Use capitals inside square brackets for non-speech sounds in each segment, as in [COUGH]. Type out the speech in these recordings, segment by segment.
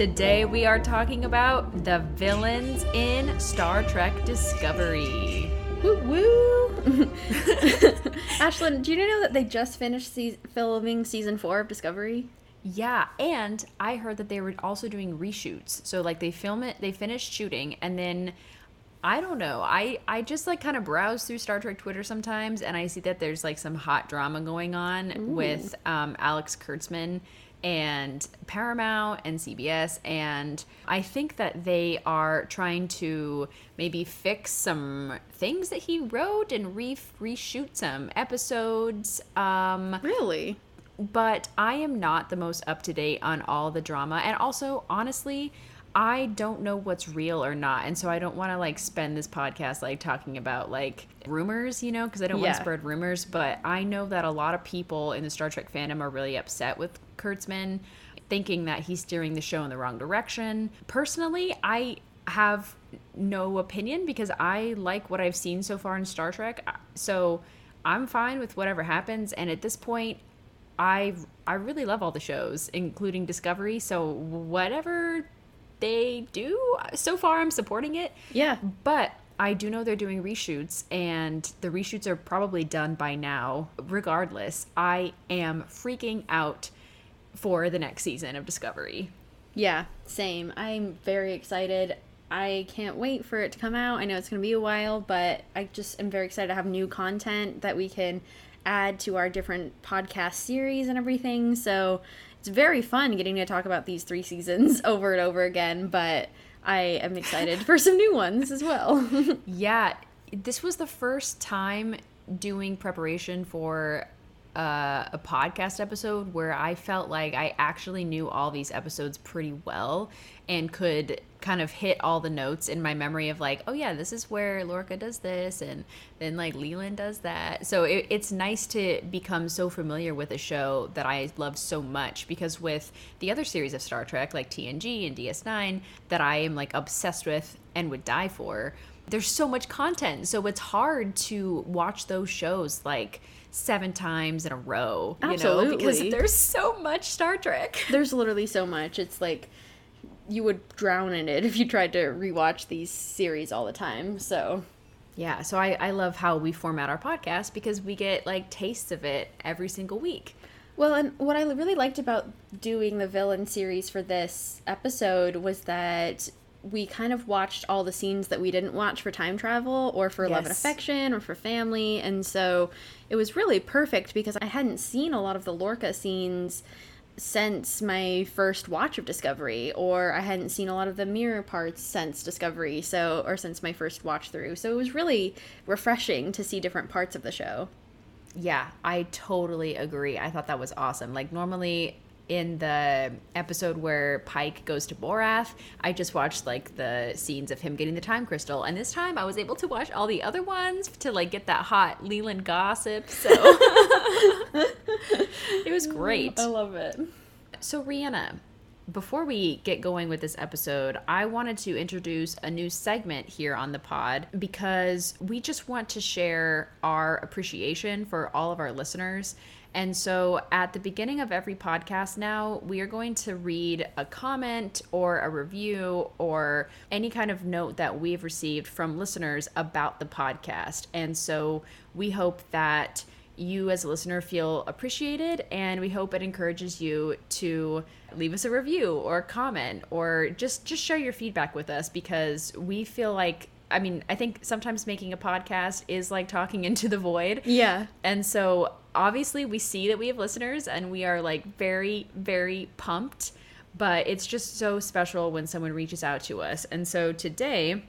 Today we are talking about the villains in Star Trek Discovery. Woo woo! [LAUGHS] Ashlyn, do you know that they just finished se- filming season four of Discovery? Yeah, and I heard that they were also doing reshoots. So like they film it, they finished shooting, and then I don't know. I I just like kind of browse through Star Trek Twitter sometimes, and I see that there's like some hot drama going on Ooh. with um, Alex Kurtzman and Paramount and CBS. And I think that they are trying to maybe fix some things that he wrote and re- reshoot some episodes. Um, really? But I am not the most up to date on all the drama. And also, honestly, I don't know what's real or not. And so I don't want to like spend this podcast like talking about like rumors, you know, because I don't yeah. want to spread rumors. But I know that a lot of people in the Star Trek fandom are really upset with Kurtzman, thinking that he's steering the show in the wrong direction. Personally, I have no opinion because I like what I've seen so far in Star Trek. Uh, so I'm fine with whatever happens. And at this point, I I really love all the shows, including Discovery. So whatever they do. Uh, so far, I'm supporting it. Yeah. But I do know they're doing reshoots, and the reshoots are probably done by now. Regardless, I am freaking out for the next season of Discovery. Yeah, same. I'm very excited. I can't wait for it to come out. I know it's going to be a while, but I just am very excited to have new content that we can add to our different podcast series and everything. So it's very fun getting to talk about these three seasons [LAUGHS] over and over again, but I am excited for some new ones as well. [LAUGHS] yeah, this was the first time doing preparation for uh, a podcast episode where I felt like I actually knew all these episodes pretty well and could kind of hit all the notes in my memory of like, oh yeah, this is where Lorca does this, and then like Leland does that. So it, it's nice to become so familiar with a show that I love so much because with the other series of Star Trek, like TNG and DS9, that I am like obsessed with and would die for, there's so much content. So it's hard to watch those shows like seven times in a row. Absolutely. You know, because there's so much Star Trek. [LAUGHS] There's literally so much. It's like you would drown in it if you tried to rewatch these series all the time. So yeah, so I, I love how we format our podcast because we get like tastes of it every single week. Well, and what I really liked about doing the villain series for this episode was that we kind of watched all the scenes that we didn't watch for time travel or for yes. love and affection or for family. And so it was really perfect because I hadn't seen a lot of the Lorca scenes since my first watch of Discovery, or I hadn't seen a lot of the mirror parts since Discovery, so or since my first watch through. So it was really refreshing to see different parts of the show. Yeah, I totally agree. I thought that was awesome. Like normally in the episode where Pike goes to Boreth, I just watched like the scenes of him getting the time crystal, and this time I was able to watch all the other ones to like get that hot Leland gossip. So [LAUGHS] it was great. I love it. So Rhianna, before we get going with this episode, I wanted to introduce a new segment here on the pod because we just want to share our appreciation for all of our listeners and so at the beginning of every podcast now, we are going to read a comment or a review or any kind of note that we've received from listeners about the podcast. And so we hope that you as a listener feel appreciated and we hope it encourages you to leave us a review or comment or just just share your feedback with us because we feel like I mean, I think sometimes making a podcast is like talking [LAUGHS] into the void. Yeah. And so obviously we see that we have listeners and we are like very, very pumped. But it's just so special when someone reaches out to us. And so today,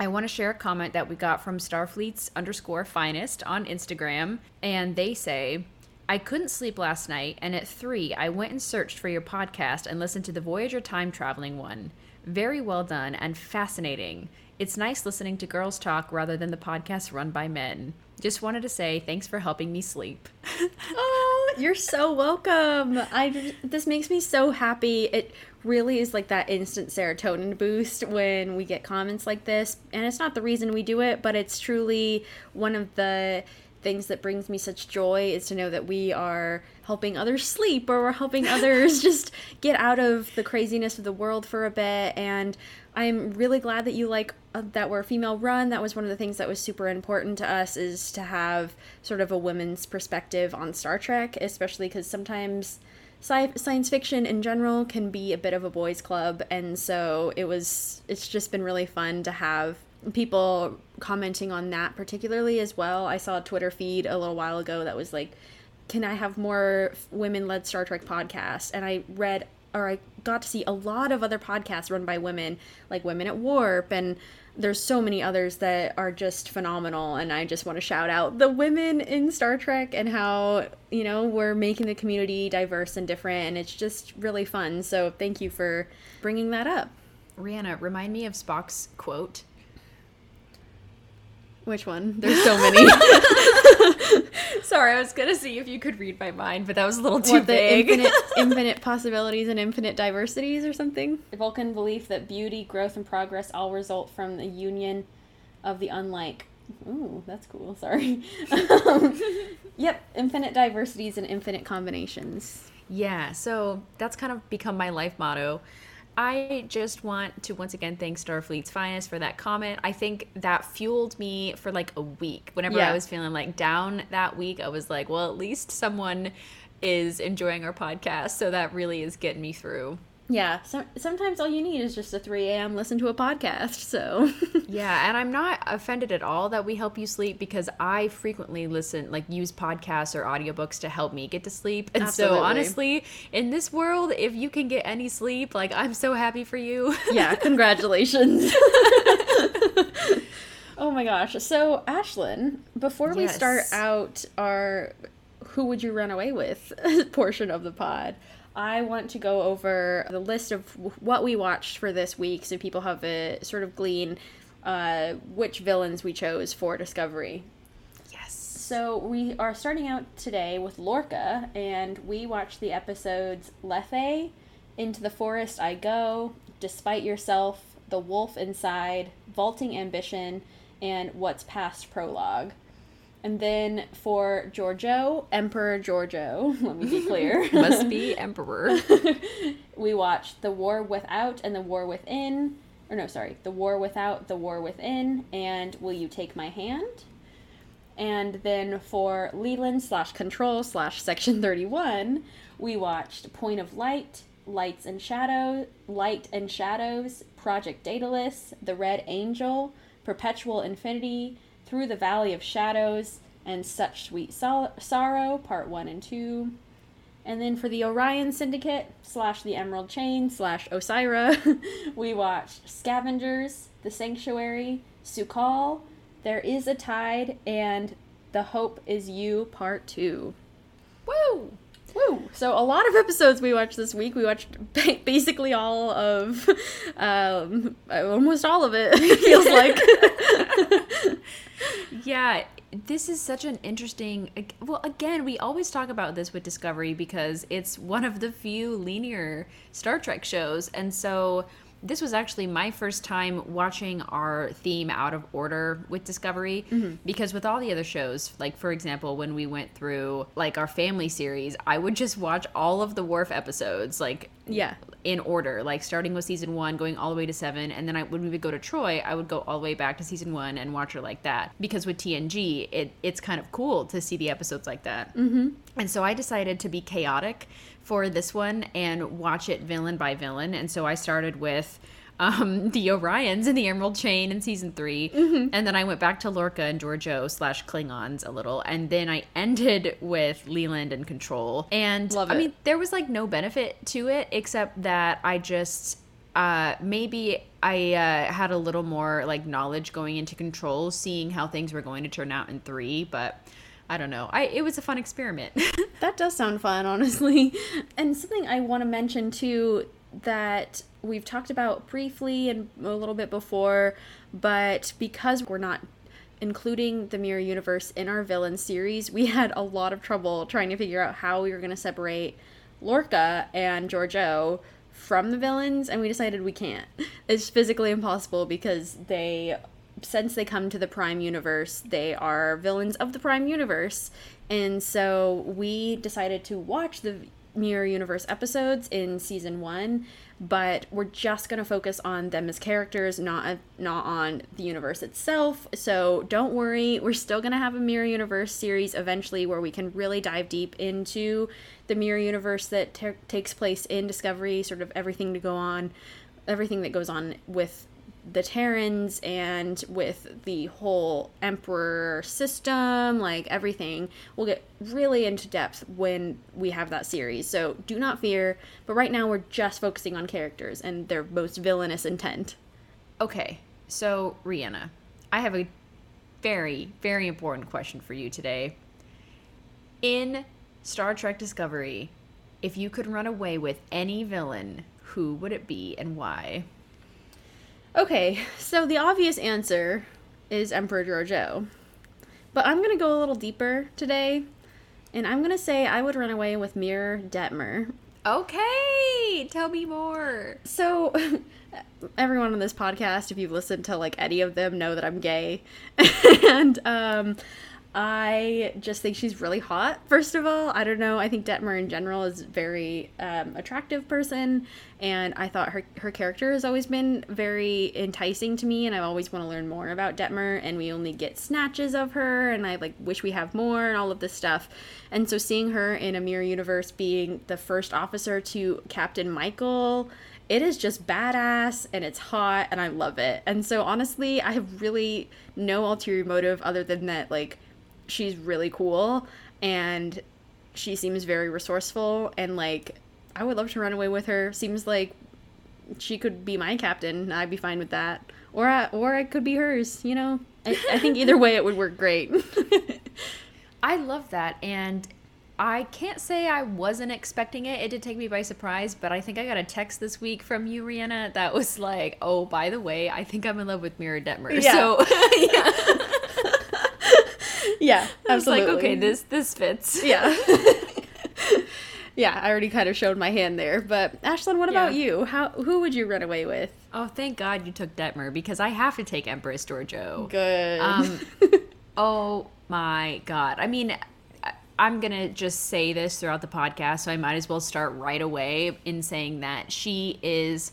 I want to share a comment that we got from Starfleet's underscore finest on Instagram. And they say, I couldn't sleep last night, and at 3, I went and searched for your podcast and listened to the Voyager time traveling one. Very well done and fascinating. It's nice listening to girls talk rather than the podcast run by men. Just wanted to say thanks for helping me sleep. [LAUGHS] oh, you're so welcome. I this makes me so happy. It really is like that instant serotonin boost when we get comments like this. And it's not the reason we do it, but it's truly one of the things that brings me such joy is to know that we are helping others sleep or we're helping [LAUGHS] others just get out of the craziness of the world for a bit and i'm really glad that you like uh, that we're female run that was one of the things that was super important to us is to have sort of a women's perspective on star trek especially because sometimes sci- science fiction in general can be a bit of a boys club and so it was it's just been really fun to have people commenting on that particularly as well. I saw a Twitter feed a little while ago that was like, "Can I have more women-led Star Trek podcasts?" And I read or I got to see a lot of other podcasts run by women, like Women at Warp and there's so many others that are just phenomenal and I just want to shout out the women in Star Trek and how, you know, we're making the community diverse and different and it's just really fun. So thank you for bringing that up. Rhianna, remind me of Spock's quote which one? There's so many. [LAUGHS] [LAUGHS] Sorry, I was gonna see if you could read my mind, but that was a little too what, big. Infinite, [LAUGHS] infinite possibilities and infinite diversities, or something. The Vulcan belief that beauty, growth, and progress all result from the union of the unlike. Ooh, that's cool. Sorry. um, yep, infinite diversities and infinite combinations. Yeah, so that's kind of become my life motto. I just want to once again thank Starfleet's Finest for that comment. I think that fueled me for like a week. Whenever yeah. I was feeling like down that week, I was like, well, at least someone is enjoying our podcast. So that really is getting me through. Yeah, so, sometimes all you need is just a 3 a.m. listen to a podcast. So, [LAUGHS] yeah, and I'm not offended at all that we help you sleep because I frequently listen, like, use podcasts or audiobooks to help me get to sleep. And Absolutely. so, honestly, in this world, if you can get any sleep, like, I'm so happy for you. [LAUGHS] yeah, congratulations. [LAUGHS] oh my gosh. So, Ashlyn, before yes. we start out our Who Would You Run Away With portion of the pod, I want to go over the list of what we watched for this week so people have a sort of glean uh, which villains we chose for Discovery. Yes. So we are starting out today with Lorca, and we watched the episodes Lethe, Into the Forest I Go, Despite Yourself, The Wolf Inside, Vaulting Ambition, and What's Past Prologue. And then for Georgiou, Emperor Georgiou, [LAUGHS] let me be clear. [LAUGHS] Must be Emperor. [LAUGHS] we watched The War Without and The War Within. Or no, sorry. The War Without, The War Within, and Will You Take My Hand? And then for Leland slash Control slash Section 31, we watched Point of Light, Lights and Shadow, Light and Shadows, Project Daedalus, The Red Angel, Perpetual Infinity, through the Valley of Shadows, and Such Sweet Sol- Sorrow, Part 1 and 2. And then for the Orion Syndicate, slash the Emerald Chain, slash Osyraa, [LAUGHS] we watched Scavengers, The Sanctuary, Su'Kal, There Is a Tide, and The Hope Is You, Part 2. Woo! Woo! So a lot of episodes we watched this week. We watched basically all of, um, almost all of it. [LAUGHS] feels like. [LAUGHS] yeah, this is such an interesting. Well, again, we always talk about this with Discovery because it's one of the few linear Star Trek shows, and so this was actually my first time watching our theme out of order with Discovery mm-hmm. because with all the other shows, like for example, when we went through like our family series, I would just watch all of the Worf episodes like yeah, in order, like starting with season 1, going all the way to 7, and then I when we would go to Troi, I would go all the way back to season 1 and watch her like that because with TNG, it it's kind of cool to see the episodes like that. hmm And so I decided to be chaotic for this one and watch it villain by villain. And so I started with um, [LAUGHS] the Orions and the Emerald Chain in season 3 mm-hmm. and then I went back to Lorca and Georgiou slash Klingons a little, and then I ended with Leland and Control. And I mean, there was like no benefit to it except that I just uh, maybe I uh, had a little more like knowledge going into Control, seeing how things were going to turn out in three, but I don't know. I it was a fun experiment. [LAUGHS] that does sound fun, honestly. And something I want to mention too that we've talked about briefly and a little bit before, but because we're not including the mirror universe in our villain series, we had a lot of trouble trying to figure out how we were going to separate Lorca and Georgiou from the villains, and we decided we can't. It's physically impossible because they, since they come to the Prime universe, they are villains of the Prime universe. And so we decided to watch the Mirror Universe episodes in season one, but we're just gonna focus on them as characters, not not on the universe itself. So don't worry, we're still gonna have a Mirror Universe series eventually where we can really dive deep into the Mirror Universe that ter- takes place in Discovery, sort of everything to go on, everything that goes on with the Terrans and with the whole Emperor system, like everything. We'll get really into depth when we have that series. So do not fear. But right now we're just focusing on characters and their most villainous intent. Okay, so Rhianna, I have a very, very important question for you today. In Star Trek Discovery, if you could run away with any villain, who would it be and why? Okay, [LAUGHS] so the obvious answer is Emperor Georgiou. But I'm going to go a little deeper today, and I'm going to say I would run away with Mir Detmer. Okay, tell me more. So, [LAUGHS] everyone on this podcast, if you've listened to like any of them, know that I'm gay. [LAUGHS] and um, I just think she's really hot. First of all, I don't know. I think Detmer in general is very um, attractive person, and I thought her her character has always been very enticing to me, and I always want to learn more about Detmer. And we only get snatches of her, and I like wish we have more, and all of this stuff. And so seeing her in a mirror universe, being the first officer to Captain Michael it is just badass and it's hot and I love it. And so honestly, I have really no ulterior motive other than that like she's really cool and she seems very resourceful and like I would love to run away with her. Seems like she could be my captain. I'd be fine with that. Or I, or I could be hers, you know. I, I think either way it would work great. [LAUGHS] I love that and I can't say I wasn't expecting it. It did take me by surprise, but I think I got a text this week from you, Rhianna, that was like, "Oh, by the way, I think I'm in love with Mira Detmer." Yeah. So, [LAUGHS] yeah. [LAUGHS] yeah, I was like, okay, this this fits. Yeah. [LAUGHS] [LAUGHS] yeah, I already kind of showed my hand there. But Ashlyn, what yeah. about you? How who would you run away with? Oh, thank God you took Detmer because I have to take Empress Georgiou. Good. Um, oh my God. I mean, I'm going to just say this throughout the podcast, so I might as well start right away in saying that she is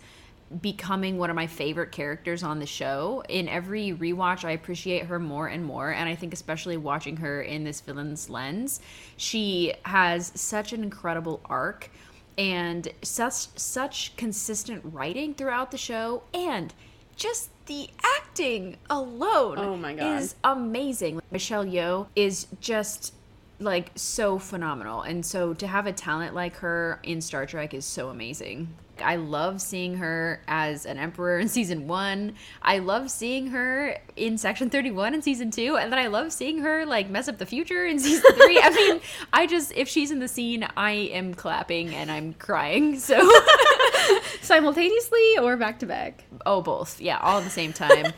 becoming one of my favorite characters on the show. In every rewatch, I appreciate her more and more. And I think, especially watching her in this villain's lens, she has such an incredible arc and such such consistent writing throughout the show and just the acting alone oh my God. is amazing. Michelle Yeoh is just like so phenomenal. And so to have a talent like her in Star Trek is so amazing. I love seeing her as an emperor in season one. I love seeing her in section 31 in season two. And then I love seeing her like mess up the future in season three. I mean, I just, if she's in the scene, I am clapping and I'm crying. So [LAUGHS] simultaneously or back to back? Oh, both. Yeah, all at the same time.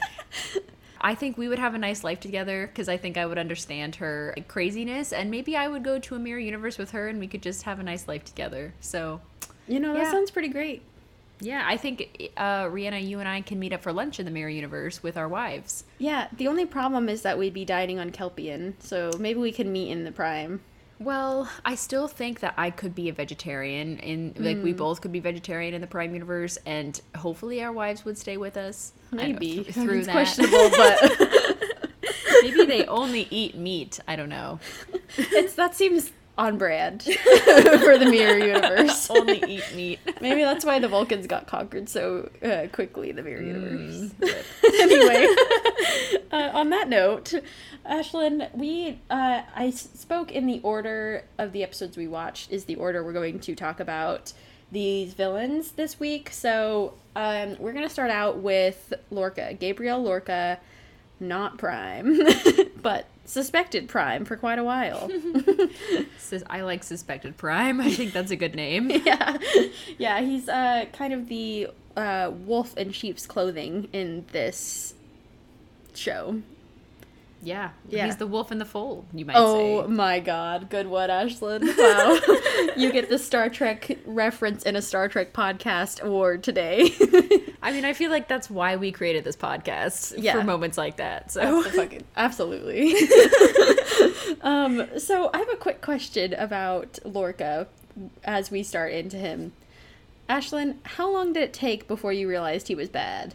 I think we would have a nice life together because I think I would understand her craziness and maybe I would go to a mirror universe with her and we could just have a nice life together. So you know, that yeah. sounds pretty great. Yeah, I think uh, Rhianna, you and I can meet up for lunch in the Mirror Universe with our wives. Yeah, the only problem is that we'd be dining on Kelpien, so maybe we could meet in the Prime. Well, I still think that I could be a vegetarian, in like mm. we both could be vegetarian in the Prime Universe, and hopefully our wives would stay with us. Maybe th- through it's that. questionable, but [LAUGHS] maybe they only eat meat. I don't know. [LAUGHS] It's that seems on brand [LAUGHS] for the mirror universe. [LAUGHS] Only eat meat. Maybe that's why the Vulcans got conquered so uh, quickly. The mirror universe. Mm, [LAUGHS] anyway, uh, on that note, Ashlyn, we uh, I spoke in the order of the episodes we watched. Is the order we're going to talk about these villains this week. So um, we're gonna start out with Lorca, Gabriel Lorca not Prime, but suspected Prime for quite a while. [LAUGHS] I like suspected Prime. I think that's a good name. [LAUGHS] yeah, yeah. He's uh kind of the uh, wolf in sheep's clothing in this show. Yeah, yeah. He's the wolf in the fold, you might oh, say. Oh my god. Good one, Ashlyn. Wow. [LAUGHS] you get the Star Trek reference in a Star Trek podcast award today. [LAUGHS] I mean, I feel like that's why we created this podcast yeah. for moments like that. So fucking, [LAUGHS] absolutely. um, so I have a quick question about Lorca as we start into him. Ashlyn, how long did it take before you realized he was bad?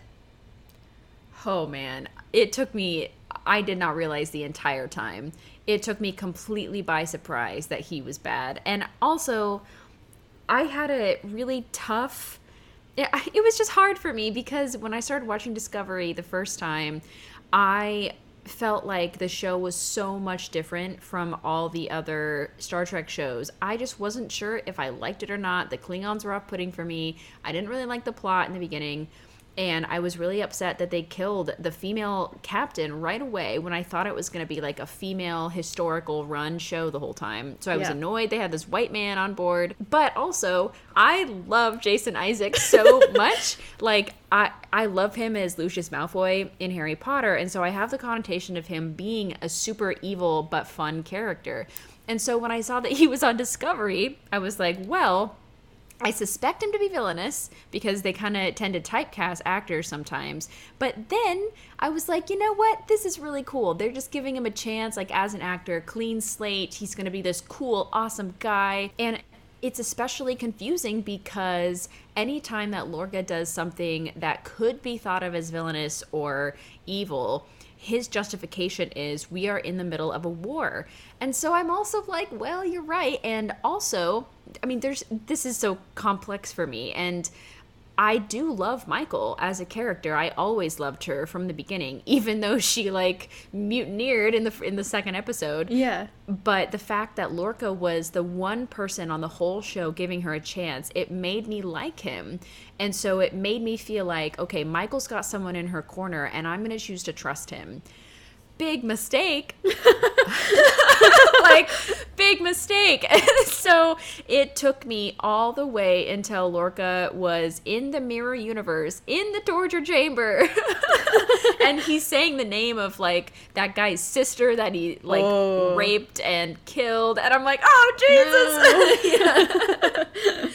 Oh man, it took me I did not realize the entire time. It took me completely by surprise that he was bad. And also, I had a really tough. It was just hard for me because when I started watching Discovery the first time, I felt like the show was so much different from all the other Star Trek shows. I just wasn't sure if I liked it or not. The Klingons were off putting for me. I didn't really like the plot in the beginning and I was really upset that they killed the female captain right away when I thought it was going to be like a female historical run show the whole time. So I was annoyed they had this white man on board. But also, I love Jason Isaacs so [LAUGHS] much. Like I I love him as Lucius Malfoy in Harry Potter, and so I have the connotation of him being a super evil but fun character. And so when I saw that he was on Discovery, I was like, well, I suspect him to be villainous because they kind of tend to typecast actors sometimes. But then I was like, you know what? This is really cool. They're just giving him a chance, like as an actor, clean slate. He's going to be this cool, awesome guy. And it's especially confusing because anytime that Lorca does something that could be thought of as villainous or evil, his justification is we are in the middle of a war. And so I'm also like, well, you're right. And also, I mean, there's this is so complex for me. And I do love Michael as a character. I always loved her from the beginning, [LAUGHS] even though she like mutineered in the in the second episode. Yeah. But the fact that Lorca was the one person on the whole show giving her a chance, it made me like him. And so it made me feel like, okay, Michael's got someone in her corner and I'm going to choose to trust him big mistake. [LAUGHS] [LAUGHS] like, big mistake. [LAUGHS] so it took me all the way until Lorca was in the mirror universe, in the torture chamber. and he's saying the name of like that guy's sister that he like oh. raped and killed. And I'm like, oh, Jesus. No. yeah. yeah.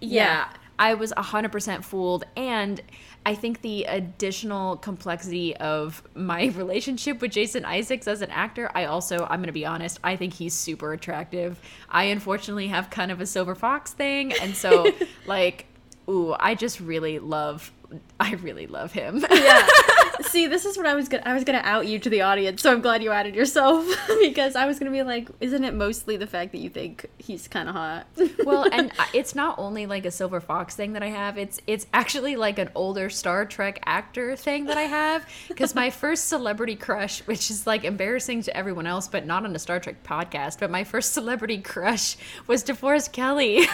yeah. I was 100% fooled. And I think the additional complexity of my [LAUGHS] relationship with Jason Isaacs as an actor, I also, I'm going to be honest, I think he's super attractive. I unfortunately have kind of a silver fox thing. And so, [LAUGHS] like, ooh, I just really love I really love him. [LAUGHS] yeah. [LAUGHS] See, this is what I was gonna I was gonna out you to the audience, so I'm glad you added yourself [LAUGHS] because I was gonna be like, isn't it mostly the fact that you think he's kind of hot? well, and uh, it's not only like a silver fox thing that I have; it's it's actually like an older Star Trek actor thing that I have. Because my first celebrity crush, which is like embarrassing to everyone else, but not on a Star Trek podcast, but my first celebrity crush was DeForest Kelley.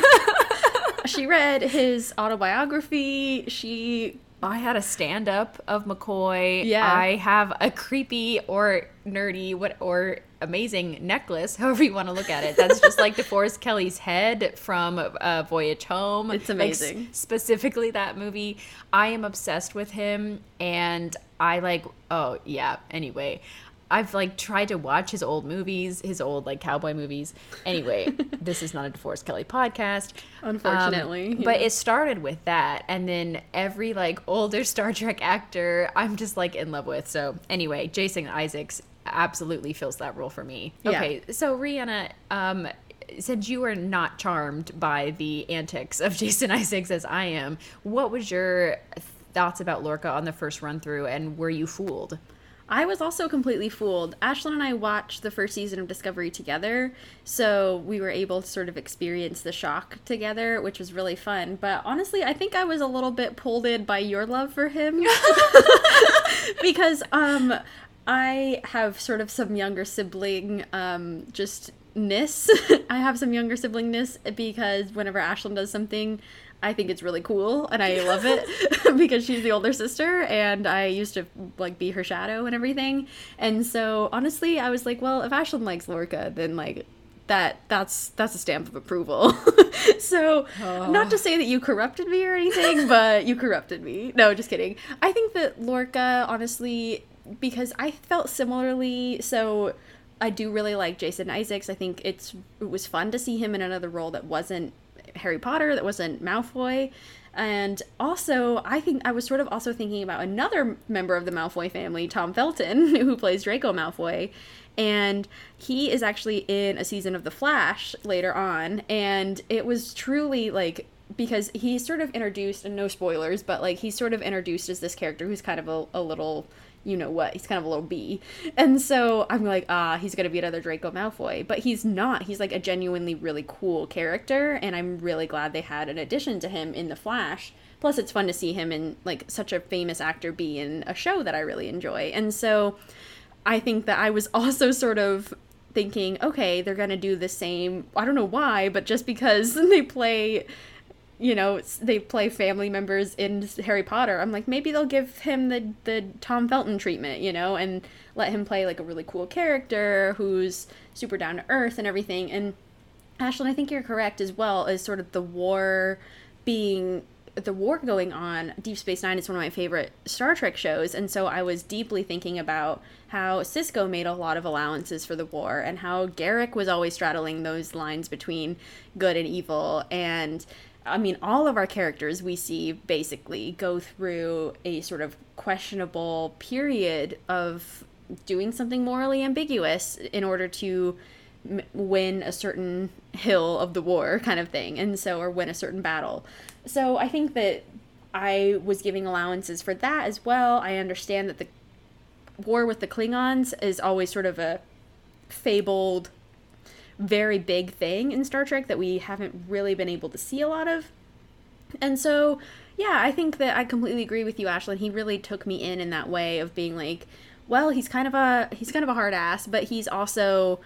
She read his autobiography. She I had a stand up of McCoy. Yeah. I have a creepy or nerdy what or amazing necklace, [LAUGHS] however you want to look at it. That's just like DeForest Kelley's head from uh, Voyage Home. It's amazing. Like, specifically that movie. I am obsessed with him and I like oh yeah, anyway. I've like tried to watch his old movies, his old like cowboy movies. Anyway, [LAUGHS] this is not a DeForest Kelley podcast, unfortunately. Um, yeah. But it started with that, and then every like older [LAUGHS] Star Trek actor, I'm just like in love with. So anyway, Jason Isaacs absolutely fills that role for me. Yeah. Okay, so Rhianna, um, since you are not charmed by the antics of [LAUGHS] Jason Isaacs as I am, what was your thoughts about Lorca on the first run through, and were you fooled? I was also completely fooled. Ashlyn and I watched the first season of Discovery together, so we were able to sort of experience the shock together, which was really fun. But honestly, I think I was a little bit pulled in by your love for him [LAUGHS] because um I have sort of some younger sibling um just ness. [LAUGHS] I have some younger siblingness because whenever Ashlyn does something I think it's really cool and I [LAUGHS] love it [LAUGHS] because she's the older sister and I used to like be her shadow and everything. And so honestly, I was like, well, if Ashlyn likes Lorca, then like that that's that's a stamp of approval. [LAUGHS] so oh. not to ah. say that you corrupted me or anything, but you corrupted me. No, just kidding. I think that Lorca honestly because I felt similarly so I do really like Jason Isaacs. I think it's it was fun to see him in another role that wasn't Harry Potter, that wasn't Malfoy. And also, I think I was sort of also thinking about another member of the Malfoy family, Tom Felton, [LAUGHS] who plays Draco Malfoy. And he is actually in a season of The Flash later on. And it was truly like because he's sort of introduced, and no spoilers, but like he's sort of introduced as this character who's kind of a, a little you know what. He's kind of a little B. And so I'm like, ah, he's going to be another Draco Malfoy. But he's not. He's like a genuinely really cool character. And I'm really glad they had an addition to him in The Flash. Plus, it's fun to see him in like such a famous actor be in a show that I really enjoy. And so I think that I was [LAUGHS] also sort of thinking, okay, they're going to do the same. I don't know why, but just because [LAUGHS] they play you know they play family members in Harry Potter. I'm like maybe they'll give him the the Tom Felton treatment, you know, and let him play like a really cool character who's super down to earth and everything. And Ashlyn, I think you're correct as well as sort of the war being the war going on. Deep Space Nine is one of my favorite Star Trek shows, and so I was deeply thinking about how Sisko made a lot of allowances for the war and how Garak was always straddling those lines between good and evil and I mean, all of our characters we see basically go through a sort of questionable period of doing something morally ambiguous in order to m- win a certain hill of the war, kind of thing, and so, or win a certain battle. So I think that I was giving allowances for that as well. I understand that the war with the Klingons is always sort of a fabled very big thing in Star Trek that we haven't really been able to see a lot of. And so, yeah, I think that I completely agree with you, Ashlyn. He really took me in in that way of being like, well, he's kind of a he's kind of a hard ass, but he's also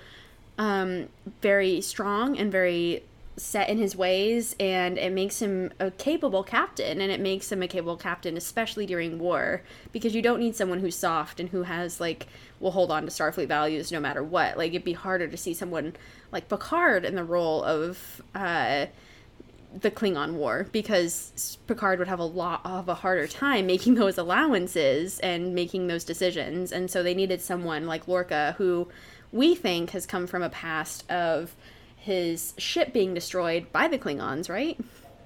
um, very strong and very set in his ways and it makes him a capable captain and it makes him a capable captain especially during war because you don't need someone who's soft and who has like will hold on to starfleet values no matter what like it'd be harder to see someone like picard in the role of uh the Klingon War because Picard would have a lot of a harder time making those allowances and making those decisions. And so they needed someone like Lorca who we think has come from a past of his ship being destroyed by the Klingons, right?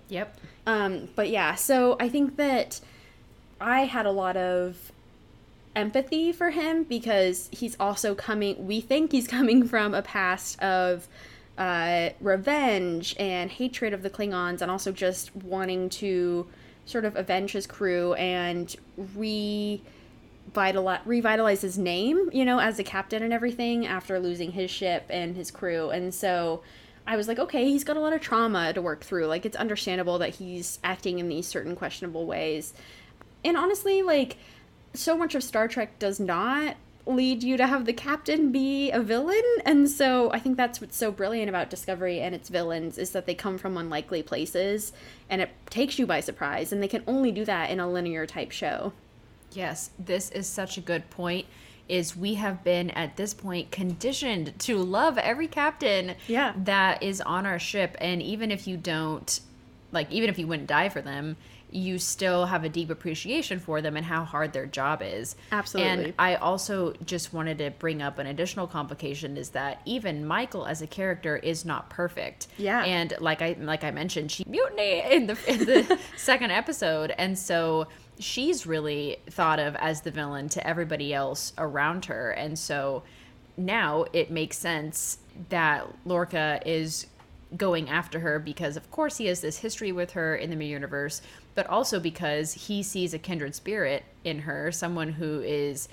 Yep. Um, but yeah, so I think that I had a lot of empathy for him because he's also coming, we think he's [LAUGHS] coming from a past of uh, revenge and hatred of the Klingons and also just wanting to sort of avenge his crew and re revitalize his name, you know, as a captain and everything after losing his ship and his crew. And so I was like, okay, he's got a lot of trauma to work through. Like, it's understandable that he's acting in these certain questionable ways. And honestly, like, so much of Star Trek does not lead you to have the captain be a villain. And so I think that's what's so brilliant about Discovery and its villains is that they come from unlikely places and it takes you by surprise. And they can only do that in a linear type show. Yes, this is such a good point. Is we have been at this point conditioned to love every captain yeah. that is on our ship, and even if you don't, like, even if you wouldn't die for them, you still have a deep appreciation for them and how hard their job is. Absolutely. And I also just wanted to bring up an additional complication is that even Michael as a character is not perfect. Yeah. And like I like I mentioned, she mutiny in the in the [LAUGHS] second episode, and so she's really thought of as the villain to everybody else around her. And so now it makes sense that Lorca is going after her because of course he has this history with her in the universe but also because he sees a kindred spirit in her someone who is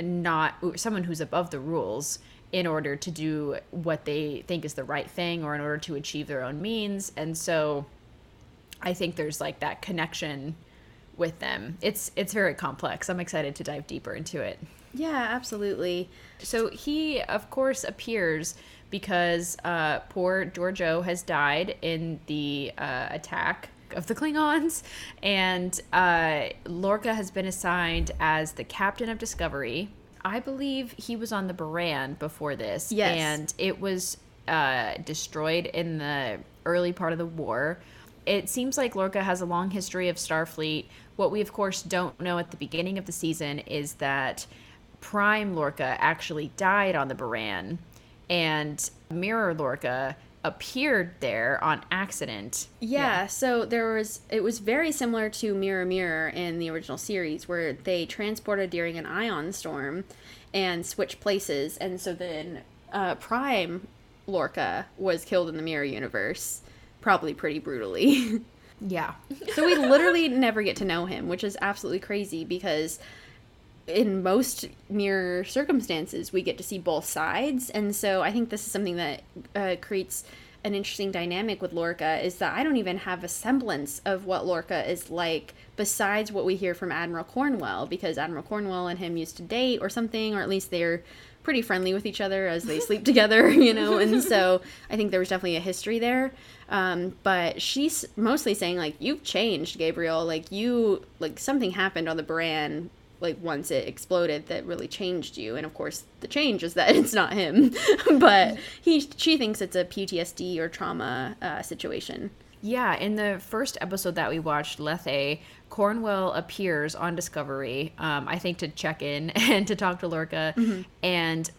not someone who's above the rules in order to do what they think is the right thing or in order to achieve their own means. And so i think there's like that connection with them. It's it's very complex. I'm excited to dive deeper into it. Yeah absolutely. So he of course appears because uh, poor Georgiou has died in the uh, attack of the Klingons. And uh, Lorca has been assigned as the captain of Discovery. I believe he was on the Buran before this. Yes. And it was uh, destroyed in the early part of the war. It seems like Lorca has a long history of Starfleet. What we, of course, don't know at the beginning of the season is that Prime Lorca actually died on the Buran, and Mirror Lorca appeared there on accident. Yeah, so there was it was very similar to Mirror Mirror in the original series where they transported during an ion storm and switched places and so then uh, Prime Lorca was killed in the Mirror universe probably pretty brutally. [LAUGHS] Yeah. so we literally never get to know him, which is absolutely crazy because in most mirror circumstances we get to see both sides. And so i think this is something that uh, creates an interesting dynamic with lorca is that i don't even have a semblance of what lorca is like besides what we hear from admiral cornwell because admiral cornwell and him used to date or something or at least they're pretty friendly with each other as they sleep [LAUGHS] together you know? And so i think there was definitely a history there. Um, but she's mostly saying like you've changed gabriel. Like you like something happened on the buran like once it exploded that really changed you. And of course the change is that [LAUGHS] it's not him. [LAUGHS] But he she thinks it's a ptsd or trauma uh, situation. Yeah in the first episode that we watched lethe cornwell appears on discovery um, i think to check in [LAUGHS] and to talk to lorca. Mm-hmm. and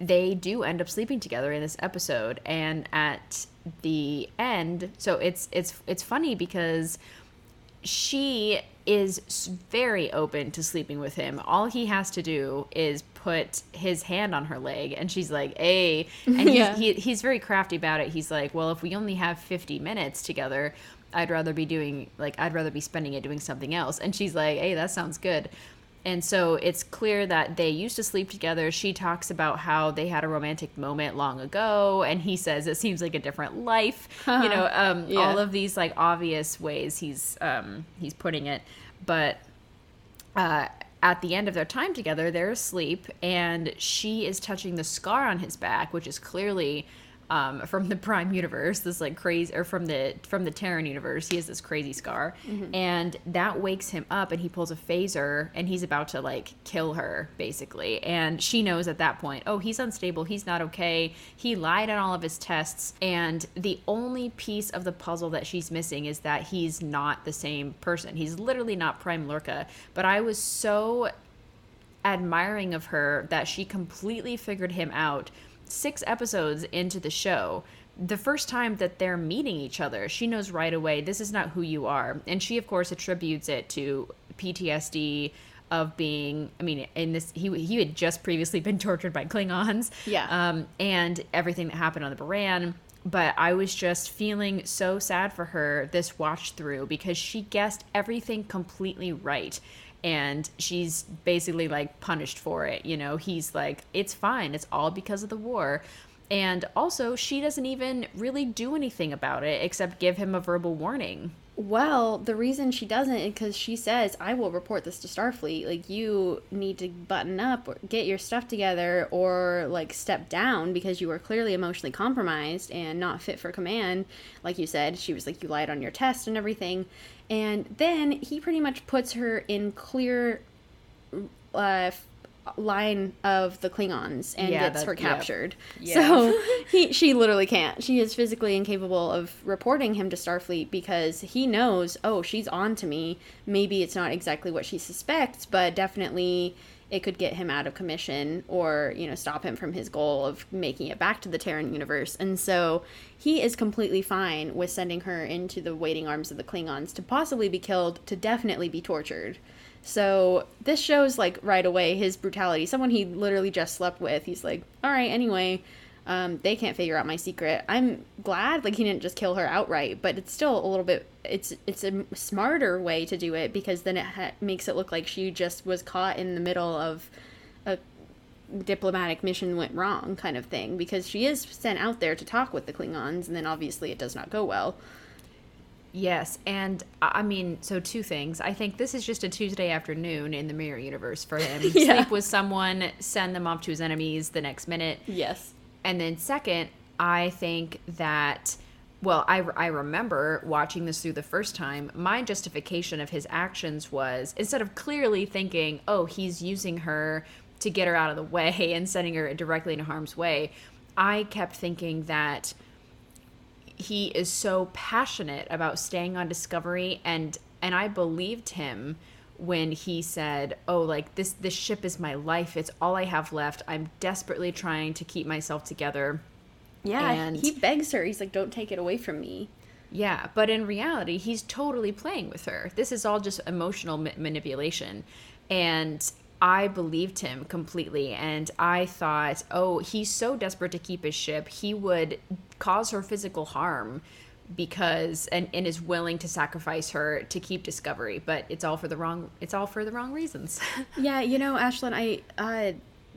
they do end up sleeping together in this episode. And at the end so it's it's it's funny because she is very open to sleeping with him. All he has to do is put his hand on her leg, and she's like, "Hey," [LAUGHS] and yeah. he, he's very crafty about it. He's like, "Well, if we only have fifty minutes together." I'd rather be doing like I'd rather be spending it doing something else. And she's like, "Hey, that sounds good." and so it's clear that they used to sleep together. She talks about how they had a romantic moment long ago, and he says it seems like a different life. you [LAUGHS] know, um, yeah. all of these like obvious ways he's um, he's putting it, but uh, at the end of their time together, they're asleep, and she is touching the scar on his back, which is clearly um, from the Prime universe, this like crazy, or from the from the Terran universe, he has this crazy scar, mm-hmm. and that wakes him up, and he pulls a phaser, and he's about to like kill her basically, and she knows at that point, oh, he's unstable, he's not okay, he lied on all of his tests, and the only piece of the puzzle that she's missing is that he's not the same person. He's literally not Prime Lorca, but I was so admiring of her that she completely figured him out six episodes into the show, the first time that they're meeting each other, she knows right away this is not who you are. And she, of course, attributes it to PTSD of being i mean in this he he had just previously been [LAUGHS] tortured by klingons. Yeah. Um and everything that happened on the buran. But i was just feeling so sad for her this watch through because she guessed everything completely right and she's basically like punished for it. You know, he's like, it's fine, it's all because of the war. And also, she doesn't even really do anything about it except give him a verbal warning. Well, the reason she doesn't is because she says, I will report this to Starfleet. Like, you need to button up or get your stuff together or, like, step down because you are clearly emotionally compromised and not fit for command. Like you said, she was like, You lied on your test and everything. And then he pretty much puts her in clear uh, line of the Klingons and yeah, gets her captured. Yeah. So [LAUGHS] he she literally can't. She is physically incapable of reporting him to Starfleet because he knows, oh, she's on to me. Maybe it's not exactly what she suspects, but definitely it could get him out of commission or, you know, stop him from his goal of making it back to the Terran universe. And so he is completely fine with sending her into the waiting arms of the Klingons to possibly be killed, to definitely be tortured. So this shows like right away his brutality. Someone he literally just slept with. He's like, all right, anyway, um, they can't figure out my secret. I'm glad like he didn't just kill her outright, but it's still a little bit. It's it's a smarter way to do it because then it ha- makes it look like she just was caught in the middle of a diplomatic mission went wrong kind of thing because she is sent out there to talk with the Klingons and then obviously it does not go well. Yes, and I mean, so two things. I think this is just a Tuesday afternoon in the mirror universe for him. [LAUGHS] yeah. Sleep with someone, send them off to his enemies the next minute. Yes. And then second, I think that well, I, I remember watching this through the first time. My justification of his actions was instead of clearly thinking, oh, he's using her to get her out of the way [LAUGHS] and sending her directly into harm's way, I kept thinking that he is so passionate about staying on Discovery and and I believed him when he said, "Oh, like this this ship is my life. It's all I have left. I'm desperately trying to keep myself together." Yeah, and he begs her. He's like, "Don't take it away from me." Yeah, but in reality, he's totally playing with her. This is all just emotional ma- manipulation. And I believed him completely. And I thought, oh, he's so desperate to keep his ship, he would cause her physical harm because and, and is willing to sacrifice her to keep discovery but it's all for the wrong it's all for the wrong reasons [LAUGHS] yeah you know ashlyn i uh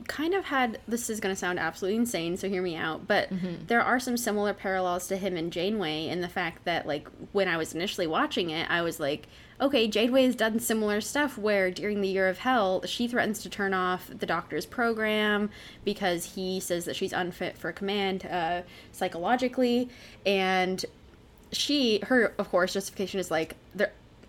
kind of had this is going to sound absolutely insane so hear me out but mm-hmm. there are some similar parallels to him and janeway in the fact that like when i was initially watching it i was like okay janeway has done similar stuff where during the year of hell she threatens to turn off the doctor's program because he says that she's unfit for command uh, psychologically. And she her of course justification is like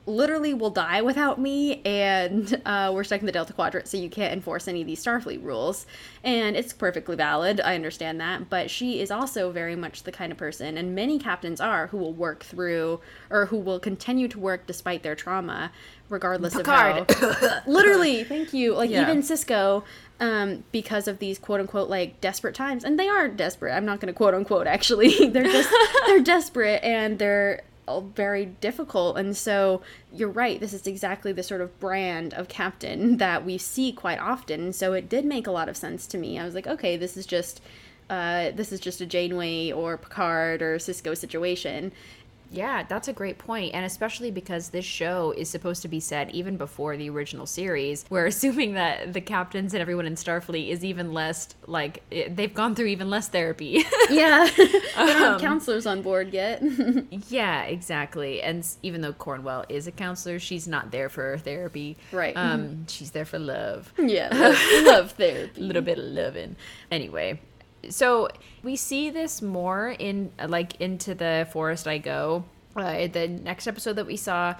literally will die without me and uh, we're stuck in the delta quadrant so you can't enforce any of these starfleet rules and it's perfectly valid i understand that but she is also very much the kind of person and many captains are who will work through or who will continue to work despite their trauma regardless Picard. of how [COUGHS] [LAUGHS] literally thank you like yeah. even Sisko, um, because of these quote unquote like desperate times and they are desperate i'm not going to quote unquote actually [LAUGHS] they're just they're desperate and they're very difficult. And so you're right, this is exactly the sort of brand of captain [LAUGHS] that we see quite often. So it did make a lot of sense to me. I was like, okay, this is just uh, this is just a Janeway or Picard or Sisko situation. Yeah, that's a great point. And especially because this show is supposed to be set even before the original series, [LAUGHS] we're assuming that the captains and everyone in Starfleet is even less, like, they've gone through even less therapy. [LAUGHS] yeah. [LAUGHS] they don't have um, counselors on board yet. yeah, exactly. And even though Cornwell is a counselor, she's not there for therapy. Right. Um, she's there for love. Yeah, love, love therapy. a little bit of loving. Anyway, so we see this more in like into the forest I go. Uh, the next episode that we saw,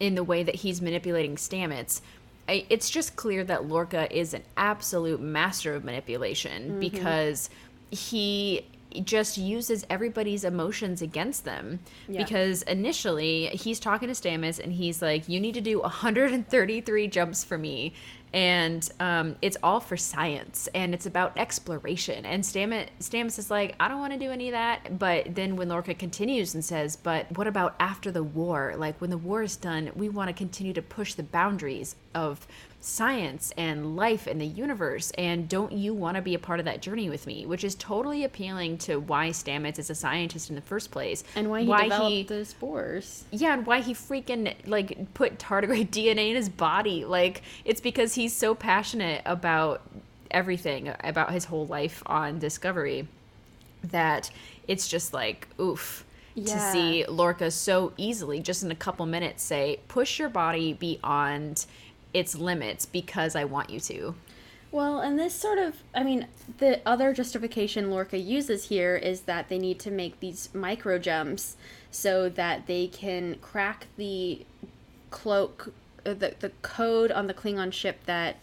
in the way that he's manipulating Stamets, it's just clear that Lorca is an absolute master of manipulation mm-hmm. because he just uses everybody's emotions against them yeah. because initially he's talking to Stamets and he's like you need to do 133 jumps for me and um, it's all for science and it's about exploration. And Stamets, Stamets is like, I don't want to do any of that. But then when Lorca continues and says, But what about after the war? Like when the war is done, we want to continue to push the boundaries of science and life and the universe and don't you want to be a part of that journey with me? Which is totally appealing to why stamets is a scientist in the first place. And why he why developed he, the spores yeah and why he freaking like put tardigrade [LAUGHS] dna in his body. Like it's because he's so passionate about everything about his whole life on discovery that it's just like oof yeah. to see Lorca so easily, just in a couple minutes, say, push your body beyond its limits because I want you to. Well, and this sort of, I mean, the other justification Lorca uses here is that they need to make these micro jumps so that they can crack the cloak, uh, the, the code on the Klingon ship that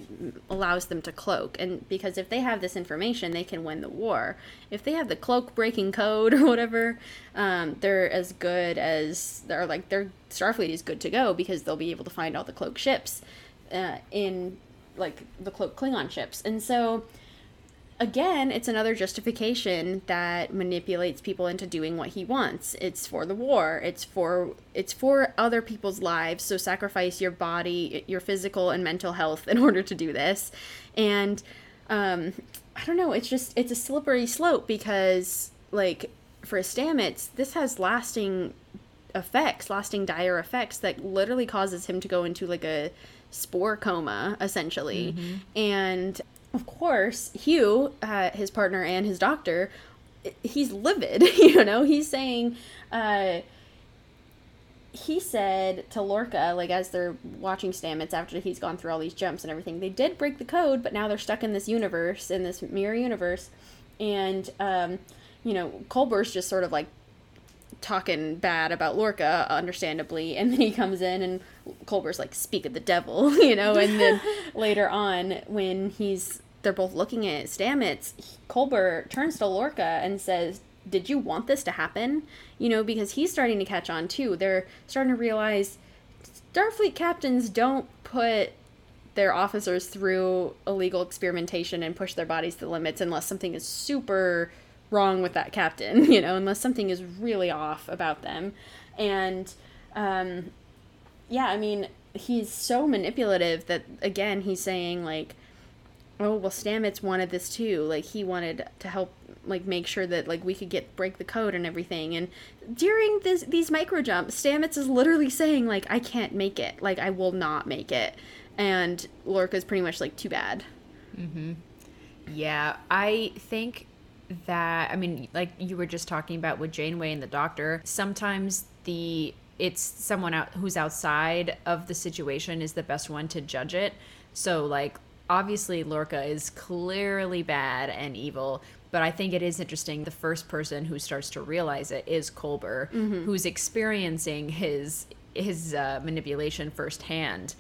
allows them to cloak. And because if they have this information, they can win the war. If they have the cloak breaking code [LAUGHS] or whatever, um, they're as good as, they're like, their Starfleet is good to go because they'll be able to find all the cloak ships uh, in like the Klingon ships. And so again, it's another justification that manipulates people into doing what he wants. It's for the war. It's for it's for other people's lives. So sacrifice your body, your physical and mental health in [LAUGHS] order to do this. And um I don't know, it's just it's a slippery slope because like for a Stamets, this has lasting effects, lasting dire effects that literally causes him to go into like a spore coma, essentially. Mm-hmm. And of course, Hugh, uh, his partner and his doctor, he's livid. [LAUGHS] you know, he's saying, uh, he said to Lorca, like as they're watching Stamets after he's gone through all these jumps and everything, they did break the code, but now they're stuck in this universe, in this mirror universe. And, um, you know, Culber's just sort of like talking bad about Lorca, understandably, and then he comes in and Culber's like, "Speak of the devil," [LAUGHS] you know, and then [LAUGHS] later on when he's they're both looking at Stamets, Culber turns to Lorca and says, "Did you want this to happen?" You know, because he's starting to catch on too. They're starting to realize Starfleet captains don't put their officers through illegal experimentation and push their bodies to the limits unless something is super wrong with that captain, [LAUGHS] you know, unless something is really off about them. And um, yeah, I mean, he's so manipulative that again, he's saying like, "Oh, well, Stamets wanted this too. Like he wanted to help like make sure that like we could get break the code and everything." And during this these micro jumps, Stamets is literally saying like, "I can't make it. Like I will not make it." and Lorca's pretty much like too bad. Mm-hmm. Yeah, I think that I mean, like you were just talking about with Janeway and the Doctor. Sometimes the it's someone out who's outside of the situation is the best one to judge it. So like obviously Lorca is clearly bad and evil, but I think it is interesting. The first person who starts to realize it is Culber, mm-hmm. who's experiencing his his uh, manipulation firsthand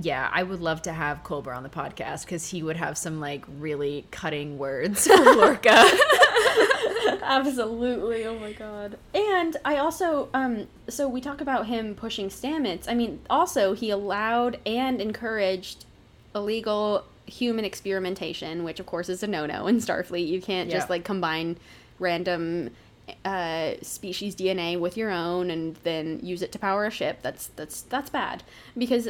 yeah, I would love to have Culber on the podcast because he would have some like really cutting words for [LAUGHS] Lorca. [LAUGHS] [LAUGHS] Absolutely. Oh my god. And I also um so we talk about him pushing Stamets. I mean, also he allowed and encouraged illegal human experimentation, which of course is a no-no in Starfleet. You can't just like combine random uh, species DNA with your own and then use it to power a ship. That's that's that's bad because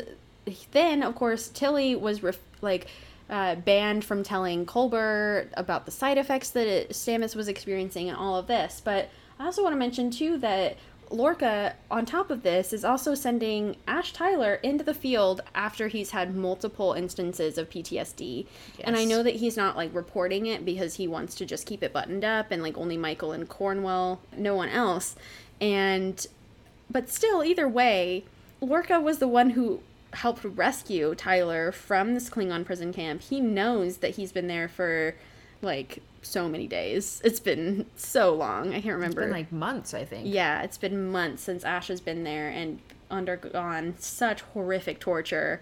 then, of course, Tilly was ref- like uh, banned from telling Culber about the side effects that it, was experiencing and all of this. But I also want to mention too that Lorca, on top of this, is also sending Ash Tyler into the field after he's had multiple instances of PTSD. Yes. And I know that he's not like reporting it because he wants to just keep it buttoned up and like only Michael and Cornwell, no one else. And but still, either way, Lorca was the one who helped rescue Tyler from this Klingon prison camp, he knows that he's been there for like so many days. It's been so long. I can't remember. It's been like months, I think. Yeah, it's been months since Ash has been there and undergone such horrific torture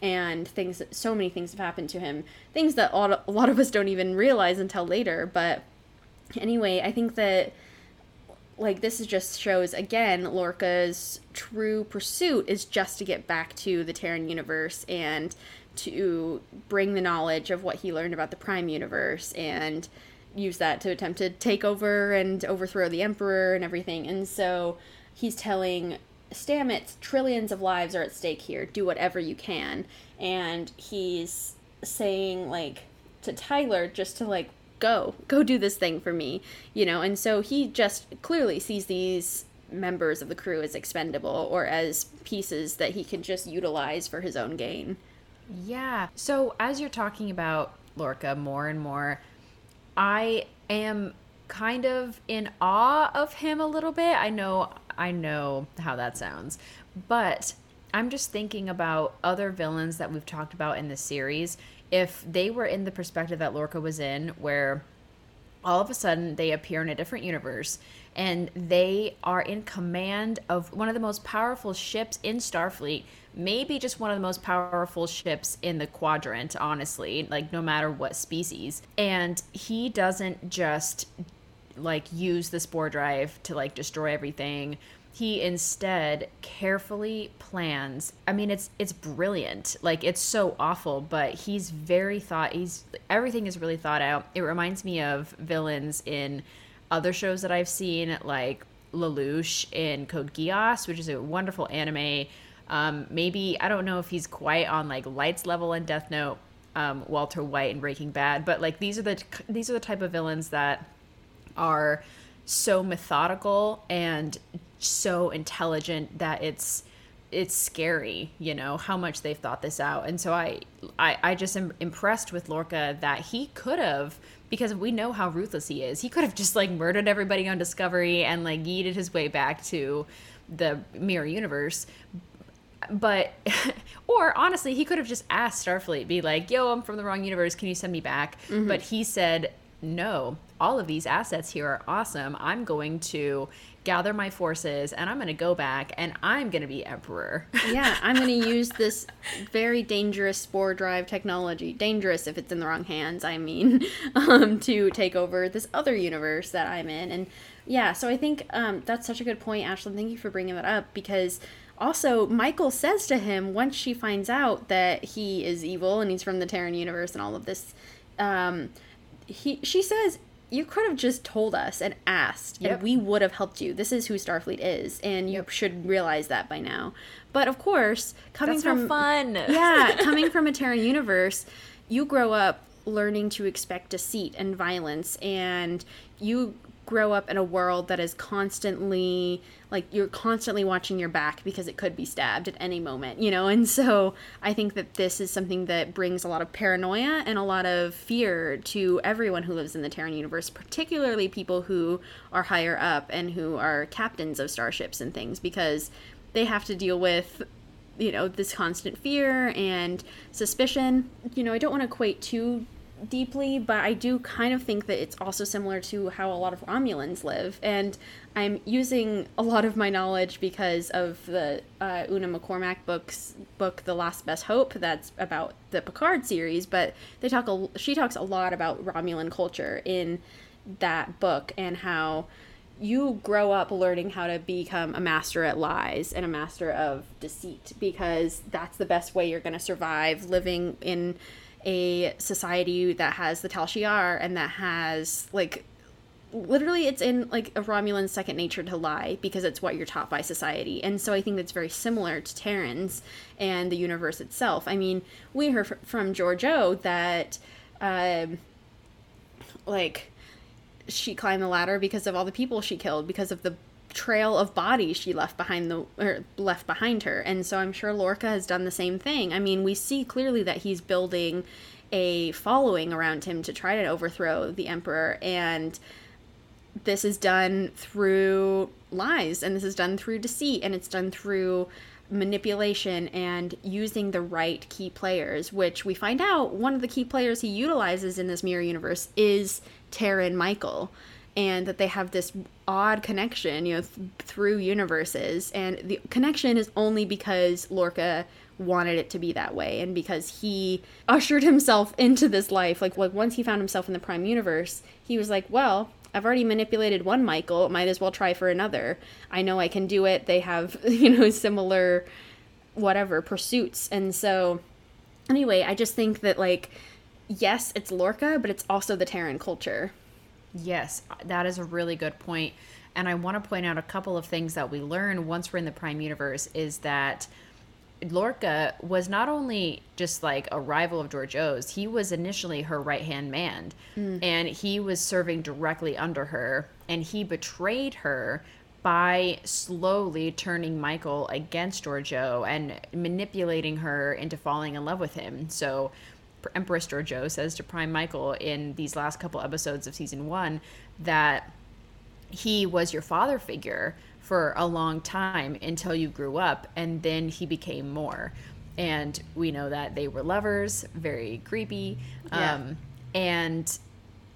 and things so many things have happened to him. Things that a lot of us don't even realize until later, but anyway, I think that like this is just shows again Lorca's true pursuit is just to get back to the Terran universe and to bring the knowledge of what he learned about the Prime universe and use that to attempt to take over and overthrow the Emperor and everything. And so he's telling Stamets trillions of lives are at stake here. Do whatever you can. And he's saying like to Tyler just to like go go do this thing for me you know? And so he just clearly sees these members of the crew as expendable or as pieces that he can just utilize for his own gain. Yeah. So as you're talking about lorca more and more i am kind of in awe of him a little bit. I know i know how that sounds. But i'm just thinking about other villains that we've talked about in the series if they were in the perspective that Lorca was in, where all of a sudden they appear in a different universe and they are in command of one of the most powerful ships in Starfleet, maybe just one of the most powerful ships in the quadrant, honestly, like no matter what species. And he doesn't just like use the spore drive to like destroy everything he instead carefully plans i mean it's it's brilliant. Like it's so awful but he's very thought he's everything is really thought out. It reminds me of villains in other shows that i've seen like lelouch in code geass which is a wonderful anime. Um, maybe i don't know if he's quite on like lights level in death note um, walter white in breaking bad but like these are the these are the type of villains that are so methodical and so intelligent that it's it's scary you know how much they've thought this out. And so i i, I just am impressed with lorca that he could have because we know how ruthless he is. He could have just like murdered everybody on discovery and like yeeted his way back to the mirror universe. But [LAUGHS] or honestly he could have just asked starfleet be like yo i'm from the wrong universe can you send me back? Mm-hmm. but he said no all of these assets here are awesome. I'm going to gather my forces and I'm going to go back and I'm going to be emperor. [LAUGHS] yeah, I'm going to use this very dangerous spore drive technology. Dangerous if it's in the wrong hands, I mean, [LAUGHS] um, to take over this other universe that I'm in. And yeah, so I think um, that's such a good point, Ashlyn. Thank you for bringing that up because also Michael says to him once she finds out that he is evil and he's from the Terran universe and all of this. Um, he she says you could have just told us and asked yep. and we would have helped you this is who starfleet is and you yep. should realize that by now but of course coming That's from fun [LAUGHS] yeah coming from a terran universe you grow up learning to expect deceit and violence and you grow up in a world that is constantly like you're constantly watching your back because it could be stabbed at any moment, you know? And so I think that this is something that brings a lot of paranoia and a lot of fear to everyone who lives in the Terran universe, particularly people who are higher up and who are captains of starships and things because they have to deal with you know this constant fear and suspicion you know i don't want to equate too deeply, but I do kind of think that it's also similar to how a lot of Romulans live. And I'm using a lot of my knowledge because of the uh, Una McCormack books book, The Last Best Hope, that's about the Picard series. But they talk a, she talks a lot about Romulan culture in that book and how you grow up learning how to become a master at lies and a master of deceit because that's the best way you're going to survive living in a society that has the Tal Shiar and that has like literally it's in like a Romulan second nature to lie because it's what you're taught by society. And so I think that's very similar to Terrans and the universe itself. I mean, we heard from Georgiou that um like she climbed the ladder because of all the people she killed because of the trail of bodies she left behind the or left behind her. And so i'm sure lorca has done the same thing. I mean we see clearly that he's building a following around him to try to overthrow the emperor. And this is done through lies and this is done through deceit and it's done through manipulation and using the right key players which we find out one of the key players he utilizes in this mirror universe is Terran Michael and that they have this odd connection, you know, th- through universes. And the connection is only because Lorca wanted it to be that way and because he ushered himself into this life. Like, like once he found himself in the Prime Universe, he was like, well, I've already manipulated one Michael, might as well try for another. I know I can do it. They have, [LAUGHS] you know, similar whatever pursuits. And so anyway, I just think that like yes, it's Lorca, but it's also the Terran culture. Yes, that is a really good point. And I want to point out a couple of things that we learn once we're in the Prime Universe is that Lorca was not only just like a rival of Georgiou's, he was initially her right hand man. Mm. And he was serving directly under her. And he betrayed her by slowly turning Michael against George O and manipulating her into falling in love with him. So Empress Georgiou says to Prime Michael in these last couple episodes of season one that he was your father figure for a long time until you grew up, and then he became more. And we know that they were lovers, very creepy. Yeah. Um, and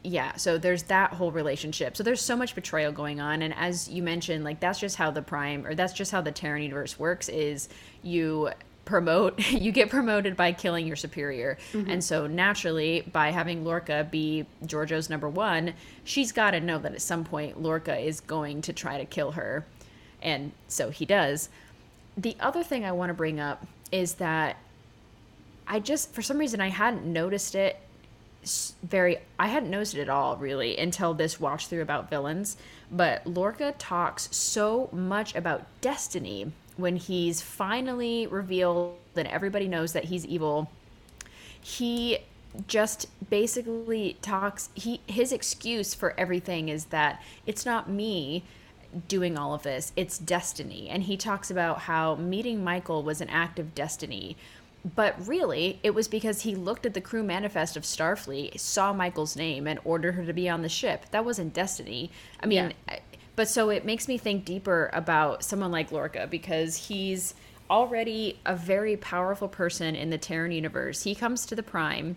yeah, so there's that whole relationship. So there's so much betrayal going on. And as you mentioned, like that's just how the Prime, or that's just how the Terran universe works is you promote [LAUGHS] you get promoted by killing your superior. Mm-hmm. and so naturally by having lorca be georgiou's number one she's got to know that at some point lorca is going to try to kill her. And so he does. The other thing i want to bring up is that i just for some reason i hadn't noticed it very i hadn't noticed it at all really until this watch through about villains. But lorca talks so much about destiny when he's finally revealed and everybody knows that he's evil, he just basically talks he his excuse for everything is that it's not me doing all of this it's destiny. And he talks about how meeting michael was an act of destiny. But really it was because he looked at the crew manifest of starfleet saw michael's name and ordered her to be on the ship. That wasn't destiny. I mean yeah. But so it makes me think deeper about someone like Lorca because he's already a very powerful person in the Terran universe. He comes to the Prime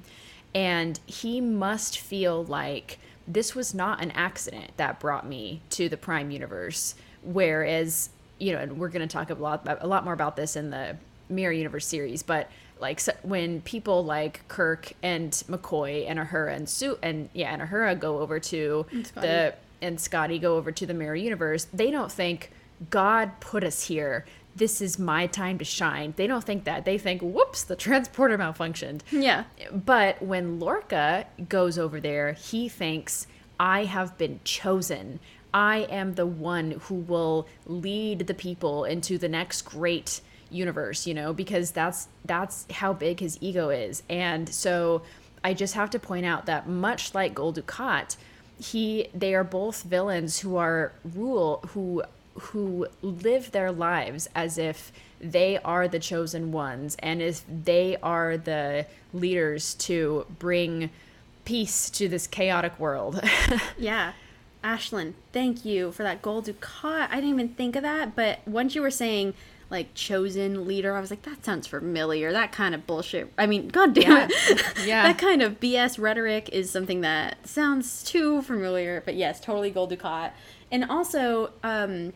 and he must feel like this was not an accident that brought me to the Prime universe whereas you know, and we're going to talk a lot a lot more about this in the Mirror Universe series, but like so when people like Kirk and McCoy and Uhura and Sue and yeah and Uhura go over to the and Scotty go over to the Mirror Universe, they don't think God put us here. This is my time to shine. They don't think that. They think, whoops, the transporter malfunctioned. Yeah. But when Lorca goes over there, he thinks, I have been chosen. I am the one who will lead the people into the next great universe, you know, because that's that's how big his ego is. And so I just have to point out that much like Gul Dukat, he they are both villains who are rule who who live their lives as if they are the chosen ones and if they are the leaders to bring peace to this chaotic world. [LAUGHS] yeah. Ashlyn, thank you for that Gul Dukat. I didn't even think of that, but once you were saying like chosen leader, I was like, that sounds familiar. That kind of bullshit. I mean, [LAUGHS] god damn Yeah. it. [LAUGHS] Yeah. that kind of BS rhetoric is something that sounds too familiar. But yes, totally Gul Dukat. And also, um,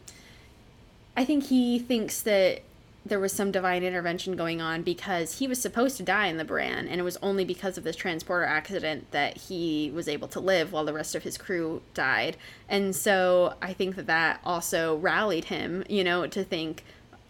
I think he thinks that there was some divine intervention going on because he was supposed to die in the Buran, and it was only because of this transporter accident that he was able to live while the rest of his crew died. And so I think that that also rallied him, you know, to think,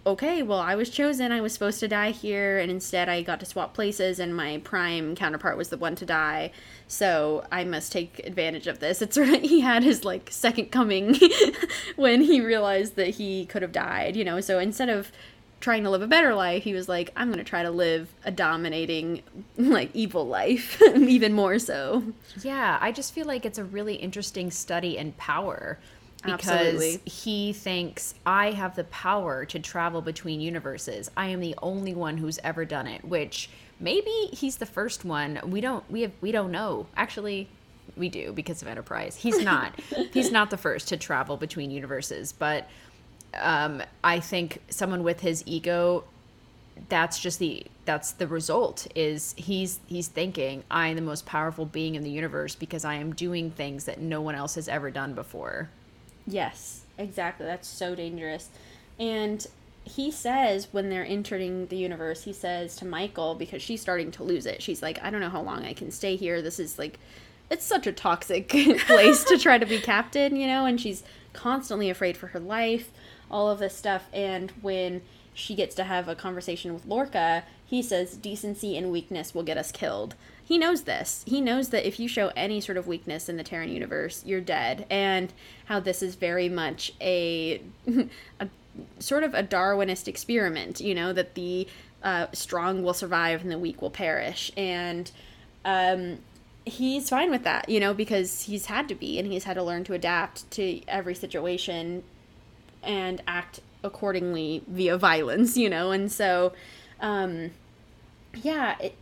okay, well, I was chosen, I was supposed to die here, and instead I got to swap places, and my prime counterpart was the one to die. So I must take advantage of this. It's [LAUGHS] sort of, he had his like second coming [LAUGHS] when he realized that he could have died, you know. So instead of trying to live a better life, he was like, I'm to try to live a dominating, [LAUGHS] like, evil life, even more so. Yeah, I just feel like it's a really interesting study in power because Absolutely. he thinks I have the power to travel between universes. I am the only one who's ever done it, which maybe he's the first one. We don't we have we don't know. Actually, we do because of Enterprise. He's [LAUGHS] not. he's not the first to travel between universes, but um, I think someone with his ego that's just the that's the result is he's he's thinking i am the most powerful being in the universe because i am doing things that no one else has ever done before Yes, exactly. That's so dangerous. And he says when they're entering the universe, he says to Michael, because she's starting to lose it, she's like, I don't know how long I can stay here. This is like, it's such a toxic [LAUGHS] place to try to be captain, you know? And she's constantly afraid for her life, all of this stuff. And when she gets to have a conversation with Lorca, he says, decency and weakness will get us killed. He knows this. He knows that if you show any sort of weakness in the Terran universe, you're dead. And how this is very much a, [LAUGHS] a sort of a Darwinist experiment, you know, that the uh, strong will survive and the weak will perish. And um, he's fine with that, you know, because he's had to be and he's had to learn to adapt to every situation and act accordingly via violence, you know, and so, um, yeah, it,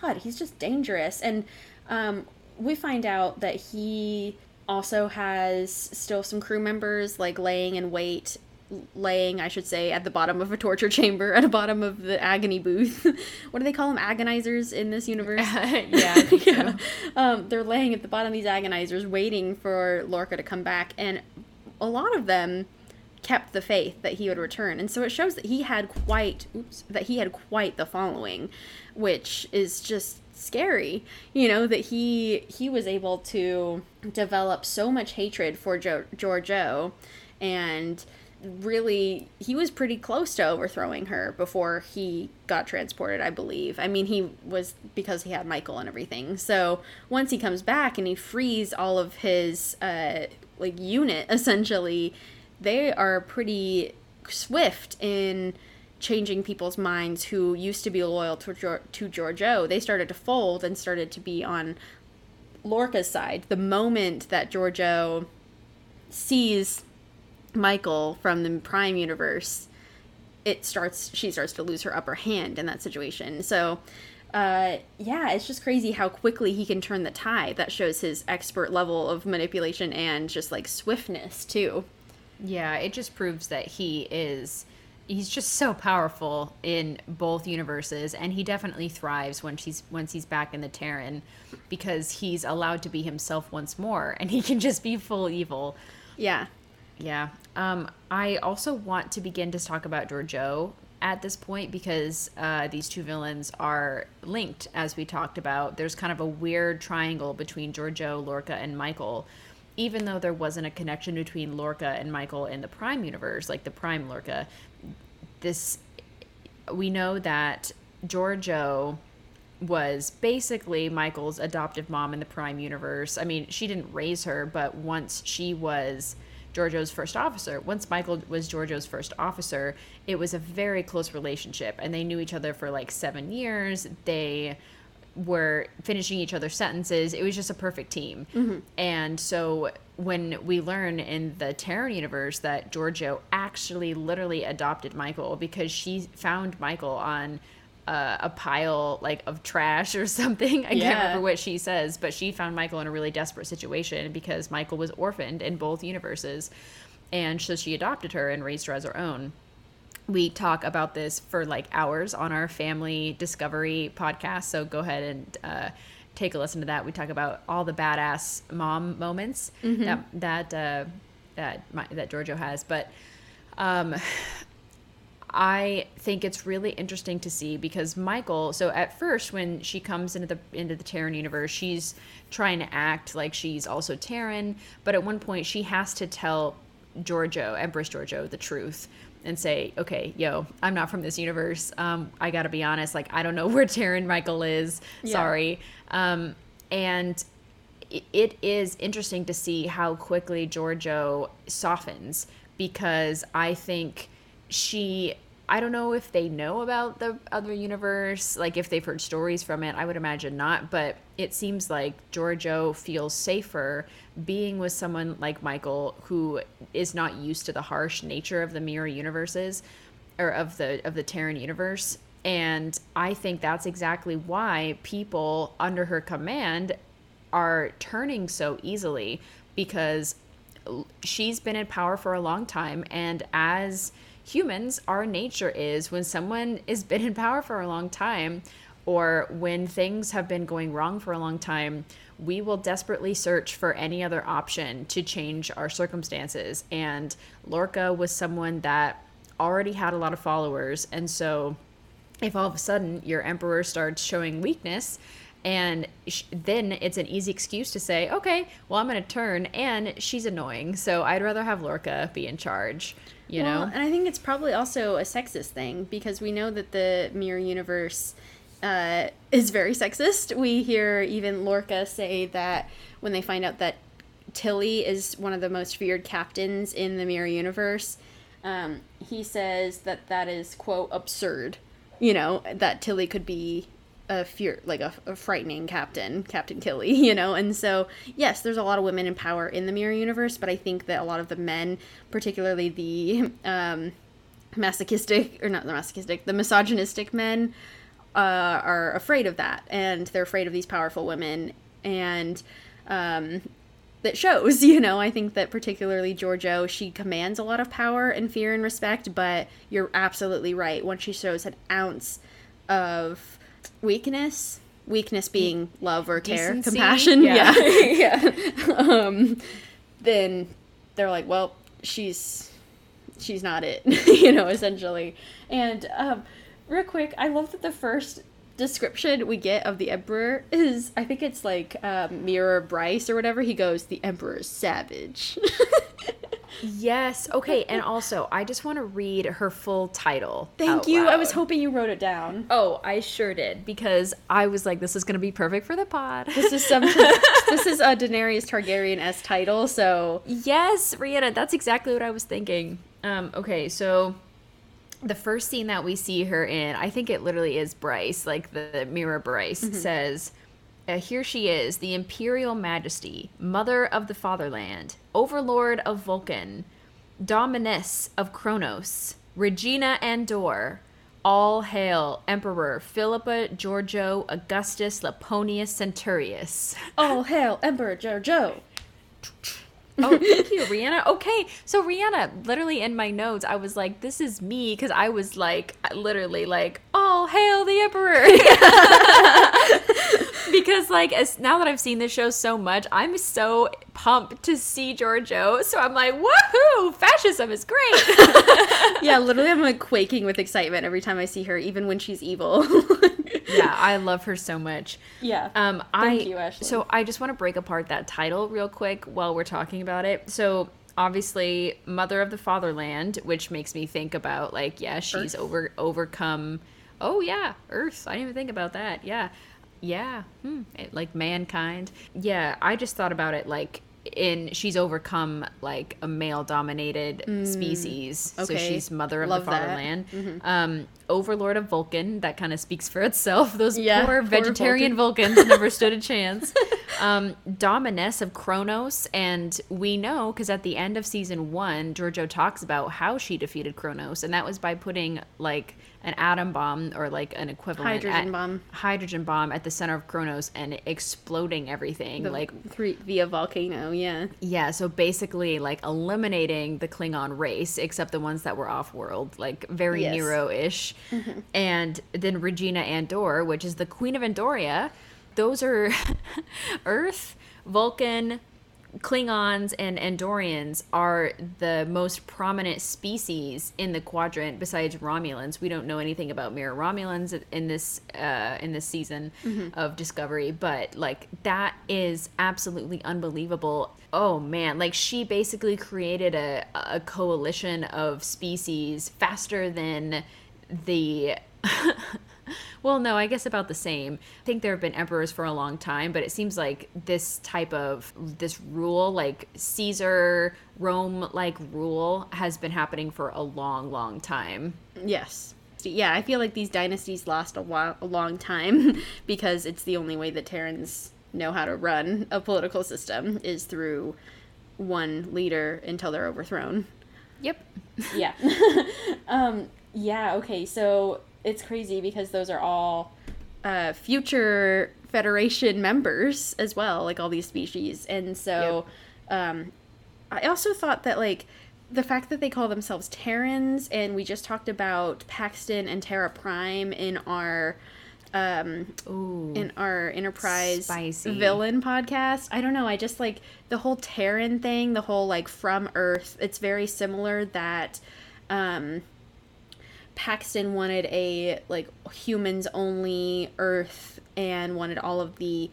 God, he's just dangerous, and um, we find out that he also has still some crew members like laying in wait, laying, I should say, at the bottom of a torture chamber, at the bottom of the agony booth. [LAUGHS] what do they call them? Agonizers in this universe. [LAUGHS] yeah, [LAUGHS] yeah. Um, they're laying at the bottom of these agonizers, waiting for Lorca to come back, and a lot of them kept the faith that he would return, and so it shows that he had quite, oops, that he had quite the following, which is just scary. You know that he he was able to develop so much hatred for jo- Georgiou, and really he was pretty close to overthrowing her before he got transported i believe i mean he was because he had michael and everything so once he comes back and he frees all of his uh like unit [LAUGHS] essentially they are pretty swift in changing people's minds who used to be loyal to, Gior- to Georgiou. They started to fold and started to be on Lorca's side. The moment that Georgiou sees Michael from the Prime universe, it starts she starts to lose her upper hand in that situation. So uh, yeah, it's just crazy how quickly he can turn the tide. That shows his expert level of manipulation and just like swiftness too. Yeah, it just proves that he is he's just so powerful in both universes and he definitely thrives when she's once he's back in the Terran because he's allowed to be himself once more and he can just be full evil. Yeah. Yeah. Um, I also want to begin to talk about Georgiou at this point because uh, these two villains are linked, as we talked about. There's kind of a weird triangle between Georgiou, Lorca, and Michael, even though there wasn't a connection between Lorca and Michael in the Prime universe, like the Prime Lorca. This, we know that Georgiou was basically Michael's adoptive mom in the Prime universe. I mean, she didn't raise her, but once she was Georgiou's first officer, once Michael was Georgiou's first officer, it was a very close relationship, and they knew each other for like seven years. They were finishing each other's sentences. It was just a perfect team. Mm-hmm. And so when we learn in the Terran universe that Georgiou actually literally adopted Michael because she found Michael on uh, a pile like of trash or [LAUGHS] something. I yeah. can't remember what she says, but she found Michael in a really desperate situation because Michael was orphaned in both universes. And so she adopted her and raised her as her own. We talk about this for like hours on our family discovery podcast. So go ahead and uh, take a listen to that. We talk about all the badass mom moments mm-hmm. that that uh, that my, that Georgiou has. But um, I think it's really interesting to see because Michael. So at first, when she comes into the into the Terran universe, she's trying to act like she's also Terran, but at one point she has to tell Georgiou, Empress Georgiou, the truth and say, okay, yo, I'm not from this universe. Um, I got to be honest. Like, I don't know [LAUGHS] where Terran Michael is. Yeah. Sorry. Um, and it is interesting to see how quickly Georgiou softens because I think she I don't know if they know about the other universe, like if they've heard stories from it. I would imagine not, but it seems like Georgiou feels safer being with someone like Michael who is not used to the harsh nature of the mirror universes or of the of the Terran universe. And I think that's exactly why people under her command are turning so easily because she's been in power for a long time and as humans, our nature is when someone has been in power for a long time or when things have been going wrong for a long time, we will desperately search for any other option to change our circumstances. And Lorca was someone that already had a lot of followers. And so, if all of a sudden your emperor starts showing weakness, and sh- then it's an easy excuse to say, okay, well, I'm going to turn, and she's annoying. So I'd rather have Lorca be in charge you well, know and i think it's probably also a sexist thing because we know that the mirror universe uh, is very sexist we hear even lorca say that when they find out that tilly is one of the most feared captains in the mirror universe um, he says that that is quote absurd you know that tilly could be a fear like a, a, frightening captain captain killy [LAUGHS] you know? And so yes there's a lot of women in power in the mirror universe but i think that a lot of the men particularly the [LAUGHS] um masochistic or not the masochistic the misogynistic men uh, are afraid of that and they're afraid of these powerful women. And um that shows [LAUGHS] you know? I think that particularly georgiou she commands a lot of power and fear and respect but you're absolutely right. Once she shows an ounce of weakness weakness being love or care. Decency. compassion yeah. yeah, [LAUGHS] [LAUGHS] yeah. um, then they're like well she's she's not it [LAUGHS] you know essentially. And um, real quick i love that the first description we get of the emperor is i think it's like um, mirror bryce or whatever. He goes the emperor is savage Yes. Okay. And also, I just want to read her full title. Thank you. Loud. I was hoping you wrote it down. Oh, I sure did because I was like, this is going to be perfect for the pod. This is some. [LAUGHS] this is a Daenerys Targaryen s title. So yes, Rhianna, that's exactly what I was thinking. Um. Okay. So. The first scene that we see her in, I think it literally is Bryce, like the mirror Bryce, mm-hmm. says, uh, here she is, the Imperial Majesty, Mother of the Fatherland, Overlord of Vulcan, Dominus of Kronos, Regina Andor. All hail Emperor Philippa Georgiou Augustus Iaponius Centarius. All hail Emperor Georgiou. [LAUGHS] oh, thank you, Rhianna. Okay, so Rhianna, literally in my notes, I was like, "This is me," because I was like, literally like, "All hail the emperor," [LAUGHS] [LAUGHS] because like, as now that I've seen this show so much, I'm so pumped to see Georgiou. So I'm like, woohoo! Fascism is great. [LAUGHS] yeah, literally, I'm like quaking with excitement every time I see her, even when she's evil. Yeah, I love her so much. Yeah. Um, I Thank you, Ashley. so I just want to break apart that title real quick while we're talking about it. So obviously, Mother of the Fatherland, which makes me think about like, yeah, she's Earth. over overcome. Oh yeah, Earth. I didn't even think about that. Yeah, yeah. Hmm. It- like mankind. Yeah, I just thought about it like. In she's overcome like a male dominated species, so Mm. she's mother of Love the fatherland. Um, Overlord of Vulcan, that kind of speaks for itself. [LAUGHS] Those Yeah, poor poor vegetarian Vulcans never stood a [LAUGHS] chance. Um, Dominus of Kronos, and we know because at the end of season one, Georgiou talks about how she defeated Kronos, and that was by putting like an atom bomb or like an equivalent Hydrogen bomb. hydrogen bomb at the center of Kronos and exploding everything. The like three via volcano, yeah. yeah, so basically like eliminating the Klingon race, except the ones that were off world, like very Yes. Nero ish. Mm-hmm. And then Regina Andor, which is the Queen of Andoria, those are [LAUGHS] Earth, Vulcan, Klingons, and Andorians are the most prominent species in the quadrant besides Romulans. We don't know anything about Mirror Romulans in this uh, in this season of Discovery, but like that is absolutely unbelievable. Oh man, like she basically created a a coalition of species faster than the [LAUGHS] [LAUGHS] well, no, I guess about the same. I think there have been emperors for a long time, but it seems like this type of this rule, like Caesar Rome like rule has been happening for a long, long time. Yes. Yeah, I feel like these dynasties last a while, a long time [LAUGHS] because it's the only way that Terrans know how to run a political system is through one leader until they're overthrown. Yep. Yeah. [LAUGHS] um, yeah, okay, so it's crazy because those are all uh, future Federation members as well, like all these species. And so um, I also thought that, like, the fact that they call themselves Terrans, and we just talked about Paxton and Terra Prime in our. Um, Ooh. in our Enterprise Spicy. villain podcast. I don't know. I just like the whole Terran thing, the whole like from Earth. It's very similar that um, Paxton wanted a like humans only Earth and wanted all of the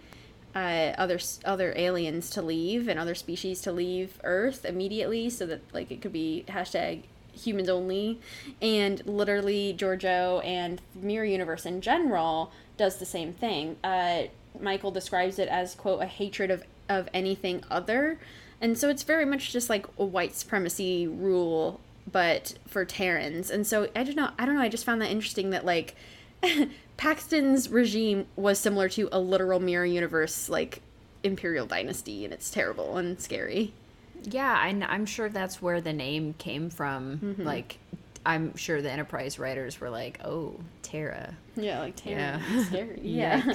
uh, other other aliens to leave and other species to leave Earth immediately, so that like it could be hashtag humans only. And literally georgiou and mirror universe in general does the same thing. Uh, michael describes it as quote a hatred of, of anything other. And so it's very much just like a white supremacy rule but for terrans and so i don't know i don't know i just found that interesting that like [LAUGHS] paxton's regime was similar to a literal mirror universe like imperial dynasty and it's terrible and scary Yeah, and I'm sure that's where the name came from. Mm-hmm. Like, I'm sure the Enterprise writers were like, "Oh, Terra, yeah like terran Yeah. [LAUGHS] scary yeah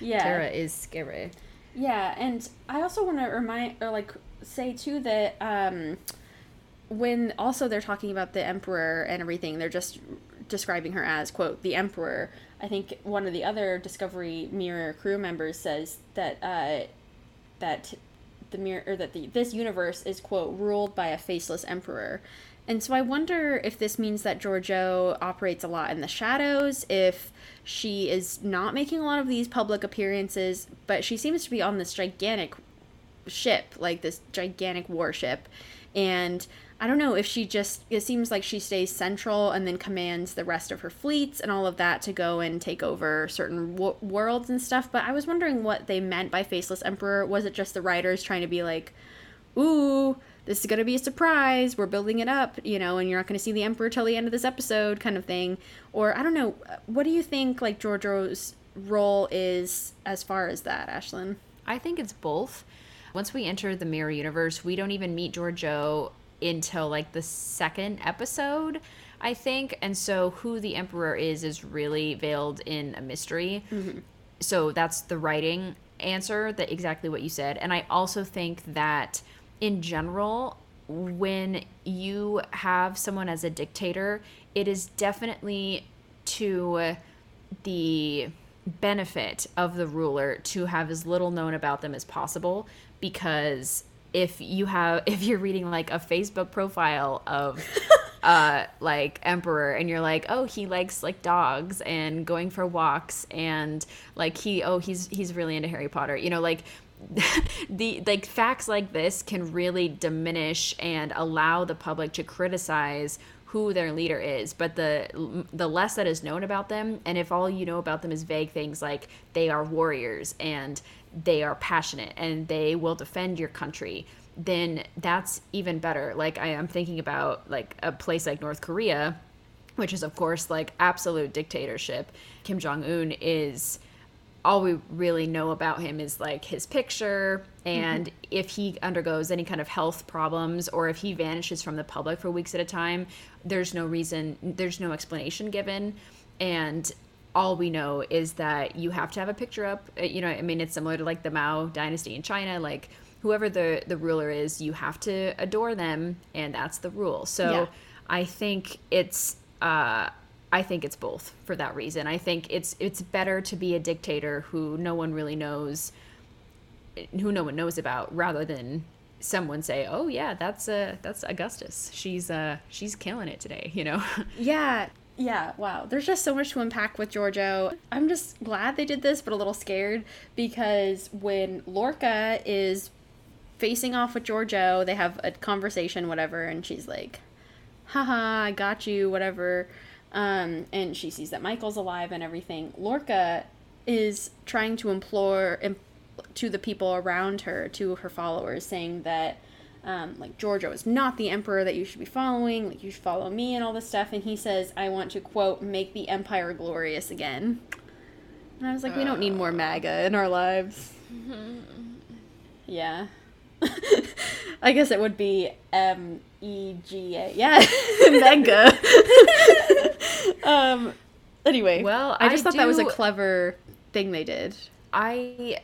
yeah Terra is scary." Yeah, and I also want to remind or like say too that um when also they're talking about the emperor and everything, they're just describing her as quote the emperor. I think one of the other Discovery Mirror crew members says that uh that the mirror or that the this universe is quote ruled by a faceless emperor. And so I wonder if this means that Georgiou operates a lot in the shadows, if she is not making a lot of these public appearances, but she seems to be on this gigantic ship, like this gigantic warship. And I don't know if she just, it seems like she stays central and then commands the rest of her fleets and all of that to go and take over certain wo- worlds and stuff. But I was wondering what they meant by Faceless Emperor. Was it just the writers trying to be like, ooh, this is going to be a surprise. We're building it up, you know, and you're not going to see the Emperor till the end of this episode, kind of thing. Or I don't know. What do you think, like, Georgiou's role is as far as that, Ashlyn? I think it's both. Once we enter the mirror universe, we don't even meet Georgiou until like the second episode, I think. And so who the emperor is is really veiled in a mystery. Mm-hmm. So that's the writing answer that exactly what you said. And I also think that in general, when you have someone as a dictator, it is definitely to the benefit of the ruler to have as little known about them as possible because if you have [LAUGHS] if you're reading like a Facebook profile of [LAUGHS] uh like emperor and you're like oh he likes like dogs and going for walks and like he oh he's he's really into Harry Potter you know like [LAUGHS] the like facts like this can really diminish and allow the public to criticize who their leader is but the the less that is known about them and if all you know about them is vague things like they are warriors and they are passionate and they will defend your country then that's even better. Like i am thinking about like a place like north korea which is of course like absolute dictatorship. Kim jong-un is all we really know about him is like his picture and mm-hmm. if he undergoes any kind of health problems or if he vanishes from the public for weeks at a time there's no reason there's no explanation given. And all we know is that you have to have a picture up uh, you know i mean it's similar to like the mao dynasty in china like whoever the the ruler is you have to adore them and that's the rule so yeah. i think it's uh I think it's both for that reason. I think it's it's better to be a dictator who no one really knows who no one knows about rather than someone say, "Oh yeah, that's uh that's Augustus. She's uh she's killing it today," you know. [LAUGHS] Yeah. Yeah, wow. There's just so much to unpack with Georgiou. I'm just glad they did this, but a little scared because when Lorca is facing off with Georgiou, they have a conversation, whatever, and she's like, haha, I got you, whatever. Um, and she sees that Michael's alive and everything. Lorca is trying to implore imp- to the people around her, to her followers, saying that um, like Georgiou is not the emperor that you should be following. Like you should follow me and all this stuff. And he says, "I want to quote make the empire glorious again." And I was like, we don't need more MAGA in our lives. [LAUGHS] yeah. [LAUGHS] I guess it would be M E G A. Yeah, [LAUGHS] mega. um. Anyway, well, I just I thought do, that was a clever thing they did. I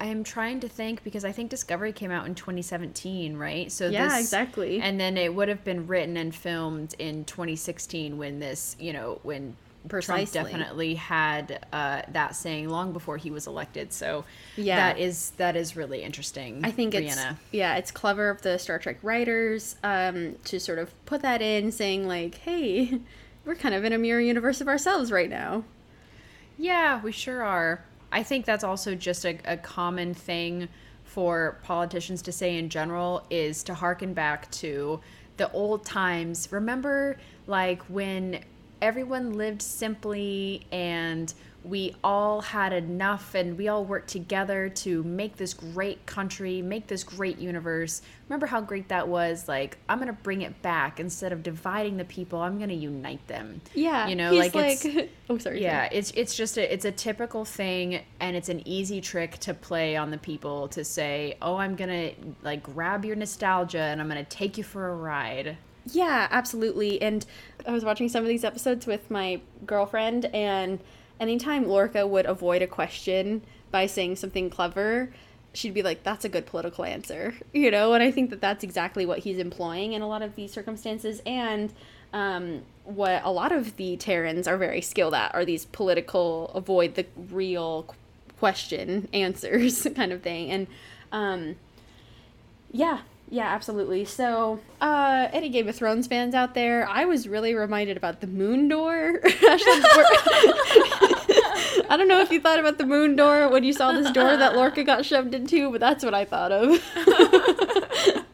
I am trying to think because I think Discovery came out in 2017, right? So yeah, this, exactly. And then it would have been written and filmed in 2016 when this, you know, when Precisely. Trump definitely had uh, that saying long before he was elected. So yeah, that is that is really interesting. I think Brianna. it's yeah, it's clever of the Star Trek writers um, to sort of put that in, saying like, hey, [LAUGHS] we're kind of in a mirror universe of ourselves right now. Yeah, we sure are. I think that's also just a, a common thing for politicians to say in general is to harken back to the old times. Remember, like when everyone lived simply and we all had enough and we all worked together to make this great country, make this great universe. Remember how great that was? Like, I'm going to bring it back instead of dividing the people, I'm going to unite them. Yeah. You know, like, like it's [LAUGHS] Oh, sorry. Yeah, sorry. it's it's just a it's a typical thing and it's an easy trick to play on the people to say, "Oh, I'm going to like grab your nostalgia and I'm going to take you for a ride." Yeah, absolutely. And I was watching some of these episodes with my girlfriend, and anytime Lorca would avoid a question by saying something clever, she'd be like, that's a good political answer, [LAUGHS] you know? And I think that that's exactly what he's employing in a lot of these circumstances. And um, what a lot of the Terrans are very skilled at are these political, avoid the real question [LAUGHS] answers [LAUGHS] kind of thing. And um, yeah, yeah, absolutely. So, uh, any Game of Thrones fans out there, I was really reminded about the moon door. [LAUGHS] I don't know if you thought about the moon door when you saw this door that Lorca got shoved into, but that's what I thought of. [LAUGHS]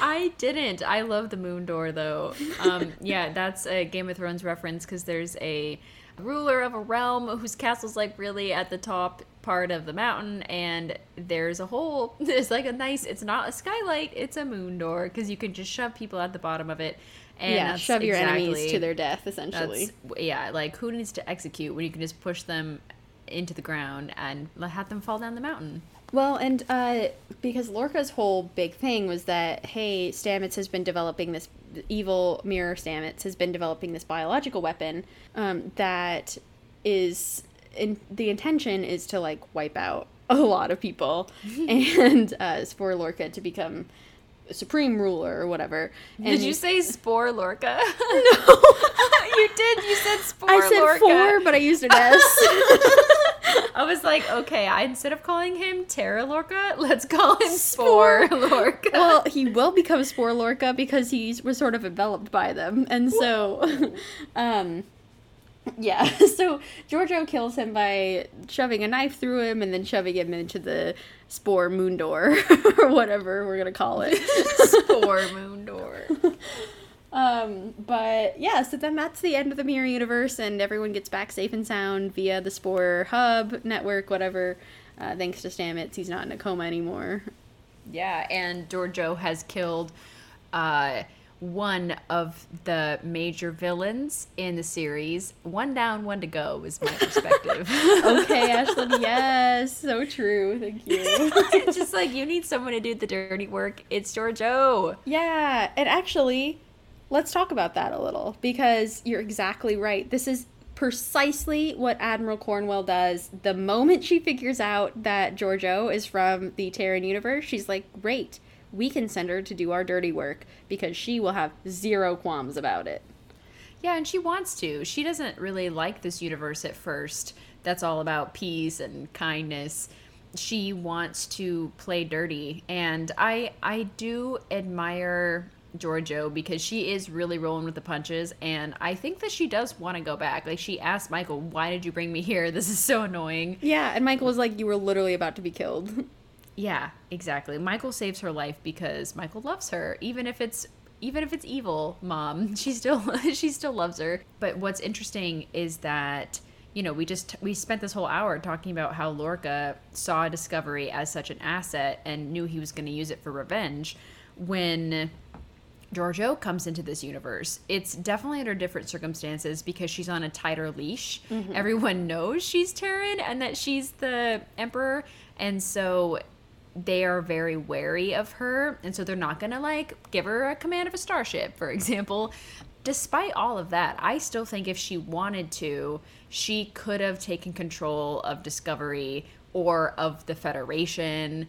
I didn't. I love the moon door though. Um, yeah, that's a Game of Thrones reference because there's a ruler of a realm whose castle's like really at the top part of the mountain and there's a hole [LAUGHS] it's like a nice it's not a skylight it's a moon door because you can just shove people at the bottom of it and yeah shove your exactly, enemies to their death essentially. yeah like who needs to execute when you can just push them into the ground and have them fall down the mountain? Well, and uh, because Lorca's whole big thing was that, hey, Stamets has been developing this evil mirror Stamets has been developing this biological weapon um, that is in, the intention is to like wipe out [LAUGHS] a lot of people. [LAUGHS] And uh, for Lorca to become supreme ruler or whatever. And did you say spore Lorca? [LAUGHS] No, [LAUGHS] you did. You said spore. I said Lorca. four, but I used an S. [LAUGHS] was like, okay, I, instead of calling him Terra Lorca, let's call him Spore, Spore Lorca. Well, he will become Spore Lorca because he was sort of enveloped by them, and so, um, yeah. [LAUGHS] So Georgiou kills him by shoving a knife through him and then shoving him into the Spore Moon Door [LAUGHS] or whatever we're gonna call it. [LAUGHS] Spore Moon Door. Um, but yeah, so then that's the end of the mirror universe, and everyone gets back safe and sound via the Spore Hub network, whatever. Uh, thanks to Stamets, he's not in a coma anymore. Yeah, and Georgiou has killed uh, one of the major villains in the series. One down, one to go is my perspective. [LAUGHS] okay, [LAUGHS] Ashlyn, yes, so true. Thank you. [LAUGHS] it's just like you need someone to do the dirty work. It's Georgiou. Yeah, and actually, let's talk about that a little because you're exactly right. This is precisely what Admiral Cornwell does. The moment she figures out that Georgiou is from the Terran universe, she's like, great, we can send her to do our dirty work because she will have zero qualms about it. Yeah, and she wants to. She doesn't really like this universe at first. That's all about peace and kindness. She wants to play dirty, and I I do admire Georgiou because she is really rolling with the punches and I think that she does want to go back. Like she asked Michael, "Why did you bring me here? [LAUGHS] This is so annoying." Yeah, and Michael was like, "You were literally about to be killed." [LAUGHS] Yeah, exactly. Michael saves her life because Michael loves her even if it's even if it's evil, mom. [LAUGHS] She still [LAUGHS] she still loves her. But what's interesting is that you know, we just we spent this whole hour talking about how Lorca saw Discovery as such an asset and knew he was going to use it for revenge when Georgiou comes into this universe, it's definitely under different circumstances because she's on a tighter leash. Mm-hmm. Everyone knows she's Terran and that she's the Emperor, and so they are very wary of her, and so they're not gonna like give her a command of a starship, for example. Despite all of that, I still think if she wanted to, she could have taken control of Discovery or of the Federation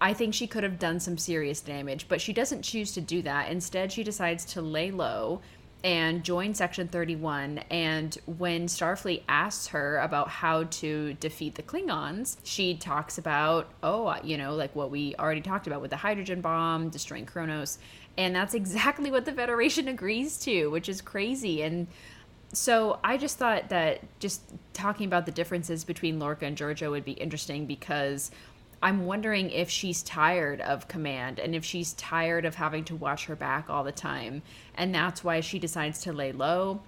I think she could have done some serious damage, but she doesn't choose to do that. Instead, she decides to lay low and join Section 31. And when Starfleet asks her about how to defeat the Klingons, she talks about, oh, you know, like what we already talked about with the hydrogen bomb, destroying Kronos. And that's [LAUGHS] exactly what the Federation agrees to, which is crazy. And so I just thought that just talking about the differences between Lorca and Georgiou would be interesting because I'm wondering if she's tired of command and if she's tired of having to watch her back all the time. And that's why she decides to lay low.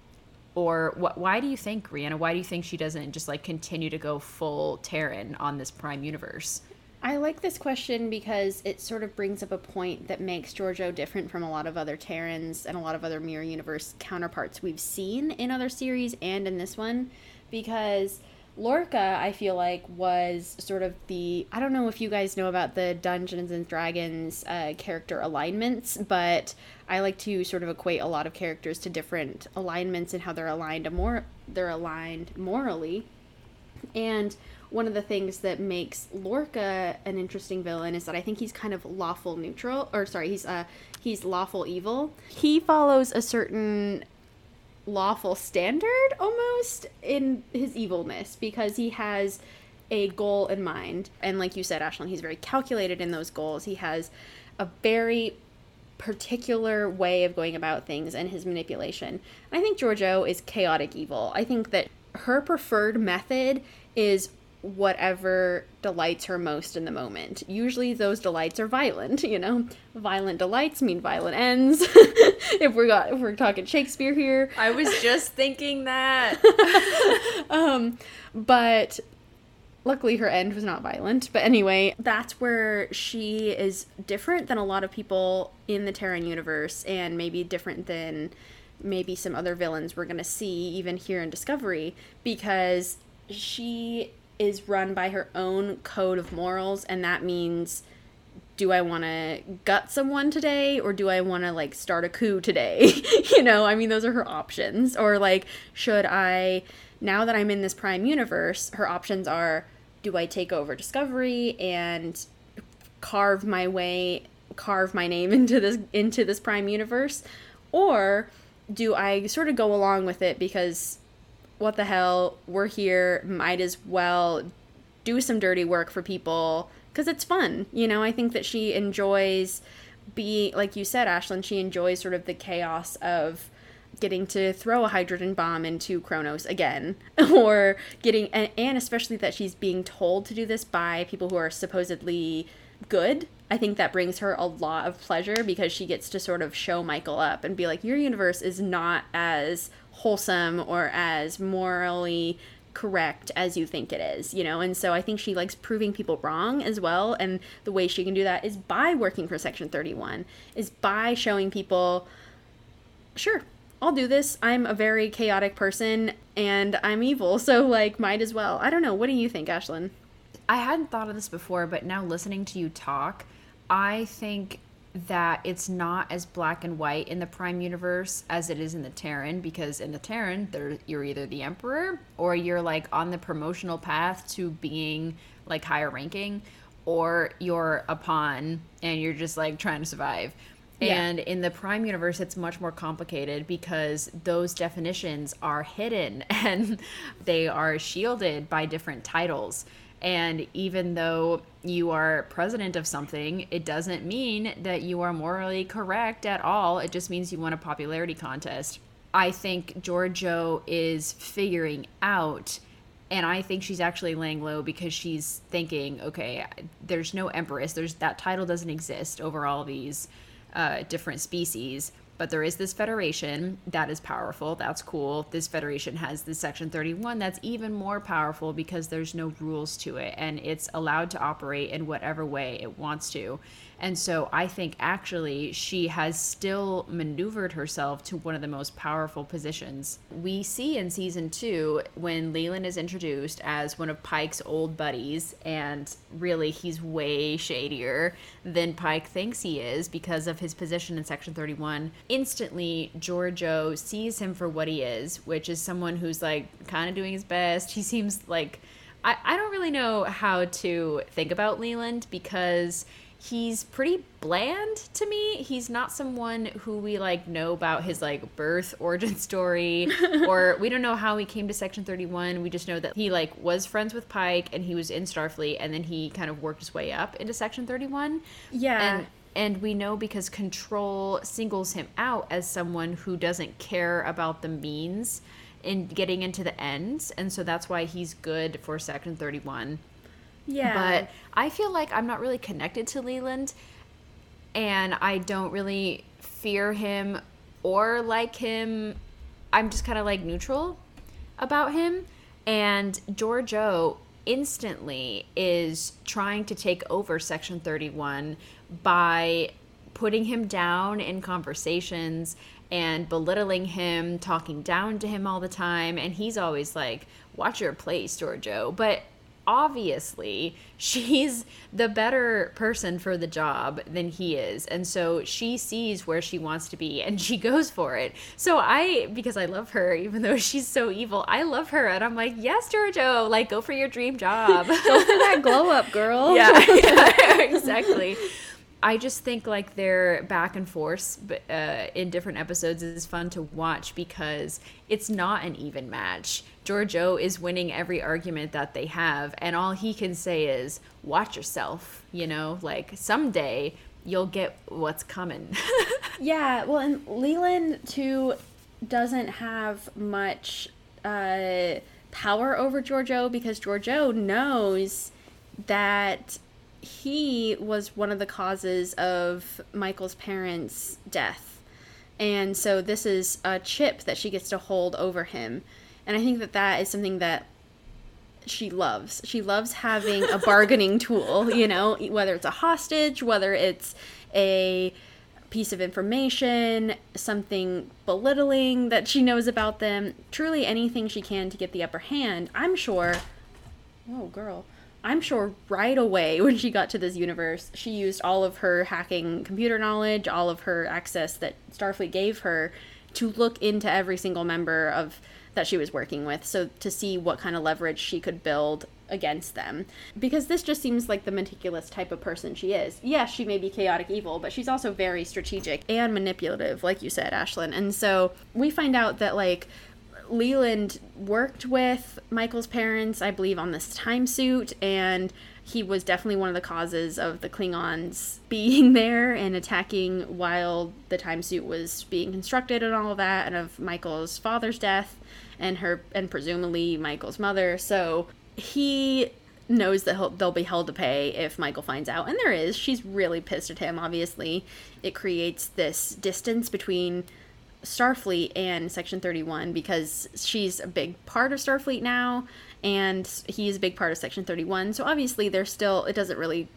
Or wh- why do you think, Rhianna, why do you think she doesn't just like continue to go full Terran on this Prime universe? I like this question because it sort of brings up a point that makes Georgiou different from a lot of other Terrans and a lot of other Mirror Universe counterparts we've seen in other series and in this one. Because Lorca, I feel like, was sort of the. I don't know if you guys know about the Dungeons and Dragons uh, character alignments, but I like to sort of equate a lot of characters to different alignments and how they're aligned more. They're aligned morally, and one of the things that makes Lorca an interesting villain is that I think he's kind of lawful neutral, or sorry, he's uh he's lawful evil. He follows a certain lawful standard almost in his evilness because he has a goal in mind. And like you said, Ashlyn, he's very calculated in those goals. He has a very particular way of going about things and his manipulation. I think Georgiou is chaotic evil. I think that her preferred method is whatever delights her most in the moment. Usually those delights are violent, you know. Violent delights mean violent ends. [LAUGHS] if we're got if we're talking Shakespeare here. I was just thinking that. [LAUGHS] um but luckily her end was not violent. But anyway, that's where she is different than a lot of people in the Terran universe and maybe different than maybe some other villains we're going to see even here in Discovery because she is run by her own code of morals and that means do I want to gut someone today or do I want to like start a coup today? [LAUGHS] you know, I mean those are her options or like should I now that I'm in this prime universe, her options are do I take over discovery and carve my way carve my name [LAUGHS] into this into this prime universe or do I sort of go along with it because what the hell, we're here, might as well do some dirty work for people because it's fun. You know, I think that she enjoys being, like you said, Ashlyn, she enjoys sort of the chaos of getting to throw a hydrogen bomb into Kronos again, [LAUGHS] or getting, and, and especially that she's being told to do this by people who are supposedly good. I think that brings her a lot of pleasure because she gets to sort of show Michael up and be like, your universe is not as wholesome or as morally correct as you think it is, you know? And so I think she likes proving people wrong as well. And the way she can do that is by working for Section 31, is by showing people, sure, I'll do this. I'm a very chaotic person and I'm evil, [LAUGHS] so like might as well. I don't know. What do you think, Ashlyn? I hadn't thought of this before, but now listening to you talk, I think that it's not as black and white in the Prime universe as it is in the Terran because in the Terran, there you're either the Emperor or you're like on the promotional path to being like higher ranking, or you're a pawn and you're just like trying to survive. Yeah. And in the Prime universe, it's much more complicated because those definitions are hidden [LAUGHS] and they are shielded by different titles. And even though you are president of something, it doesn't mean that you are morally correct at all. It just means you won a popularity contest. I think Georgiou is figuring out, and I think she's actually laying low because she's thinking, okay, there's no empress. There's that title doesn't exist over all these uh, different species but there is this federation that is powerful. That's cool. This federation has this Section 31 that's even more powerful because there's no rules to it and it's allowed to operate in whatever way it wants to. And so I think actually she has still maneuvered herself to one of the most powerful positions. We see in season two when Leland is introduced as one of Pike's old buddies, and really he's way shadier than Pike thinks he is because of his position in Section 31. Instantly, Georgiou sees him for what he is, which is someone who's like kind of doing his best. He seems like. I, I don't really know how to think about Leland because he's pretty bland to me. He's not someone who we like know about his like birth origin [LAUGHS] story [LAUGHS] or we don't know how he came to section 31. We just know that he like was friends with Pike and he was in Starfleet and then he kind of worked his way up into section 31. Yeah. And and we know because control singles him out as someone who doesn't care about the means in getting into the ends and so that's why he's good for section 31 yeah. But I feel like I'm not really connected to Leland and I don't really fear him or like him. I'm just kind of like neutral about him. And Georgiou instantly is trying to take over Section 31 by putting him down in conversations and belittling him, talking down to him all the time. And he's always like, watch your place, Georgiou. But obviously she's the better person for the job than he is. And so she sees where she wants to be and she goes for it. So i because i love her even though she's so evil i love her and i'm like yes georgiou like go for your dream job. Go for that glow up girl. [LAUGHS] Yeah, yeah [LAUGHS] exactly I just think like their back and forth uh, in different episodes is fun to watch because it's not an even match. Georgiou is winning every argument that they have, and all he can say is, "Watch yourself." You know, like someday you'll get what's coming. [LAUGHS] yeah, well, and Leland too doesn't have much uh, power over Georgiou because Georgiou knows that he was one of the causes of Michael's parents' death. And so this is a chip that she gets to hold over him. And I think that that is something that she loves. She loves having a [LAUGHS] bargaining tool, you know, whether it's a hostage, whether it's a piece of information, something belittling that she knows about them, truly anything she can to get the upper hand. I'm sure. Oh, girl. I'm sure right away when she got to this universe, she used all of her hacking computer knowledge, all of her access that Starfleet gave her to look into every single member of that she was working with so to see what kind of leverage she could build against them. Because this just seems like the meticulous type of person she is. Yes she may be chaotic evil but she's also very strategic and manipulative like you said ashlyn. And so we find out that like Leland worked with Michael's parents, I believe, on this time suit, and he was definitely one of the causes of the Klingons [LAUGHS] being there and attacking while the time suit was being constructed and all of that, and of Michael's father's death and her and presumably Michael's mother. So he knows that they'll be held to pay if Michael finds out, and there is. She's really pissed at him. Obviously, it creates this distance between Starfleet and Section 31 because she's a big part of Starfleet now and he's a big part of Section 31. So obviously there's still it doesn't really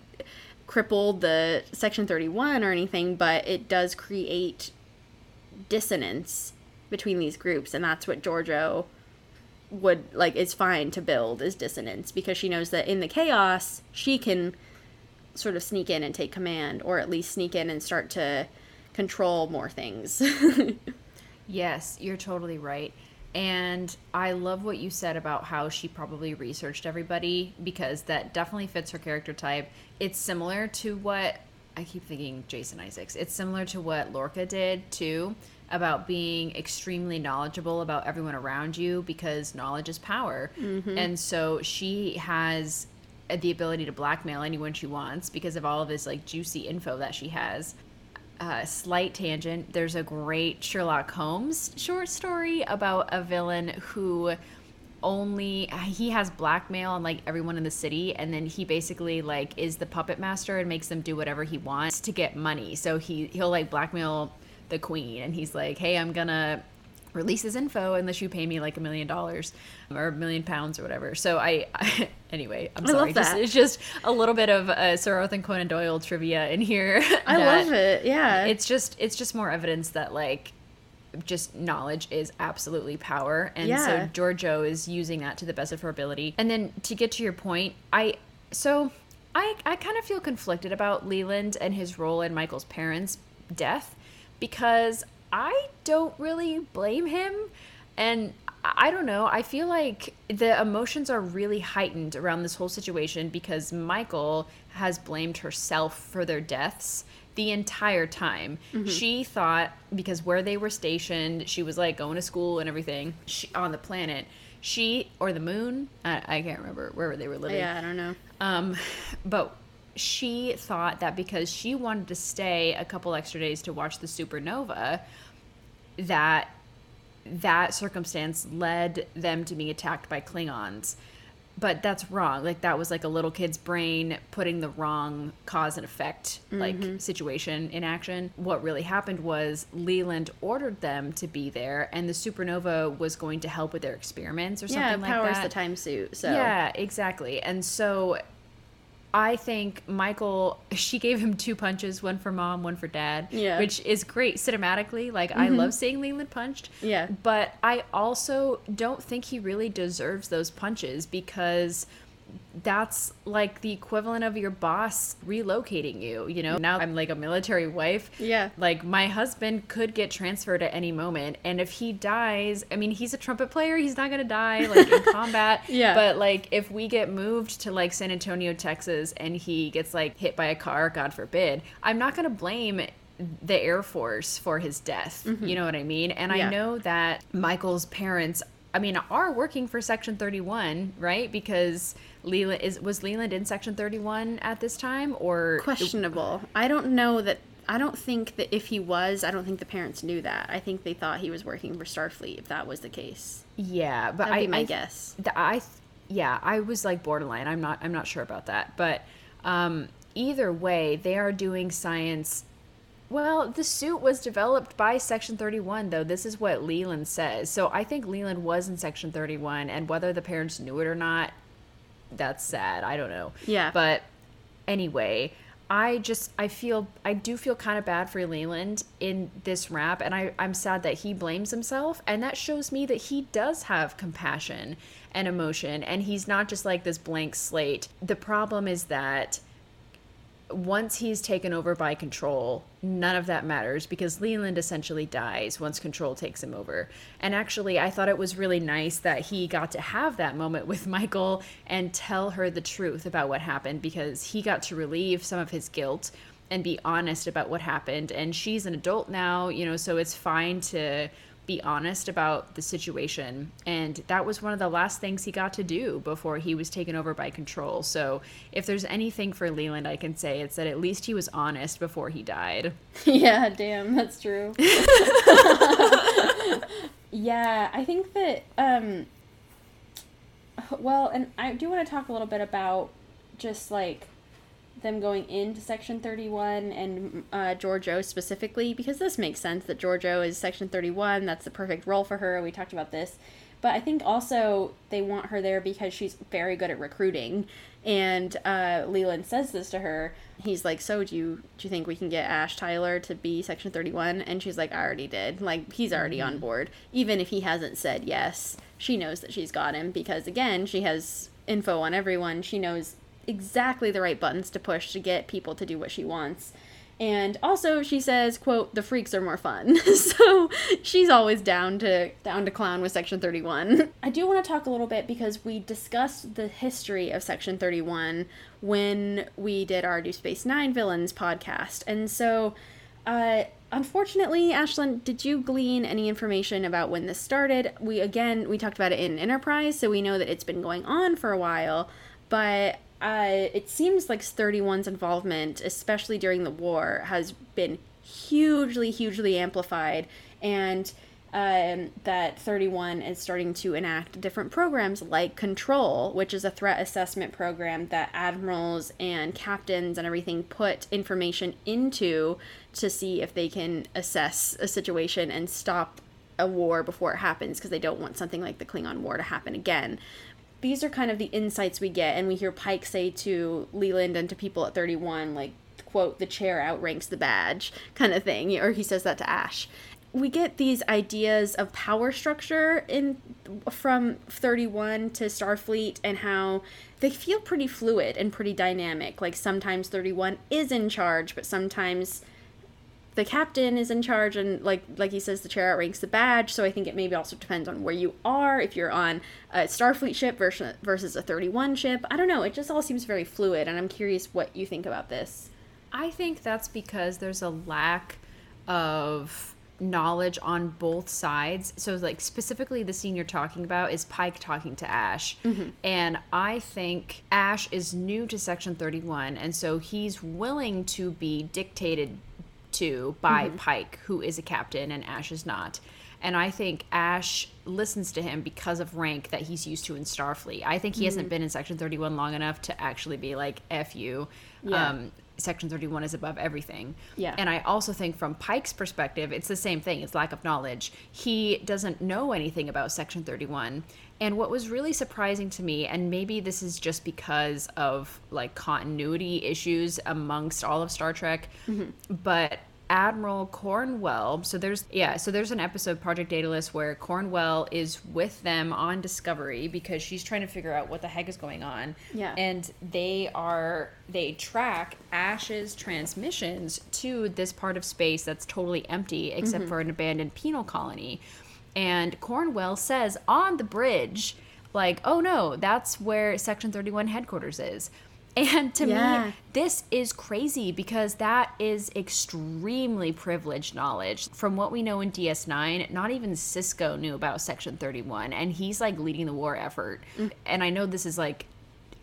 cripple the Section 31 or anything, but it does create dissonance between these groups and that's what Georgiou would like is fine to build is dissonance because she knows that in the chaos she can sort of sneak in and take command or at least sneak in and start to control more things. [LAUGHS] yes, you're totally right. And I love what you said about how she probably researched everybody because that definitely fits her character type. It's similar to what I keep thinking Jason Isaacs. It's similar to what Lorca did too about being extremely knowledgeable about everyone around you because knowledge is power. Mm-hmm. And so she has the ability to blackmail anyone she wants because of all of this like juicy info that she has uh, slight tangent. There's a great Sherlock Holmes short story about a villain who only he has blackmail on like everyone in the city and then he basically like is the puppet master and makes them do whatever he wants to get money so he he'll like blackmail the queen and he's like hey i'm gonna release his info unless you pay me like a million dollars or a million pounds or whatever. So I, I [LAUGHS] anyway, I'm sorry. I just, it's just a little bit of uh, Sir Arthur Conan Doyle trivia in here. [LAUGHS] I love it. Yeah. It's just it's just more evidence that like just knowledge is absolutely power and yeah. so Georgiou is using that to the best of her ability. And then to get to your point, I so I I kind of feel conflicted about Leland and his role in Michael's parents' death because I don't really blame him. And I don't know. I feel like the emotions are really heightened around this whole situation because Michael has blamed herself for their deaths the entire time. Mm-hmm. She thought because where they were stationed, she was like going to school and everything she, on the planet. She or the moon, I, I can't remember where they were living. Yeah, I don't know. Um, but she thought that because she wanted to stay a couple extra days to watch the supernova, that that circumstance led them to being attacked by Klingons. But that's wrong. Like that was like a little kid's brain putting the wrong cause and effect like mm-hmm. situation in action. What really happened was Leland ordered them to be there, and the supernova was going to help with their experiments or something yeah, like that. powers the time suit. So yeah, exactly. And so I think Michael, she gave him two punches, one for mom, one for dad. Yeah. Which is great cinematically. Like, mm-hmm. I love seeing Leland punched. Yeah. But I also don't think he really deserves those punches because that's like the equivalent of your boss relocating you you know now i'm like a military wife yeah like my husband could get transferred at any moment and if he dies i mean he's a trumpet player he's not gonna die like in [LAUGHS] combat yeah but like if we get moved to like san antonio texas and he gets like hit by a car god forbid i'm not gonna blame the Air Force for his death. Mm-hmm. You know what I mean? And yeah. I know that Michael's parents I mean, are working for Section 31, right? Because Leland is was Leland in Section 31 at this time, or questionable. I don't know that. I don't think that if he was, I don't think the parents knew that. I think they thought he was working for Starfleet. If that was the case, yeah, but That'd I, my I, guess. I, yeah, I was like borderline. I'm not. I'm not sure about that, but um, either way, they are doing science well, the suit was developed by Section 31, though. This is what Leland says. So I think Leland was in Section 31, and whether the parents knew it or not, that's sad. I don't know. Yeah. But anyway, I just I feel I do feel kind of bad for Leland in this rap, and I I'm sad that he blames himself, and that shows me that he does have compassion and emotion, and he's not just like this blank slate. The problem is that once he's taken over by control, none of that matters because Leland essentially dies once control takes him over. And actually, I thought it was really nice that he got to have that moment with [LAUGHS] Michael and tell her the truth about what happened because he got to relieve some of his guilt and be honest about what happened. And she's an adult now, you know, so it's fine to be honest about the situation. And that was one of the last things he got to do before he was taken over by control. So if there's anything for Leland I can say, it's that at least he was honest before he died. [LAUGHS] yeah, damn, that's true. [LAUGHS] yeah, I think that, um, well, and I do want to talk a little bit about just like them going into Section 31 and uh, Georgiou specifically, because this makes sense that Georgiou is Section 31. That's the perfect role for her. We talked about this. But I think also they want her there because she's very good at recruiting. And uh, Leland says this to her. He's like, "So do you do you think we can get Ash Tyler to be Section 31?" And she's like, "I already did. Like he's already mm-hmm. on board. Even if he hasn't said yes, she knows that she's got him because again, she has info on everyone. She knows exactly the right buttons to push to get people to do what she wants. And also she says, quote, the freaks are more fun. [LAUGHS] so she's always down to down to clown with section 31. I do want to talk a little bit because we discussed the history of section 31 when we did our new Space 9 villains podcast. And so uh unfortunately, Ashlyn, did you glean any information about when this started? We again, we talked about it in Enterprise, so we know that it's been going on for a while, but uh, it seems like 31's involvement, especially during the war, has been hugely, hugely amplified, and um, that 31 is starting to enact different programs like Control, which is a threat assessment program that admirals and captains and everything put information into to see if they can assess a situation and stop a war before it happens because they don't want something like the Klingon War to happen again these are kind of the insights we get, and we hear Pike say to Leland and to people at 31, like, quote, the chair outranks the badge, kind of thing, or he says that to Ash. We get these ideas of power structure in from 31 to Starfleet and how they feel pretty fluid and pretty dynamic. Like sometimes 31 is in charge, but sometimes the captain is in charge and like like he says the chair outranks the badge so i think it maybe also depends on where you are. If you're on a starfleet ship versus versus a 31 ship i don't know it just all seems very fluid and i'm curious what you think about this. I think that's because there's a lack of knowledge on both sides. So like specifically the scene you're talking about is pike talking to ash. Mm-hmm. and i think ash is new to section 31 and so he's willing to be dictated to by mm-hmm. Pike, who is a captain and Ash is not. And I think Ash listens to him because of rank that he's used to in Starfleet. I think he mm-hmm. hasn't been in Section 31 long enough to actually be like, F you. Yeah. Um, Section 31 is above everything. Yeah. And I also think from Pike's perspective, it's the same thing. It's lack of knowledge. He doesn't know anything about Section 31. And what was really surprising to me, and maybe this is just because of like continuity issues amongst all of Star Trek, mm-hmm. but Admiral Cornwell. So there's yeah, so there's an episode Project Daedalus where Cornwell is with them on Discovery because she's trying to figure out what the heck is going on. Yeah. And they are they track Ash's transmissions to this part of space that's totally empty except mm-hmm. for an abandoned penal colony. And Cornwell says on the bridge, like, oh no, that's where Section 31 headquarters is. And to yeah. me, this is crazy because that is extremely privileged knowledge. From what we know in DS9, not even Sisko knew about Section 31, and he's like leading the war effort. Mm. And I know this is like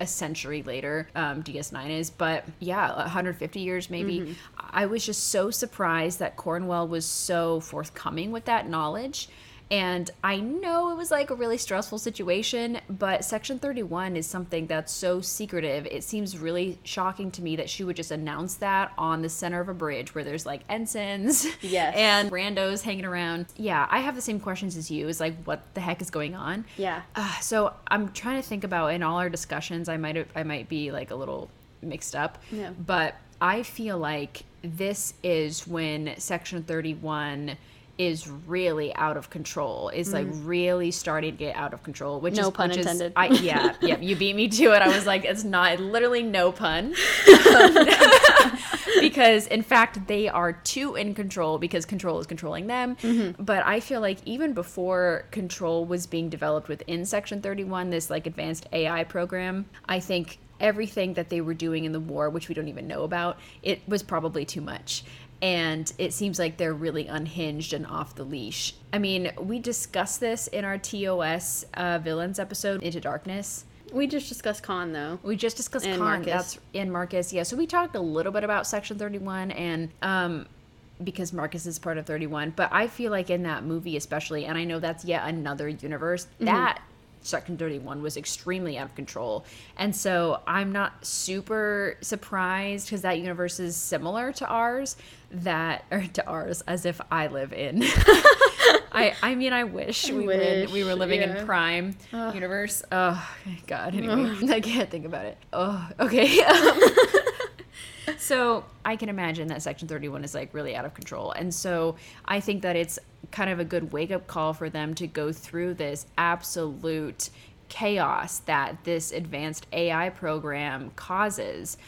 a century later um, ds9 is but yeah 150 years maybe mm-hmm. i was just so surprised that cornwell was so forthcoming with that knowledge and I know it was like a really stressful situation, but Section 31 is something that's so secretive. It seems really shocking to me that she would just announce that on the center of a bridge where there's like ensigns yes. [LAUGHS] and randos hanging around. Yeah, I have the same questions as you. Is like, what the heck is going on? Yeah. Uh, so I'm trying to think about in all our discussions, I might have, I might be like a little mixed up. Yeah. But I feel like this is when Section 31 is really out of control is like mm. really starting to get out of control which no is pun intended is, I, yeah yeah you beat me to it. I was like it's not literally no pun. [LAUGHS] [LAUGHS] Because in fact they are too in control because control is controlling them. Mm-hmm. but i feel like even before control was being developed within section 31 this like advanced ai program i think everything that they were doing in the war which we don't even know about it was probably too much and it seems like they're really unhinged and off the leash. I mean, we discussed this in our TOS uh, villains episode, Into Darkness. We just discussed Khan, though. We just discussed And Khan. Marcus. That's in Marcus. Yeah. So we talked a little bit about Section Thirty One and um, because Marcus is part of Thirty One. But I feel like in that movie, especially, and I know that's yet another universe that. Section 31 was extremely out of control. And so I'm not super surprised because that universe is similar to ours that or to ours as if I live in. [LAUGHS] I I mean I wish we were in, we were living yeah. in prime universe. Oh god, anyway. [LAUGHS] I can't think about it. Oh, okay. Um, [LAUGHS] so I can imagine that Section 31 is like really out of control. And so I think that it's kind of a good wake up call for them to go through this absolute chaos that this advanced AI program causes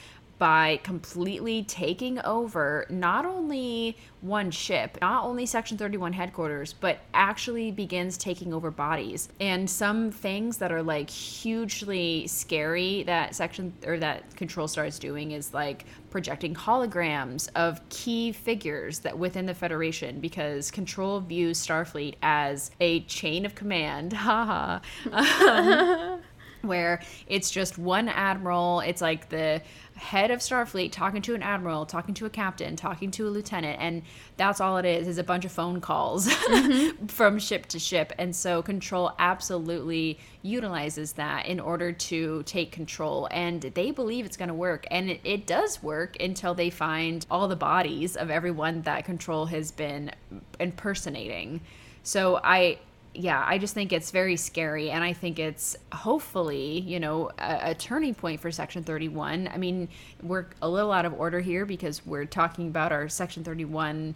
by completely taking over not only one ship, not only Section 31 headquarters, but actually begins taking over bodies. And some things that are like hugely scary that Section or that Control starts doing is like projecting holograms of key figures that within the Federation because Control views Starfleet as a chain of command. [LAUGHS] Haha. [LAUGHS] Um, where it's just one admiral. It's like the head of Starfleet talking to an admiral, talking to a captain, talking to a lieutenant, and that's all it is is a bunch of phone calls mm-hmm. [LAUGHS] from ship to ship. And so Control absolutely utilizes that in order to take control, and they believe it's going to work, and it, it does work until they find all the bodies of everyone that Control has been impersonating. So I yeah, I just think it's very scary. And I think it's hopefully, you know, a, a, turning point for Section 31. I mean, we're a little out of order here because we're talking about our Section 31.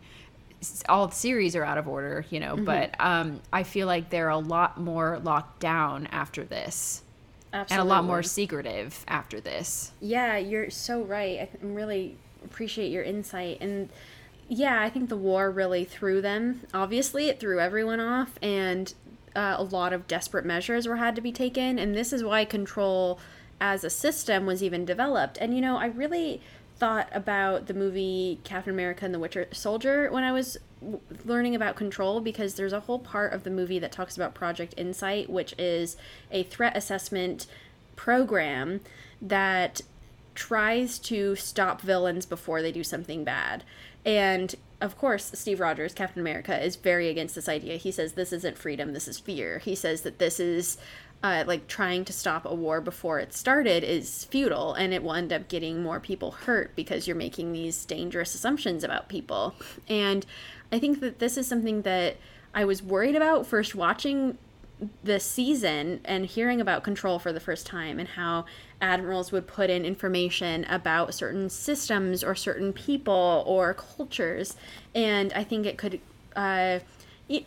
All the series are out of order, you know, but um, I feel like they're a lot more locked down after this. Absolutely. And a lot more secretive after this. Yeah, you're so right. I really appreciate your insight. And yeah, I think the war really threw them. Obviously, it threw everyone off, and uh, a lot of desperate measures were had to be taken. And this is why control as a system was even developed. And you know, I really thought about the movie Captain America and the Winter Soldier when I was w- learning about control because there's a whole part of the movie that talks about Project Insight, which is a threat assessment program that tries to stop villains before they do something bad. And of course, Steve Rogers, Captain America, is very against this idea. He says this isn't freedom, this is fear. He says that this is uh, like trying to stop a war before it started is futile and it will end up getting more people hurt because you're making these dangerous assumptions about people. And I think that this is something that I was worried about first watching this season and hearing about control for the first time and how admirals would put in information about certain systems or certain people or cultures. And i think it could uh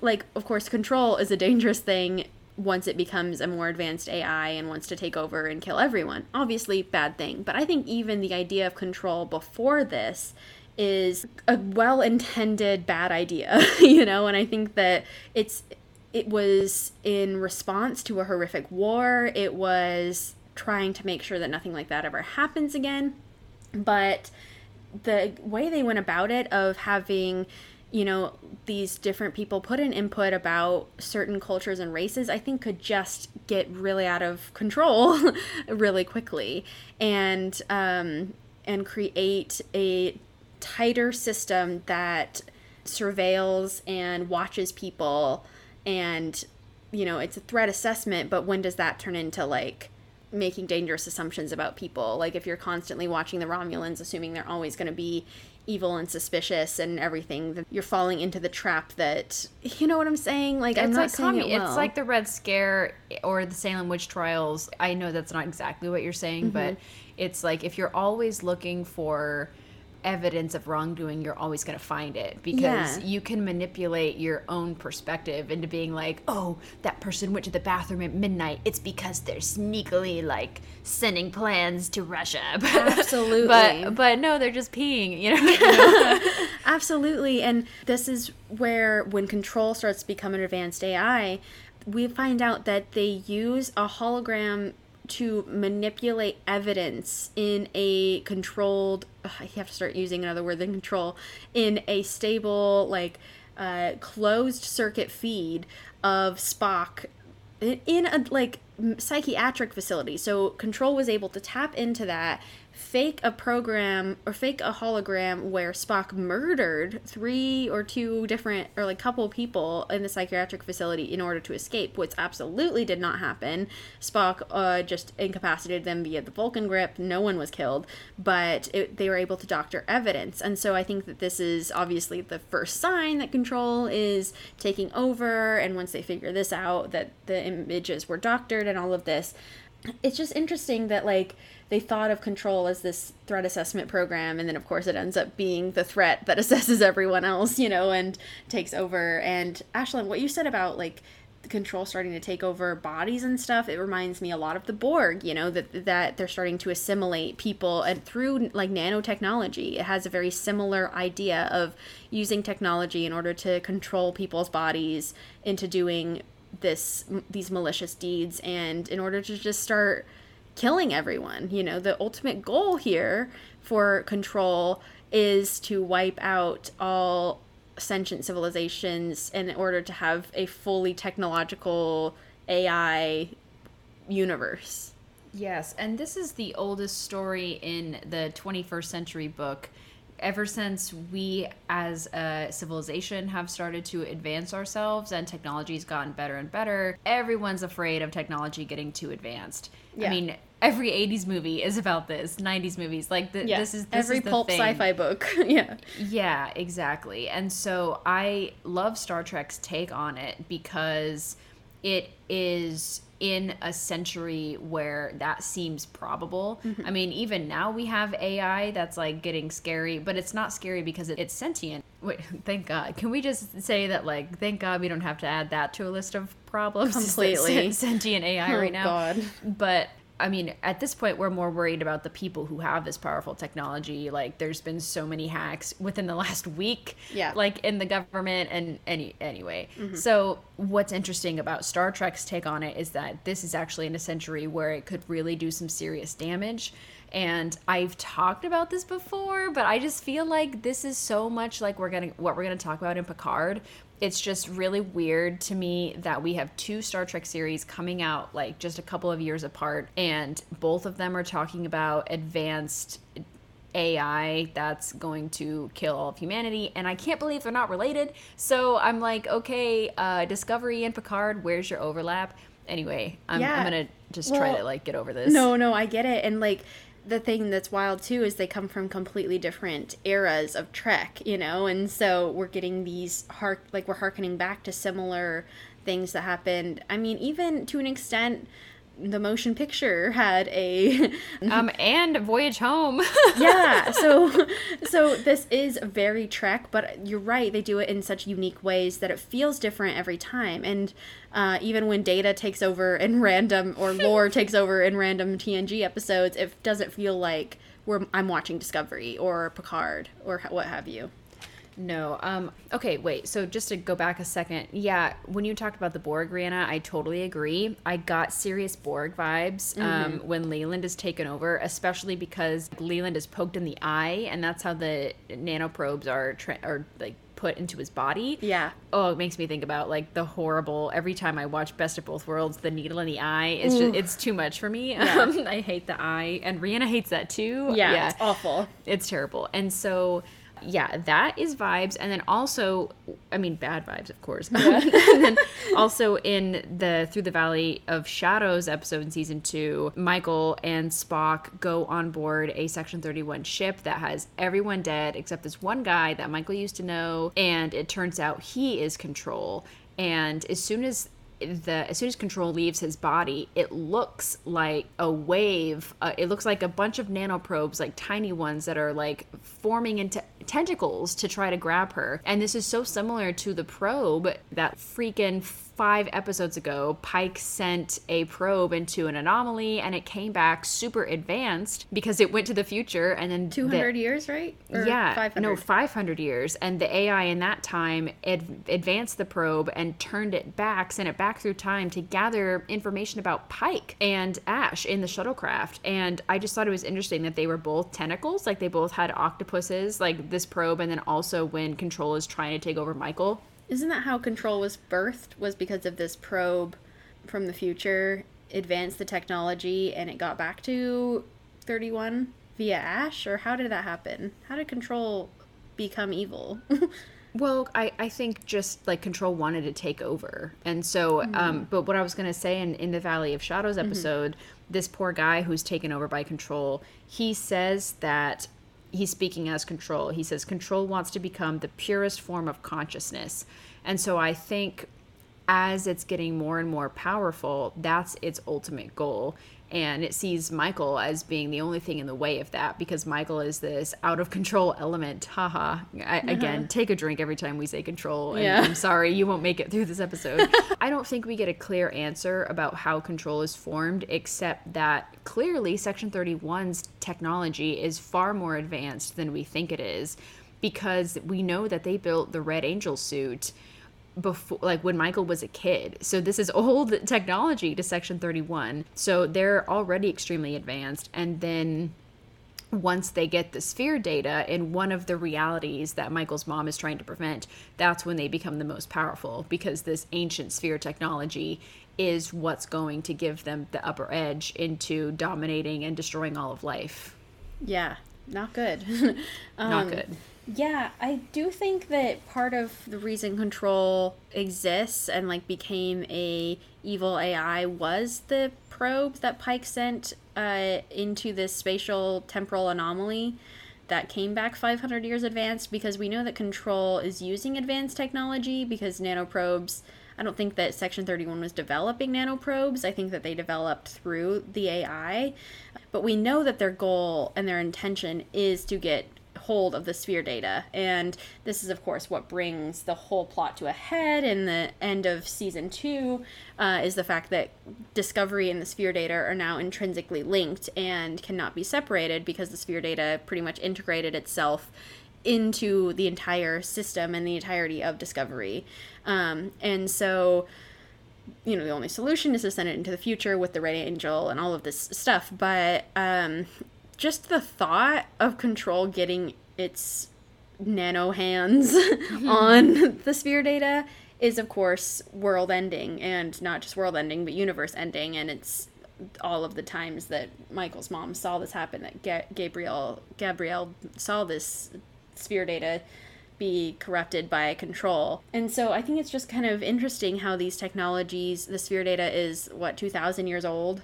like of course control is a dangerous thing once it becomes a more advanced ai and wants to take over and kill everyone. Obviously bad thing. But i think even the idea of control before this is a well-intended bad idea [LAUGHS] you know? And i think that it's it was in response to a horrific war. It was trying to make sure that nothing like that ever happens again. But the way they went about it of having you know these different people put in input about certain cultures and races i think could just get really out of control [LAUGHS] really quickly and um, and create a tighter system that surveils and watches people and you know it's a threat assessment but when does that turn into like making dangerous assumptions about people? Like if you're constantly watching the romulans assuming they're always going to be evil and suspicious and everything you're falling into the trap that you know what i'm saying? Like i'm not like saying it well. it's like the red scare or the salem witch trials. I know that's not exactly what you're saying mm-hmm. but it's like if you're always looking for evidence of wrongdoing you're always going to find it because Yeah. you can manipulate your own perspective into being like oh that person went to the bathroom at midnight it's because they're sneakily like sending plans to russia [LAUGHS] Absolutely. but but no they're just peeing you know [LAUGHS] Absolutely. And this is where, when control starts to become an advanced AI, we find out that they use a hologram to manipulate evidence in a controlled ugh, I have to start using another word than control in a stable like uh, closed circuit feed of Spock in a like psychiatric facility. So Control was able to tap into that fake a program or fake a hologram where Spock murdered three or two different or like couple people in the psychiatric facility in order to escape, which absolutely did not happen. Spock uh, just incapacitated them via the Vulcan grip. No one was killed, but it, they were able to doctor evidence. And so I think that this is obviously the first sign that Control is taking over. And once they figure this out, that the images were doctored and all of this, it's just interesting that like they thought of control as this threat assessment program and then of course it ends up being the threat that [LAUGHS] assesses everyone else you know and takes over. And ashlyn what you said about like the control starting to take over bodies and stuff it reminds me a lot of the borg you know that that they're starting to assimilate people and through like nanotechnology it has a very similar idea of using technology in order to control people's bodies into doing this these malicious deeds and in order to just start killing everyone. You know, the ultimate goal here for control is to wipe out all sentient civilizations in order to have a fully technological AI universe. Yes, and this is the oldest story in the 21st century book ever since we as a civilization have started to advance ourselves and technology's gotten better and better, everyone's afraid of technology getting too advanced. Yeah. I mean, every 80s movie is about this 90s movies like the, yeah. this is this every is pulp thing. sci-fi book [LAUGHS] yeah yeah exactly and so i love star trek's take on it because it is in a century where that seems probable. Mm-hmm. I mean, even now we have AI that's like getting scary, but it's not scary because it's sentient. Wait, thank God. Can we just say that, like, thank God we don't have to add that to a list of problems? [LAUGHS] Completely. Sentient AI oh, right now. God. But I mean, at this point, we're more worried about the people who have this powerful technology. Like, there's been so many hacks within the [LAUGHS] last week, yeah, like in the government and any anyway. Mm-hmm. So, what's interesting about Star Trek's take on it is that this is actually in a century where it could really do some serious damage. And I've talked about this before, but I just feel like this is so much like we're gonna what we're gonna talk about in Picard, it's just really weird to me that we have two Star Trek series coming out like just a couple of years apart, and both of them are talking about advanced AI that's going to kill all of humanity, and I can't believe they're not related. So I'm like, okay, uh, Discovery and Picard, where's your overlap? Anyway, I'm, yeah. I'm gonna just well, try to like get over this. No, no, I get it, and like the thing that's wild too is they come from completely different eras of Trek, you know, and so we're getting these hark like we're harkening back to similar things that happened. I mean, even to an extent, the motion picture had a [LAUGHS] um and voyage home. [LAUGHS] Yeah so so this is very trek but you're right they do it in such unique ways that it feels different every time. And uh, even when data takes over in random or [LAUGHS] lore takes over in random tng episodes it doesn't feel like we're i'm watching discovery or picard or what have you no. Um, okay, wait. So just to go back a second, yeah, when you talked about the Borg, Rhianna, I totally agree. I got serious Borg vibes um, mm-hmm. when Leland is taken over, especially because Leland is poked in the eye, and that's how the nanoprobes are tra- are like put into his body. Yeah. Oh, it makes me think about like the horrible. Every time I watch Best of Both Worlds, the needle in the eye is just it's too much for me. Yeah. Um, [LAUGHS] I hate the eye, and Rhianna hates that too. Yeah, yeah, it's awful. It's terrible, and so yeah, that is vibes. And then also, I mean, bad vibes, of course. Yeah. [LAUGHS] [LAUGHS] and then also in the Through the Valley of Shadows episode in season two, Michael and Spock go on board a Section 31 ship that has everyone dead except this one guy that Michael used to know. And it turns out he is control. And as soon as the as soon as control leaves his body it looks like a wave uh, it looks like a bunch of nanoprobes like tiny ones that are like forming into tentacles to try to grab her. And this is so similar to the probe that freaking five episodes ago, Pike sent a probe into an anomaly and it came back super advanced because it went to the future and then 200 the, years, right? Or yeah, 500? no, 500 years. And the AI in that time ad- advanced the probe and turned it back, sent it back through time to gather information about Pike and Ash in the shuttlecraft. And I just thought it was interesting that they were both tentacles, like they both had octopuses, like this probe, and then also when Control is trying to take over Michael isn't that how Control was birthed? Was because of this probe from the future advanced the technology and it got back to 31 via Ash? Or how did that happen? How did Control become evil? [LAUGHS] Well, I, I think just like Control wanted to take over. And so, mm-hmm. um, but what I was going to say in, in the Valley of Shadows mm-hmm. episode, mm-hmm. this poor guy who's taken over by Control, he says that he's speaking as control. He says control wants to become the purest form of consciousness. And so I think as it's getting more and more powerful, that's its ultimate goal and it sees Michael as being the only thing in the way of that because Michael is this out of control element. Haha. uh-huh. Again, take a drink every time we say control. And yeah. I'm sorry, you won't make it through this episode. [LAUGHS] I don't think we get a clear answer about how control is formed, except that clearly Section 31's technology is far more advanced than we think it is because we know that they built the Red Angel suit before like when Michael was a kid. So this is old [LAUGHS] technology to section 31. So they're already extremely advanced and then once they get the sphere data in one of the realities that Michael's mom is trying to prevent, that's when they become the most powerful because this ancient sphere technology is what's going to give them the upper edge into dominating and destroying all of life. Yeah, not good. [LAUGHS] um, not good. Yeah, I do think that part of the reason Control exists and like became a evil AI was the probe that Pike sent uh, into this spatial temporal anomaly that came back 500 years advanced because we know that Control is using advanced technology because nanoprobes. I don't think that Section 31 was developing nanoprobes. I think that they developed through the AI. But we know that their goal and their intention is to get hold of the sphere data. And this is, of course, what brings the whole plot to a head in the end of season two uh, is the fact that Discovery and the sphere data are now intrinsically linked and cannot be separated because the sphere data pretty much integrated itself into the entire system and the entirety of Discovery. Um, and so you know the only solution is to send it into the future with the red angel and all of this stuff but um just the thought of control getting its nano hands [LAUGHS] on the sphere data is of course world ending and not just world ending but universe ending and it's all of the times that Michael's mom saw this happen that Ga- Gabriel Gabrielle saw this sphere data be corrupted by control. And so I think it's just kind of interesting how these technologies the sphere data is what 2000 years old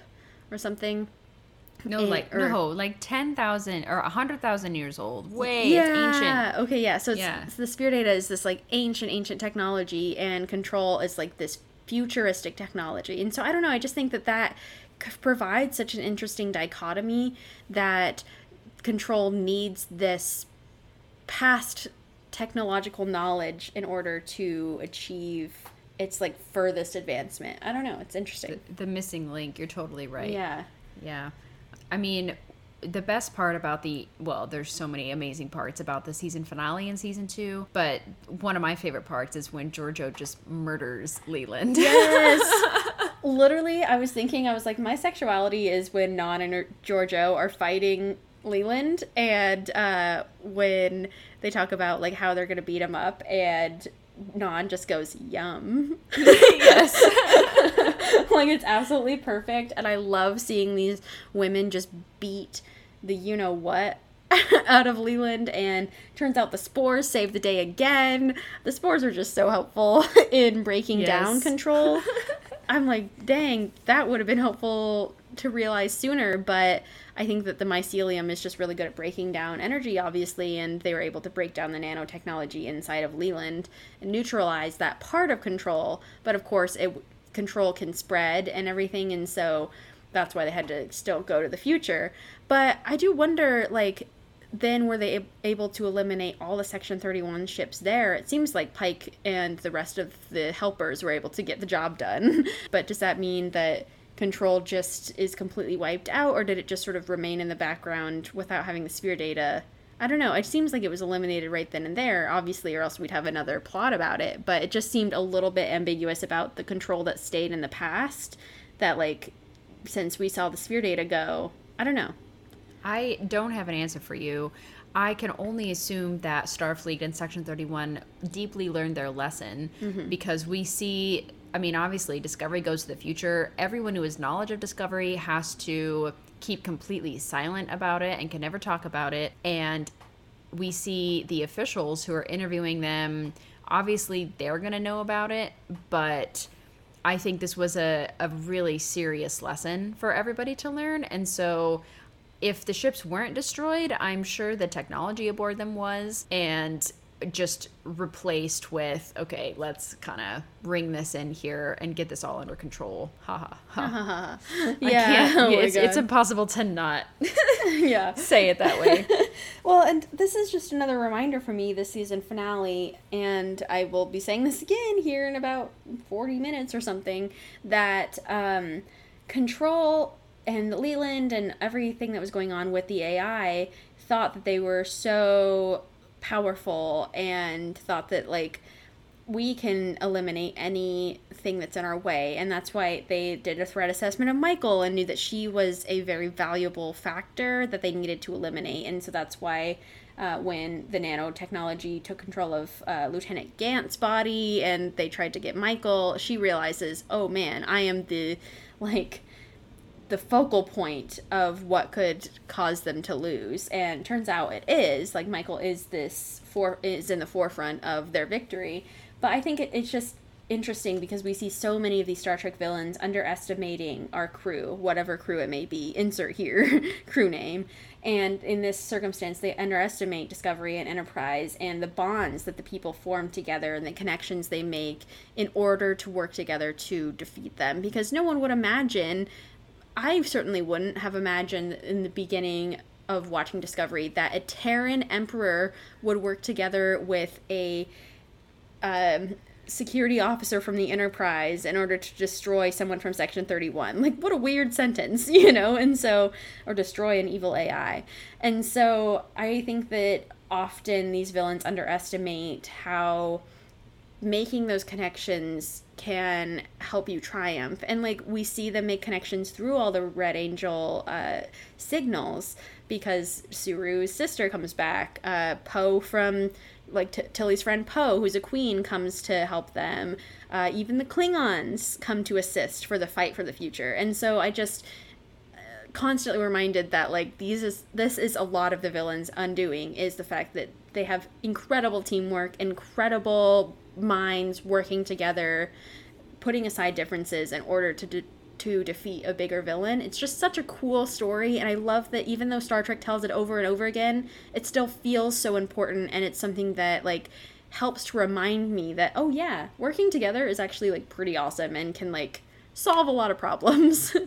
or something no, like or, no, like ten thousand or a hundred thousand years old. Way, yeah. ancient. Okay, yeah. So, yeah. so the sphere data is this like ancient, ancient technology, and control is like this futuristic technology. And so I don't know. I just think that that provides such an interesting dichotomy that control needs this past technological knowledge in order to achieve its like furthest advancement. I don't know. It's interesting. The, the missing link. You're totally right. Yeah. Yeah. I mean, the best part about the well, there's so many amazing parts about the season finale in season two, but one of my favorite parts is when Georgiou just murders Leland. Yes. [LAUGHS] Literally, I was thinking, I was like, my sexuality is when Nhan and Georgiou are fighting Leland, and uh, when they talk about like how they're gonna beat him up, and Nhan just goes, "Yum." [LAUGHS] [LAUGHS] yes. like it's absolutely perfect and I love seeing these women just beat the you know what [LAUGHS] out of Leland and turns out the spores save the day again. The spores are just so helpful in breaking yes. down control. I'm like, dang, that would have been helpful to realize sooner, but I think that the mycelium is just really good at breaking down energy, obviously, and they were able to break down the nanotechnology inside of Leland and neutralize that part of control. But of course, it control can spread and everything and so that's why they had to still go to the future but i do wonder like then were they able to eliminate all the Section 31 ships there? It seems like Pike and the rest of the helpers were able to get the job done. [LAUGHS] but does that mean that control just is completely wiped out, or did it just sort of remain in the background without having the sphere data? I don't know. It seems like it was eliminated right then and there, obviously, or else we'd have another plot about it. But it just seemed a little bit ambiguous about the control that stayed in the past. That, like, since we saw the sphere data go, I don't know. I don't have an answer for you. I can only assume that Starfleet and Section 31 deeply learned their lesson mm-hmm. because we see, I mean, obviously, Discovery goes to the future. Everyone who has knowledge of Discovery has to keep completely silent about it and can never talk about it. And we see the officials who are interviewing them, obviously, they're going to know about it, but. I think this was a, a really serious lesson for everybody to learn. And so if the ships weren't destroyed, I'm sure the technology aboard them was. And just replaced with okay let's kind of bring this in here and get this all under control. Ha ha ha. [LAUGHS] Yeah. [LAUGHS] oh it's, it's impossible to not [LAUGHS] yeah. say it that way. Well and this is just another reminder for me this season finale and i will be saying this again here in about 40 minutes or something that um control and leland and everything that was going on with the ai thought that they were so powerful and thought that like we can eliminate anything that's in our way. And that's why they did a threat assessment of michael and knew that she was a very valuable factor that they needed to eliminate. And so that's why uh, when the nanotechnology took control of uh, lieutenant gant's body and they tried to get michael she realizes oh man i am the like the focal point of what could cause them to lose. And turns out it is like michael is this for is in the forefront of their victory. But i think it, it's just interesting because we see so many of these star trek villains underestimating our crew whatever crew it may be. Insert here [LAUGHS] crew name. And in this circumstance they underestimate discovery and enterprise and the bonds that the people form together and the connections they make in order to work together to defeat them. Because no one would imagine I certainly wouldn't have imagined in the beginning of watching Discovery that a Terran Emperor would work together with a um, security officer from the Enterprise in order to destroy someone from Section 31. Like, what a weird sentence, [LAUGHS] you know? And so, or destroy an evil AI. And so, I think that often these villains underestimate how making those connections can help you triumph. And like we see them make connections through all the Red Angel uh, signals because Saru's sister comes back. Uh, Po from like T- Tilly's friend Po, who's a queen, comes to help them. Uh, even the Klingons come to assist for the fight for the future. And so I just uh, constantly reminded that like these is this is a lot of the villains undoing is the fact that they have incredible teamwork incredible minds working together, putting aside differences in order to de- to defeat a bigger villain. It's just such a cool story, and I love that even though Star Trek tells it over and over again, it still feels so important, and it's something that like helps to remind me that oh yeah, working together is actually like pretty awesome and can like solve a lot of problems. [LAUGHS]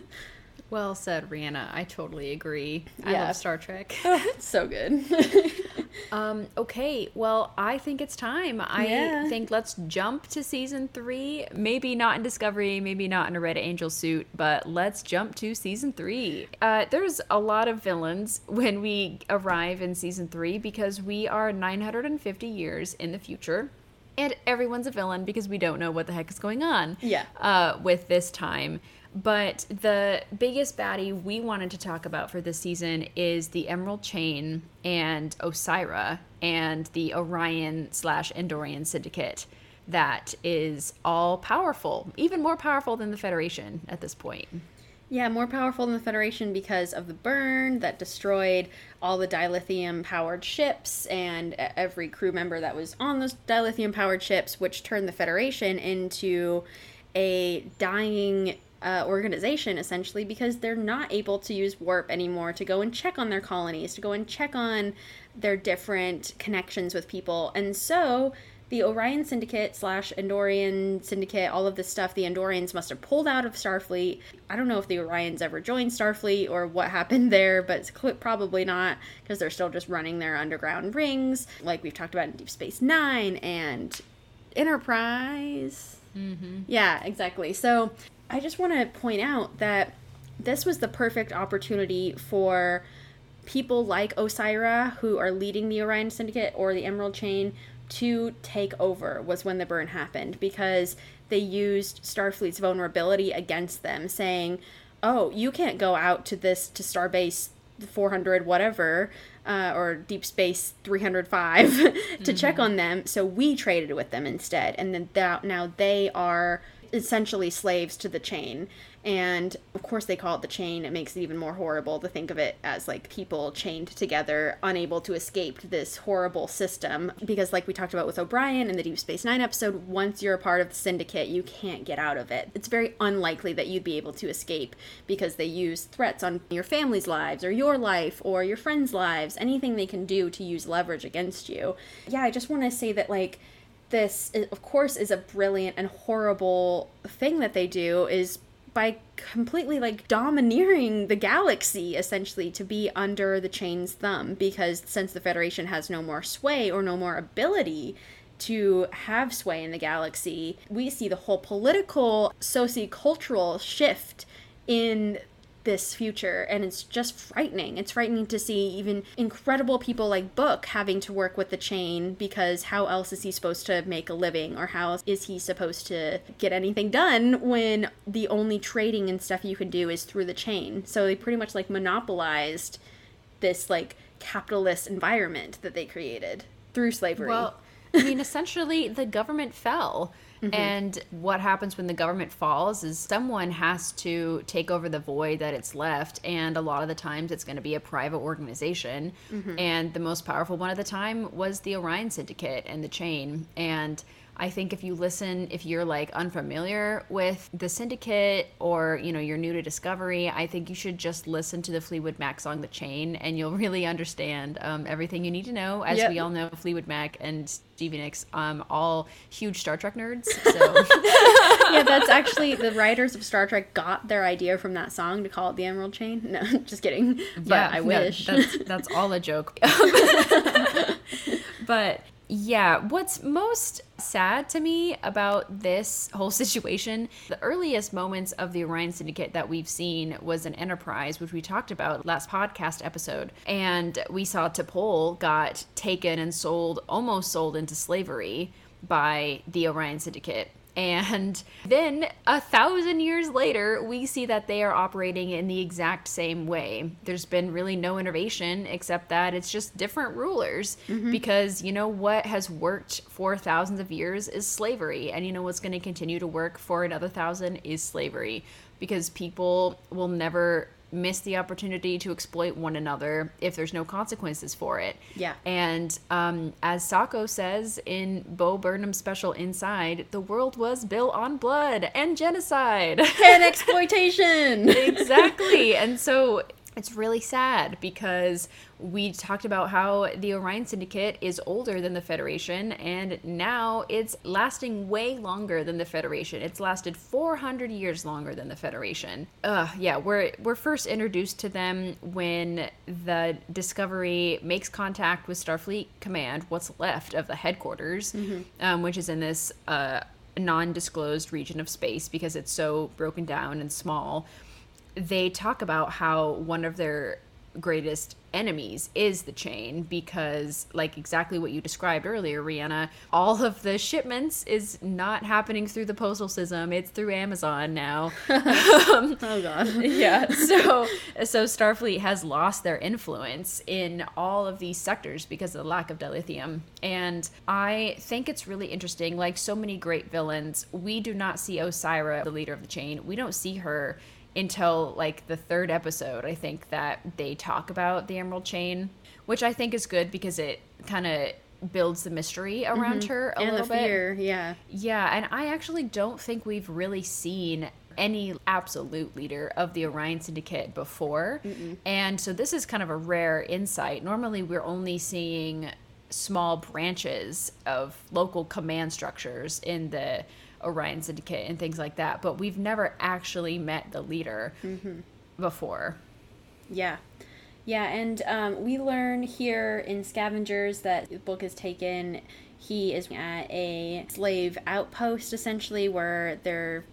well said, Rhianna. I totally agree. I yeah. love Star Trek. [LAUGHS] it's so good. [LAUGHS] Um, okay, well, I think it's time. I yeah. think let's jump to season three. Maybe not in Discovery, maybe not in a Red Angel suit, but let's jump to season three. Uh, there's a lot of villains when we arrive in season three because we are 950 years in the future and everyone's a villain because we don't know what the heck is going on. Yeah. Uh, with this time. But the biggest baddie we wanted to talk about for this season is the Emerald Chain and Osyraa and the Orion slash Andorian Syndicate that is all powerful, even more powerful than the Federation at this point. Yeah, more powerful than the Federation because of the burn that destroyed all the dilithium powered ships and every crew member that was on those dilithium powered ships, which turned the Federation into a dying uh, organization essentially because they're not able to use warp anymore to go and check on their colonies to go and check on their different connections with people and so the Orion Syndicate slash Andorian Syndicate, all of this stuff, the Andorians must have pulled out of Starfleet. I don't know if the Orions ever joined Starfleet or what [LAUGHS] happened there, but probably not because they're still just running their underground rings, like we've talked about in Deep Space Nine and Enterprise. Mm-hmm. Yeah, exactly. So I just want to point out that this was the perfect opportunity for people like Osyraa, who are leading the Orion Syndicate or the Emerald Chain, to take over, was when the burn happened, because they used Starfleet's vulnerability against them, saying, oh, you can't go out to this, to Starbase 400, whatever, uh, or Deep Space 305 [LAUGHS] to mm-hmm. check on them. So we traded with them instead. And then that, now they are essentially slaves to the chain. And of course, they call it the chain. It makes it even more horrible to think of it as like people chained together, unable to escape this horrible system. Because, like we talked about with O'Brien in the Deep Space Nine episode, once you're a part of the syndicate, you can't get out of it. It's very unlikely that you'd be able to escape because they use threats on your family's lives or your life or your friends' lives, anything they can do to use leverage against you. Yeah, I just want to say that, like, this of course is a brilliant and horrible thing that they do is by completely like domineering the galaxy essentially to be under the chain's thumb because since the federation has no more sway or no more ability to have sway in the galaxy we see the whole political sociocultural shift in this future and it's just frightening. It's frightening to see even incredible people like book having to work with the chain because how else is he supposed to make a living or how is he supposed to get anything done when the only trading and stuff you can do is through the chain? So they pretty much like monopolized this like capitalist environment that they created through slavery. Well i mean essentially the government fell Mm-hmm. And what happens when the government falls is someone has to take over the void that it's left. And a lot of the times it's going to be a private organization. Mm-hmm. And the most powerful one at the time was the Orion Syndicate and the chain. And I think if you listen, if you're like unfamiliar with the Syndicate or, you know, you're new to Discovery, I think you should just listen to the Fleetwood Mac song, The Chain, and you'll [LAUGHS] really understand um, everything you need to know. As yep. we all know, Fleetwood Mac and Stevie Nicks, um, all huge Star Trek nerds. So. [LAUGHS] yeah, that's actually the writers of Star Trek got their idea from that song to call it the Emerald Chain. [LAUGHS] No, just kidding. But yeah, I wish. Yeah, that's, that's all a joke. but yeah, what's most sad to me about this whole [LAUGHS] situation, the earliest moments of the Orion Syndicate that we've seen was an Enterprise, which we talked about last podcast episode. And we saw T'Pol got taken and sold, almost sold into slavery by the Orion Syndicate. And then a thousand years later, we see that they are operating in the exact same way. There's been really no innovation except that it's just different rulers. Mm-hmm. Because you know what has worked for thousands of years is slavery. And you know what's going to continue to work for another thousand is slavery. Because people will never miss the opportunity to exploit one another if there's no consequences for it. Yeah. And um, as Socko says in Bo Burnham's special Inside, the world was built on blood and genocide [LAUGHS] and exploitation. exactly. And so it's really sad because we talked about how the Orion Syndicate is older than the Federation, and now it's lasting way longer than the Federation. It's lasted 400 years longer than the Federation. Uh, yeah, we're we're first introduced to them when the Discovery makes contact with Starfleet Command, what's left of the headquarters, mm-hmm. um, which is in this uh, non-disclosed region of space because it's so broken down and small they talk about how one of their greatest enemies is the chain because like exactly what you described earlier rhianna all of the shipments is not happening through the postal system. It's through Amazon now. Um, [LAUGHS] oh god. Yeah. [LAUGHS] so so Starfleet has lost their influence in all of these sectors because of the lack of dilithium. And I think it's really interesting like so many great villains we do not see osyraa the leader of the chain. We don't see her until like the third episode i think that they talk about the emerald chain which i think is good because it kind of builds the mystery around mm-hmm. her a and little the fear, bit yeah yeah and i actually don't think we've really seen any absolute leader of the Orion Syndicate before. Mm-mm. And so this is kind of a rare insight. Normally, we're only seeing small branches of local command structures in the Orion Syndicate and things like that, but we've never actually met the leader mm-hmm. before. Yeah. Yeah, and um, we learn here in Scavengers that the book is taken. He is at a slave outpost, essentially, where they're,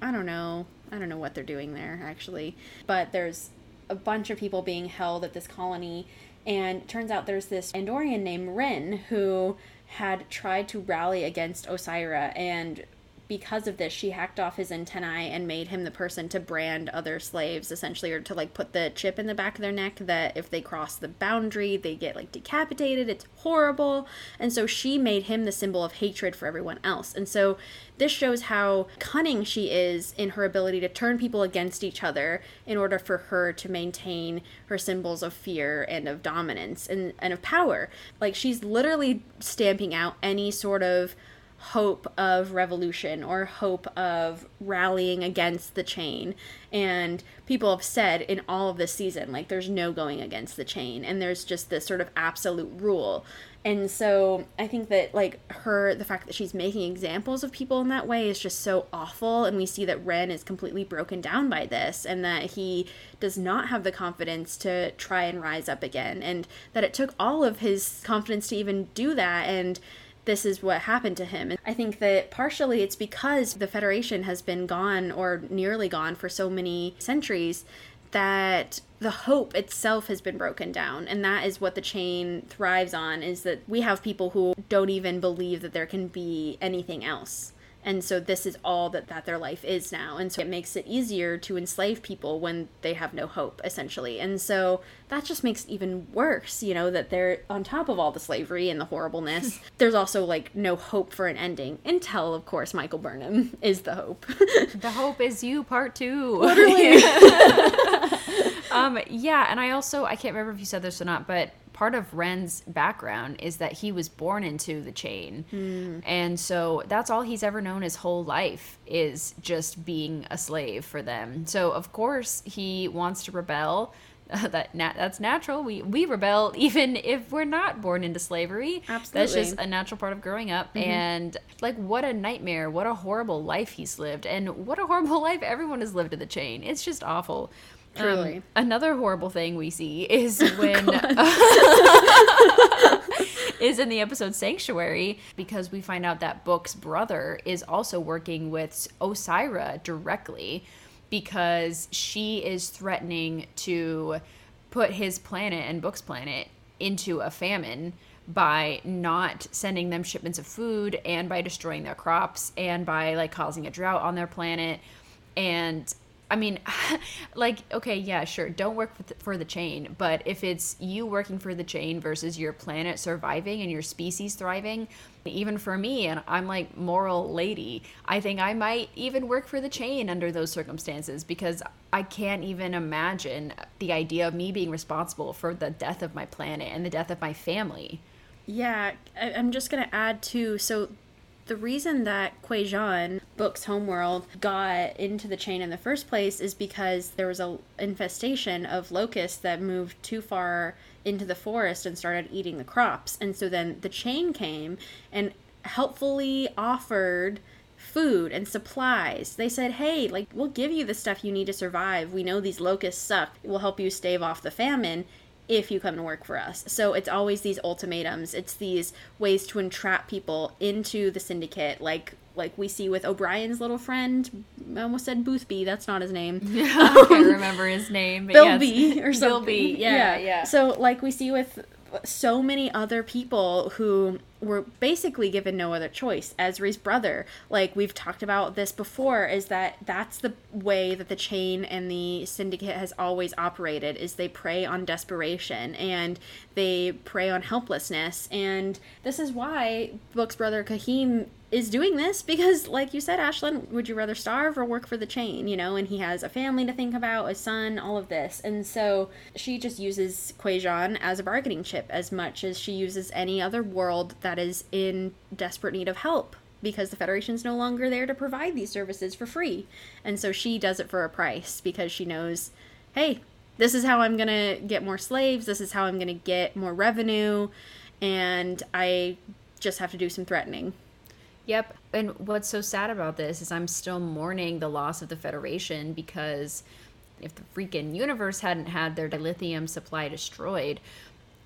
I don't know, I don't know what they're doing there, actually. But there's a bunch of people being held at this colony, and turns out there's this Andorian named Ren who had tried to rally against Osyraa and because of this, she hacked off his antennae and made him the person to brand other slaves, essentially, or to like put the chip in the back of their neck that if they cross the boundary, they get like decapitated. It's horrible. And so she made him the symbol of hatred for everyone else. And so this shows how cunning she is in her ability to turn people against each other in order for her to maintain her symbols of fear and of dominance and, and of power. Like she's literally stamping out any sort of hope of revolution or hope of rallying against the chain. And people have said in all of this season, like, there's no going against the chain, and there's just this sort of absolute rule. And so I think that, like, her, the fact that she's making examples of people in that way is just so awful. And we see that Ren is completely broken down by this, and that he does not have the confidence to try and rise up again, and that it took all of his confidence to even do that. And this is what happened to him. And I think that partially it's because the Federation has been gone or nearly gone for so many centuries that the hope itself has been broken down and that is what the chain thrives on is that we have people who don't even believe that there can be anything else and so this is all that that their life is now. And so it makes it easier to enslave people when they have no hope essentially. And so that just makes it even worse you know that they're on top of all the slavery and the horribleness. [LAUGHS] There's also like no hope for an ending. Until of course michael burnham [LAUGHS] is the hope. [LAUGHS] The hope is you part two. Literally. Um yeah and i also i can't remember if you said this or not but part of Ren's background is that he was born into the chain. Mm. And so that's all he's ever known his whole life is just being a slave for them. So of course he wants to rebel. Uh, [LAUGHS] that na- that's natural. We we rebel [LAUGHS] even if we're not born into slavery. Absolutely. That's just a natural part of growing up. Mm-hmm. And like what a nightmare, what a horrible life he's lived. And what a horrible [LAUGHS] life everyone has lived in the chain. It's just awful. Truly. Um, another horrible thing we see is [LAUGHS] when [LAUGHS] is in the episode Sanctuary because we find out that Book's brother is also working with Osyraa directly because she is threatening to put his planet and Book's planet into a famine by not sending them shipments of food and by destroying their crops and by like causing a drought on their planet and I mean, [LAUGHS] like, okay, yeah, sure, don't work for the, chain, but if it's you working for the chain versus your planet surviving and your species thriving, even for me, and I'm like moral lady, I think I might even work for the chain under those circumstances because I can't even imagine the idea of me being responsible for the death of my planet and the death of my family. Yeah, I'm just gonna add too. So the reason that Kwejian, Book's homeworld, got into the chain in the first place is because there was a infestation of locusts that moved too far into the forest and started eating the crops. And so then the chain came and helpfully offered food and supplies. They said, "Hey, like we'll give you the stuff you need to survive. We know these locusts suck. It will help you stave off the famine." If you come to work for us. So it's always these ultimatums. It's these ways to entrap people into the syndicate, like like we see with O'Brien's little friend. I almost said Boothby. That's not his name. Yeah, [LAUGHS] I can't um, remember his name. Bill yes. [LAUGHS] Or something. Bill B. Yeah, yeah, yeah. So like we see with so many other people who were basically given no other choice. Ezri's brother, like we've talked about this before, is that that's the way that the chain and the syndicate has always operated is they prey on desperation and they prey on helplessness. And this is why Book's brother Kyheem is doing this because like you said Ashlyn would you rather starve or work for the chain you know and he has a family to think about a son all of this and so she just uses Kwejian as a bargaining chip as much as she uses any other world that is in desperate need of help because the federation's no longer there to provide these services for free and so she does it for a price because she knows hey this is how I'm going to get more slaves this is how I'm going to get more revenue and I just have to do some threatening. Yep. And what's so sad about this is I'm still mourning the loss of the Federation because if the freaking universe hadn't had dilithium supply destroyed,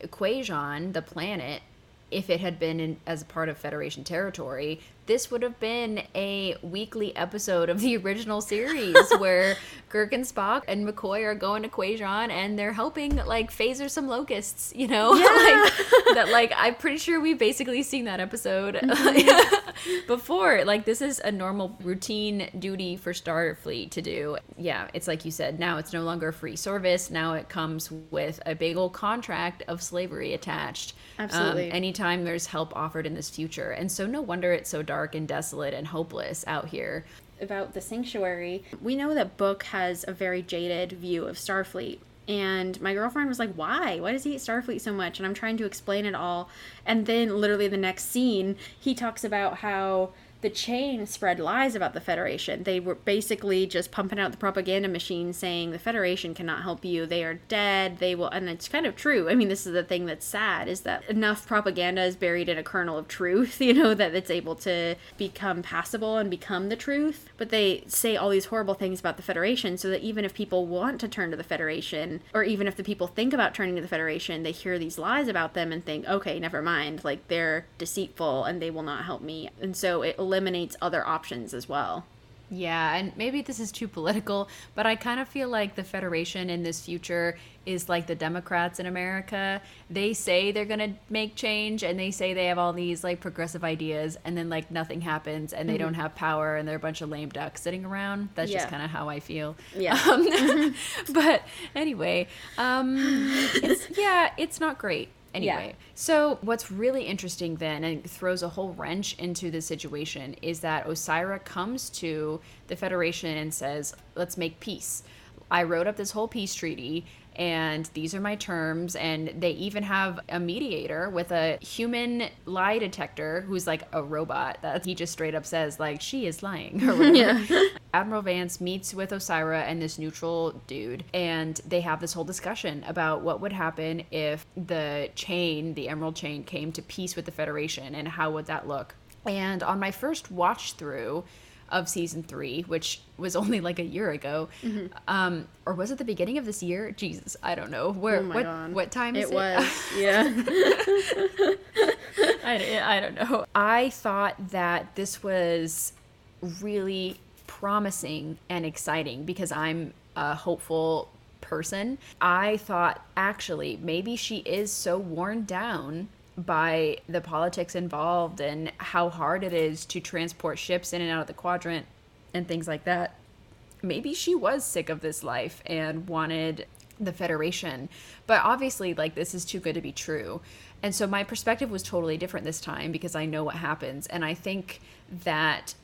Kwejian, the planet, if it had been in, as a part of Federation territory, this would have been a weekly episode of the original series [LAUGHS] where Kirk and Spock and McCoy are going to Kwejian and they're helping like phaser some locusts, you know? [LAUGHS] Yeah. like that like I'm pretty sure we've basically seen that episode [LAUGHS] mm-hmm. [LAUGHS] before. Like this is a normal routine duty for Starfleet to do. Yeah, it's like you said, now it's no longer free service. Now it comes with a big old contract of slavery attached. Absolutely. Um, anytime there's help offered in this future. And so no wonder it's so dark and desolate and hopeless out here. About the sanctuary, we know that Book has a very jaded view of Starfleet. And my girlfriend was like, Why? Why does he hate Starfleet so much? And I'm trying to explain it all. And then, literally, the next scene, he talks about how the chain spread lies about the Federation. They were basically just pumping out the propaganda machine saying the Federation cannot help you. They are dead. They will, and it's kind of true. I mean, this is the thing that's sad is that enough propaganda is buried in a kernel of truth, [LAUGHS] you know, that it's able to become passable and become the truth. But they say all these horrible things about the Federation so that even if people want to turn to the Federation, or even if the people think about turning to the Federation, they hear these lies about them and think, okay, never mind. Like they're deceitful and they will not help me. And so it eliminates other options as well. Yeah, and maybe this is too political, but I kind of feel like the Federation in this future is like the Democrats in America. They say they're going to make change and they say they have all these like progressive ideas and then like nothing happens and they mm-hmm. don't have power and they're a bunch of lame ducks sitting around. That's yeah. just kind of how I feel. Yeah. Um, [LAUGHS] [LAUGHS] but anyway, um, it's, [LAUGHS] yeah, it's not great. Anyway, yeah. so what's really interesting then and throws a whole wrench into the situation is that Osyraa comes to the Federation and says, let's make peace. I wrote up this whole peace treaty and these are my terms and they even have a mediator with a human lie detector who's like a robot that he just straight up says like she is lying or whatever. [LAUGHS] yeah. [LAUGHS] Admiral Vance meets with Osyraa and this neutral dude and they have this whole discussion about what would happen if the chain, the emerald chain came to peace with the Federation and how would that look. And on my first watch through, of season three, which was only like a year ago, mm-hmm. um, or was it the beginning of this year? Jesus, I don't know. Where oh what God. what time it? It was yeah. [LAUGHS] I, I don't know. I thought that this was really promising and exciting because I'm a hopeful person. I thought actually maybe she is so worn down by the politics involved and how hard it is to transport ships in and out of the quadrant and things like that. Maybe she was sick of this life and wanted the Federation. But obviously, like, this is too good to be true. And so my perspective was totally different this time because I know what happens. And I think that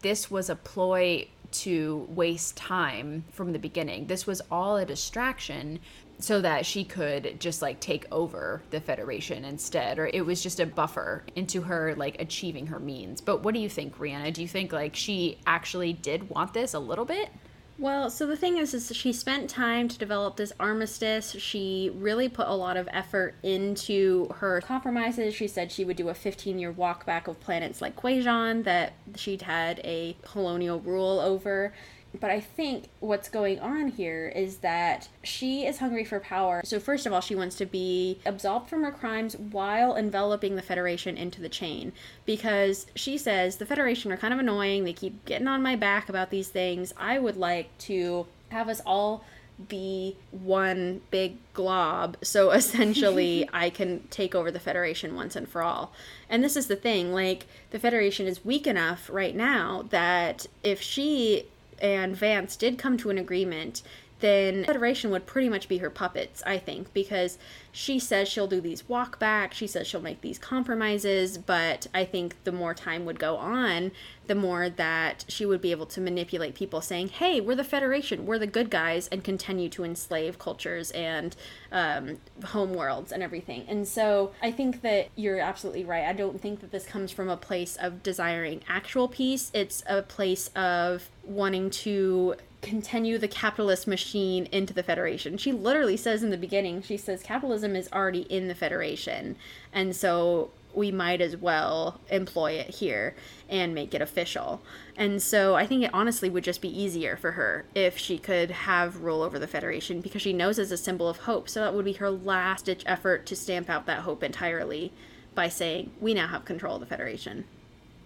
this was a ploy to waste time from the beginning. This was all a distraction so that she could just like take over the federation instead or it was just a buffer into her like achieving her means but what do you think Rhianna do you think like she actually did want this a little bit well, so the thing is, is she spent time to develop this armistice. She really put a lot of effort into her compromises. She said she would do a 15 year walk back of planets like Kwejian that she'd had a colonial rule over. But I think what's going on here is that she is hungry for power. So, first of all, she wants to be absolved from her crimes while enveloping the Federation into the chain. Because she says the Federation are kind of annoying. They keep getting on my back about these things. I would like to have us all be one big glob. So [LAUGHS] essentially, [LAUGHS] I can take over the Federation once and for all. And this is the thing like, the Federation is weak enough right now that if she and Vance did come to an agreement, then Federation would pretty much be her puppets, I think, because she says she'll do these walkbacks, she says she'll make these compromises, but I think the more time would go on, the more that she would be able to manipulate people saying, hey, we're the Federation, we're the good guys, and continue to enslave cultures and um, home worlds and everything. And so I think that you're absolutely right. I don't think that this comes from a place of desiring actual peace, it's a place of wanting to continue the capitalist machine into the Federation. She literally says in the beginning, she says capitalism is already in the Federation. And so we might as well employ it here and make it official. And so I think it honestly would just be easier for her if she could have rule over the Federation because she knows it's a symbol of hope. So that would be her last ditch effort to stamp out that hope entirely by saying, we now have control of the Federation.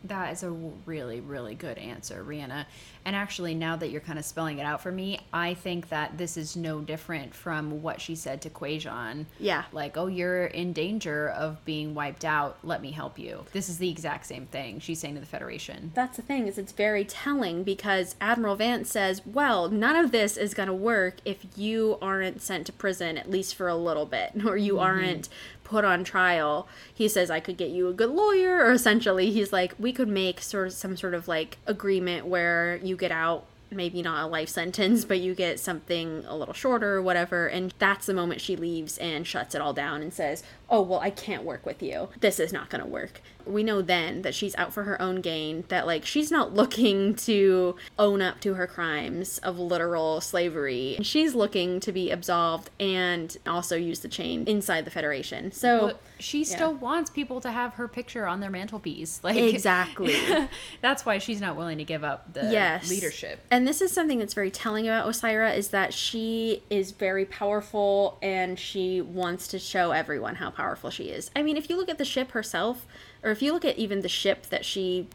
That is a really, really good answer, Rhianna. And actually, now that you're kind of spelling it out for me, I think that this is no different from what she said to Kwejian. Yeah. Like, oh, you're in danger of being wiped out. Let me help you. This is the exact same thing she's saying to the Federation. That's the thing, is it's very telling because Admiral Vance says, well, none of this is going to work if you aren't sent to prison, at least for a little bit, [LAUGHS] or you mm-hmm. aren't put on trial. He says, I could get you a good lawyer, or essentially, he's like, we could make sort of some sort of like agreement where you get out maybe not a life sentence, but you get something a little shorter or whatever. And that's the moment she leaves and shuts it all down and says, Oh, well, I can't work with you. This is not going to work we know then that she's out for her own gain, that like she's not [LAUGHS] looking to own up to her crimes of literal slavery. She's looking to be absolved and also use the chain inside the Federation. So but she still yeah. wants people to have her picture on their mantelpiece. [LAUGHS] Like Exactly. [LAUGHS] that's why she's not willing to give up the yes. leadership. And this is something that's very telling about Osyraa is that she is very powerful and she wants to show everyone how powerful she is. I mean, if you look at the ship herself, or if you look at even the ship that she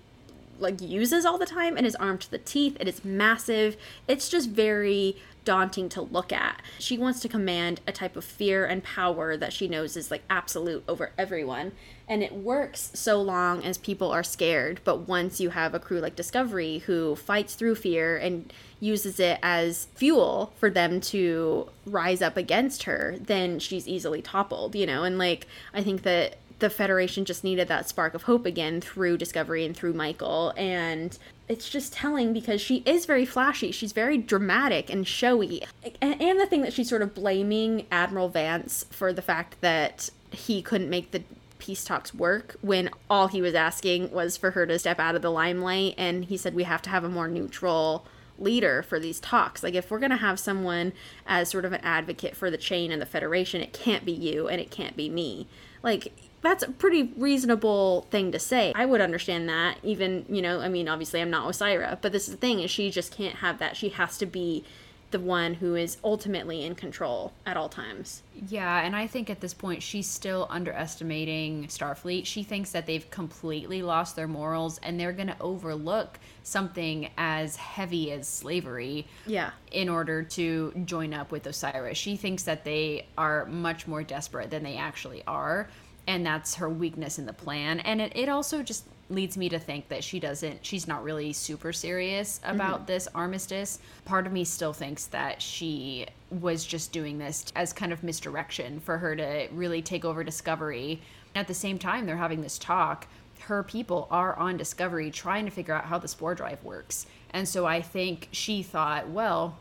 like uses all the time and is armed to the teeth, it is massive. It's just very daunting to look at. She wants to command a type of fear and power that she knows is like absolute over everyone. And it works so long as people are scared. But once you have a crew like Discovery who fights through fear and uses it as fuel for them to rise up against her, then she's easily toppled, you know? And like, I think that the Federation just needed that spark of hope again through Discovery and through Michael. And it's just telling because she is very flashy. She's very dramatic and showy. And, the thing that she's sort of blaming Admiral Vance for the fact that he couldn't make the peace talks work when all he was asking was for her to step out of the limelight. And he said, we have to have a more neutral leader for these talks. Like, if we're going to have someone as sort of an advocate for the chain and the Federation, it can't be you and it can't be me. Like, that's a pretty reasonable thing to say. I would understand that. Even, you know, I mean, obviously I'm not Osyraa, but this is the thing is she just can't have that. She has to be the one who is ultimately in control at all times. Yeah, and I think at this point she's still underestimating Starfleet. She thinks that they've completely lost their morals and they're going to overlook something as heavy as slavery. Yeah. In order to join up with Osyraa. She thinks that they are much more desperate than they actually are and that's her weakness in the plan. And it, it also just leads me to think that she doesn't she's not really super serious about mm-hmm. this armistice. Part of me still thinks that she was just doing this as kind of misdirection for her to really take over discovery. At the same time they're having this talk. Her people are on discovery trying to figure out how the spore drive works. And so i think she thought well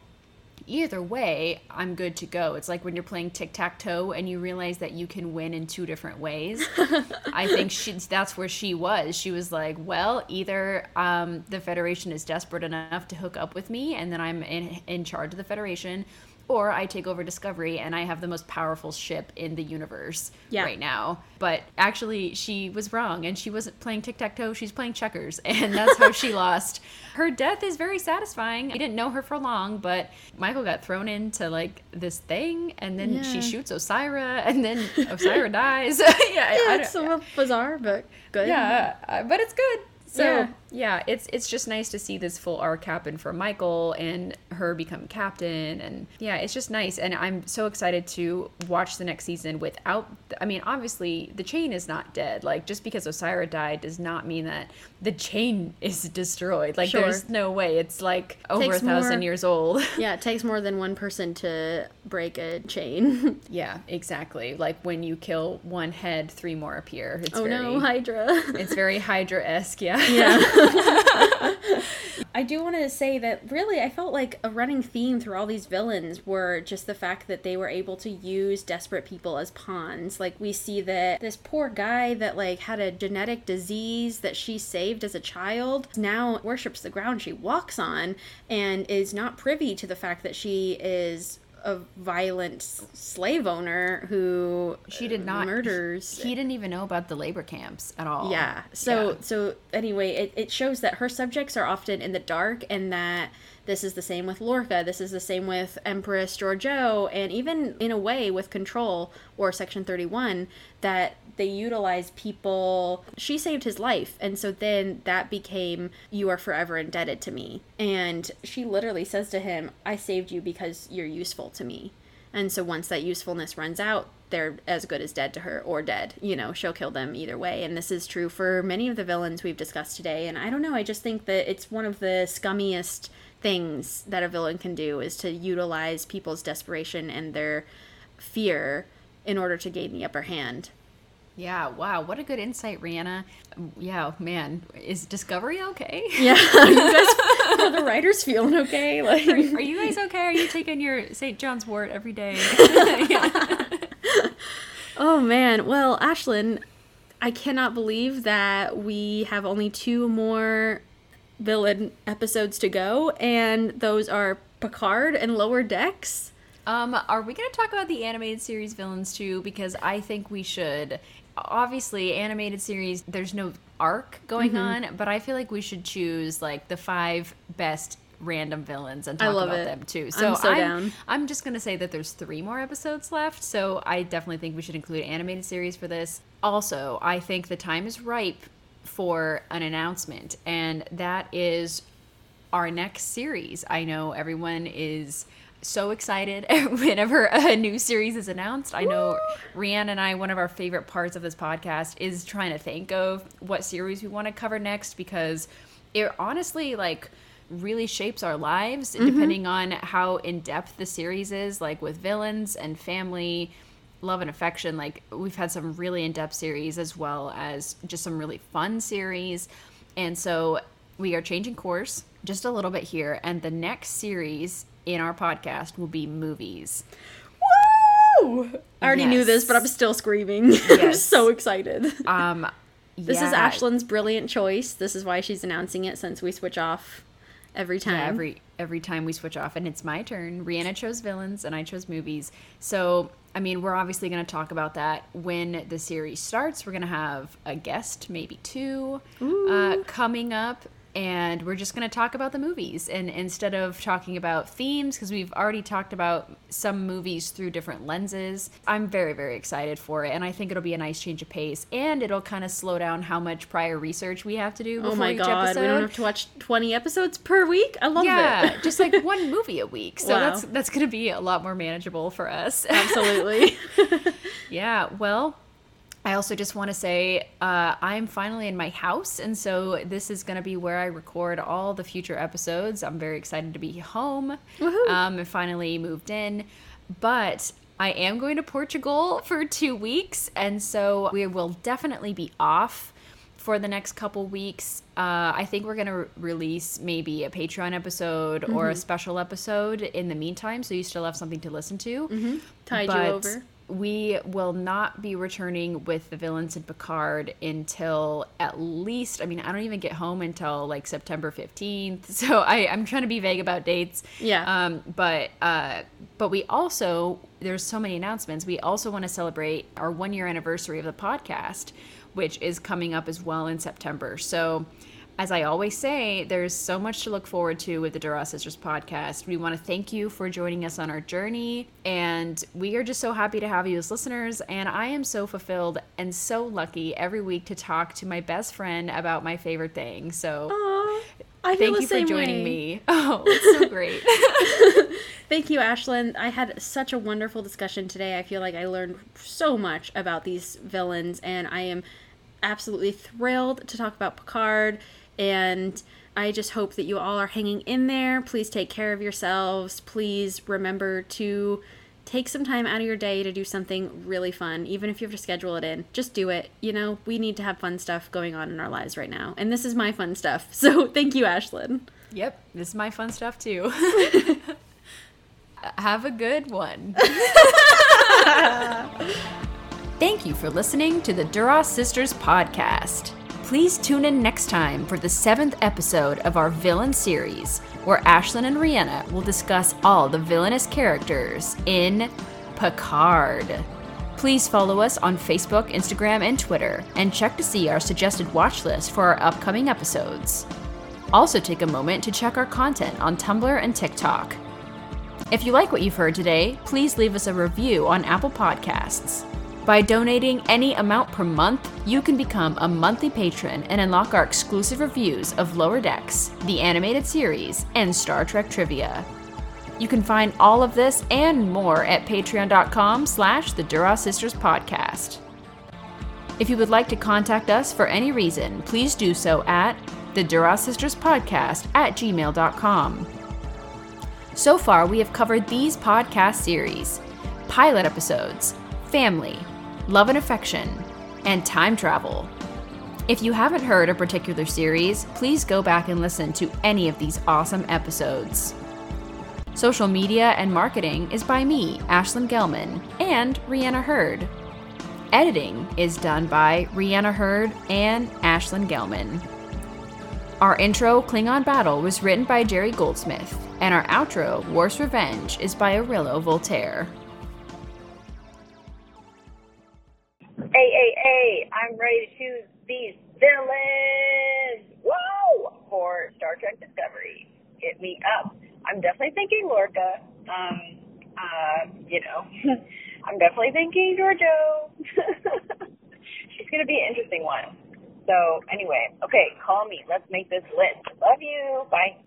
either way, I'm good to go. It's like when you're playing tic tac toe and you realize that you can win in two different ways. [LAUGHS] I think she, that's where she was. She was like, well, either um, the Federation is desperate enough to hook up with me and then I'm in, in charge of the Federation, or I take over Discovery and I have the most powerful ship in the universe yeah. right now. But actually, she was wrong and she wasn't playing tic tac toe, she's playing checkers. [LAUGHS] And that's how she [LAUGHS] lost. Her death is very satisfying. I didn't know her for long, but Michael got thrown into like this thing and then yeah. she shoots Osyraa and then [LAUGHS] Osyraa dies. yeah, yeah it's so bizarre, but good. Yeah, uh, but it's good. So yeah. yeah, it's it's just nice to see this full arc happen for Michael and her become captain, and yeah, it's just nice. And I'm so excited to watch the next season without. I mean, obviously the chain is not dead. Like just because Osyraa died does not mean that the chain [LAUGHS] is destroyed. Like sure. there's no way. It's like over a thousand more, years old. [LAUGHS] yeah, it takes more than one person to break a chain. [LAUGHS] yeah, exactly. Like when you kill one head, three more appear. It's oh very, no, Hydra! it's very Hydra esque. Yeah. Yeah. [LAUGHS] I do want to say that really, I felt like a running theme through all these villains were just the fact that they were able to use desperate people as pawns. Like we see that this poor guy that like had a genetic disease that she saved as a child now worships the ground she walks on and is not privy to the fact that she is a violent slave owner who she did not murders he, he, didn't even know about the labor camps at all yeah so yeah. so anyway it, it shows that her subjects are often in the dark and that this is the same with Lorca. This is the same with Empress Georgiou, and even in a way with Control or Section 31, that they utilize people. She saved his life, and so then that became, You are forever indebted to me. And she literally says to him, I saved you because you're useful to me. And so once that usefulness runs out, they're as good as dead to her or dead. You know, she'll kill them either way. And this is true for many of the villains we've discussed today. And I don't know, I just think that it's one of the scummiest things that a villain can do is to utilize people's desperation and their fear in order to gain the upper hand. Yeah, wow, what a good insight, Rhianna. Yeah, man, is Discovery okay? [LAUGHS] Yeah, [LAUGHS] are, guys, [LAUGHS] are the writers feeling okay? Like, are, are, you guys okay? Are you taking your St. John's Wort every day? oh man, well, Ashlyn, I cannot believe that we have only two more villain episodes to go, and those are Picard and Lower Decks. Um, are we going to talk about the animated series villains too? Because I think we should. Obviously, animated series, there's no arc going mm-hmm. on, but I feel like we should choose like the five best random villains and talk about it. them too. So I'm so I'm. I'm just gonna say that there's three more episodes left, so I definitely think we should include animated series for this. Also, I think the time is ripe for an announcement, and that is our next series. I know everyone is so excited [LAUGHS] whenever a new series is announced. I know Rhianna and I, one of our favorite parts of this podcast is trying to think of what series we want to cover next because it honestly, like, really shapes our lives mm-hmm. depending on how in depth the series is, like with villains and family love and affection like we've had some really in-depth series as well as just some really fun series and so we are changing course just a little bit here and the next series in our podcast will be movies Woo! i already yes. knew this but i'm still screaming [LAUGHS] yes. i'm so excited um [LAUGHS] this yeah. is ashlyn's brilliant choice this is why she's announcing it since we switch off every time. Yeah, every every time we switch off, and it's my turn. Rhianna chose villains, and I chose movies. So I mean, we're obviously going to talk about that when the series starts. We're going to have a guest, maybe two, uh, coming up and we're just going to talk about the movies. And instead of talking about themes because we've already talked about some movies through different lenses i'm very very excited for it. And i think it'll be a nice change of pace and it'll kind of slow down how much prior research we have to do oh my god episode. we don't have to watch 20 episodes per week? I love yeah, it. yeah just like [LAUGHS] one movie a week. So wow. that's that's going to be a lot more manageable for us. Absolutely. [LAUGHS] [LAUGHS] Yeah well I also just want to say uh, I'm finally in my house, and so this is going to be where I record all the future episodes. I'm very excited to be home um, and finally moved in. But I am going to Portugal for two weeks, and so we will definitely be off for the next couple weeks. Uh, I think we're going to re- release maybe a Patreon episode mm-hmm. or a mm-hmm. special episode in the meantime, so you still have something to listen to. Mm-hmm. Tide but, you over we will not be returning with the villains in Picard until at least, I mean, I don't even get home until like September 15th. [LAUGHS] So I, I'm trying to be vague about dates. Yeah. Um, but, uh, but we also, there's so many announcements. We also want to celebrate our one year anniversary of the podcast, which is coming up as well in September. So, as I always say, there's so much to look forward to with the Duras Sisters podcast. We want to thank you for joining us on our journey, and we are just so happy to have you as listeners. And I am so fulfilled and so lucky every week to talk to my best friend about my favorite thing. So, Aww, I thank you for joining way. me. [LAUGHS] Oh, it's so great. [LAUGHS] thank you, Ashlyn. I had such a wonderful discussion today. I feel like I learned so much about these villains, and I am absolutely thrilled to talk about Picard and I just hope that you all are hanging in there. Please take care of yourselves. Please remember to take some time out of your day to do something really fun, even if you have to schedule it in. Just do it. You know, we need to have fun stuff going on in our lives right now. And this is my fun stuff. [LAUGHS] So thank you, Ashlyn. Yep, this is my fun stuff too. [LAUGHS] have a good one. [LAUGHS] Thank you for listening to the Duras Sisters podcast. Please tune in next time for the seventh episode of our villain series, where Ashlyn and Rhianna will discuss all the villainous characters in Picard. Please follow us on Facebook, Instagram, and Twitter, and check to see our suggested watch list for our upcoming episodes. Also, take a moment to check our content on Tumblr and TikTok. If you like what you've heard today, please leave us a review on Apple Podcasts. By donating any amount per month, you can become a monthly patron and unlock our exclusive reviews of Lower Decks, the animated series, and Star Trek trivia. You can find all of this and more at patreon.com slash the Duras Sisters Podcast. If you would like to contact us for any reason, please do so at the Duras Sisters Podcast at gmail.com. So far, we have covered these podcast series pilot episodes, family, love and affection, and time travel. If you haven't heard a particular series, please go back and listen to any of these awesome episodes. Social media and marketing is by me, Ashlyn Gelman, and Rhianna Hurd. Editing is done by Rhianna Hurd and Ashlyn Gelman. Our intro, Klingon Battle, was written by Jerry Goldsmith, and our outro, Worf's Revenge, is by Aurelio Voltaire. Hey, I'm ready to choose these villains! Whoa! For Star Trek Discovery. Hit me up. I'm definitely thinking Lorca. Um, uh, you know, [LAUGHS] I'm definitely thinking Georgiou. [LAUGHS] She's gonna be an interesting one. So anyway, okay, call me. Let's make this list. Love you. Bye.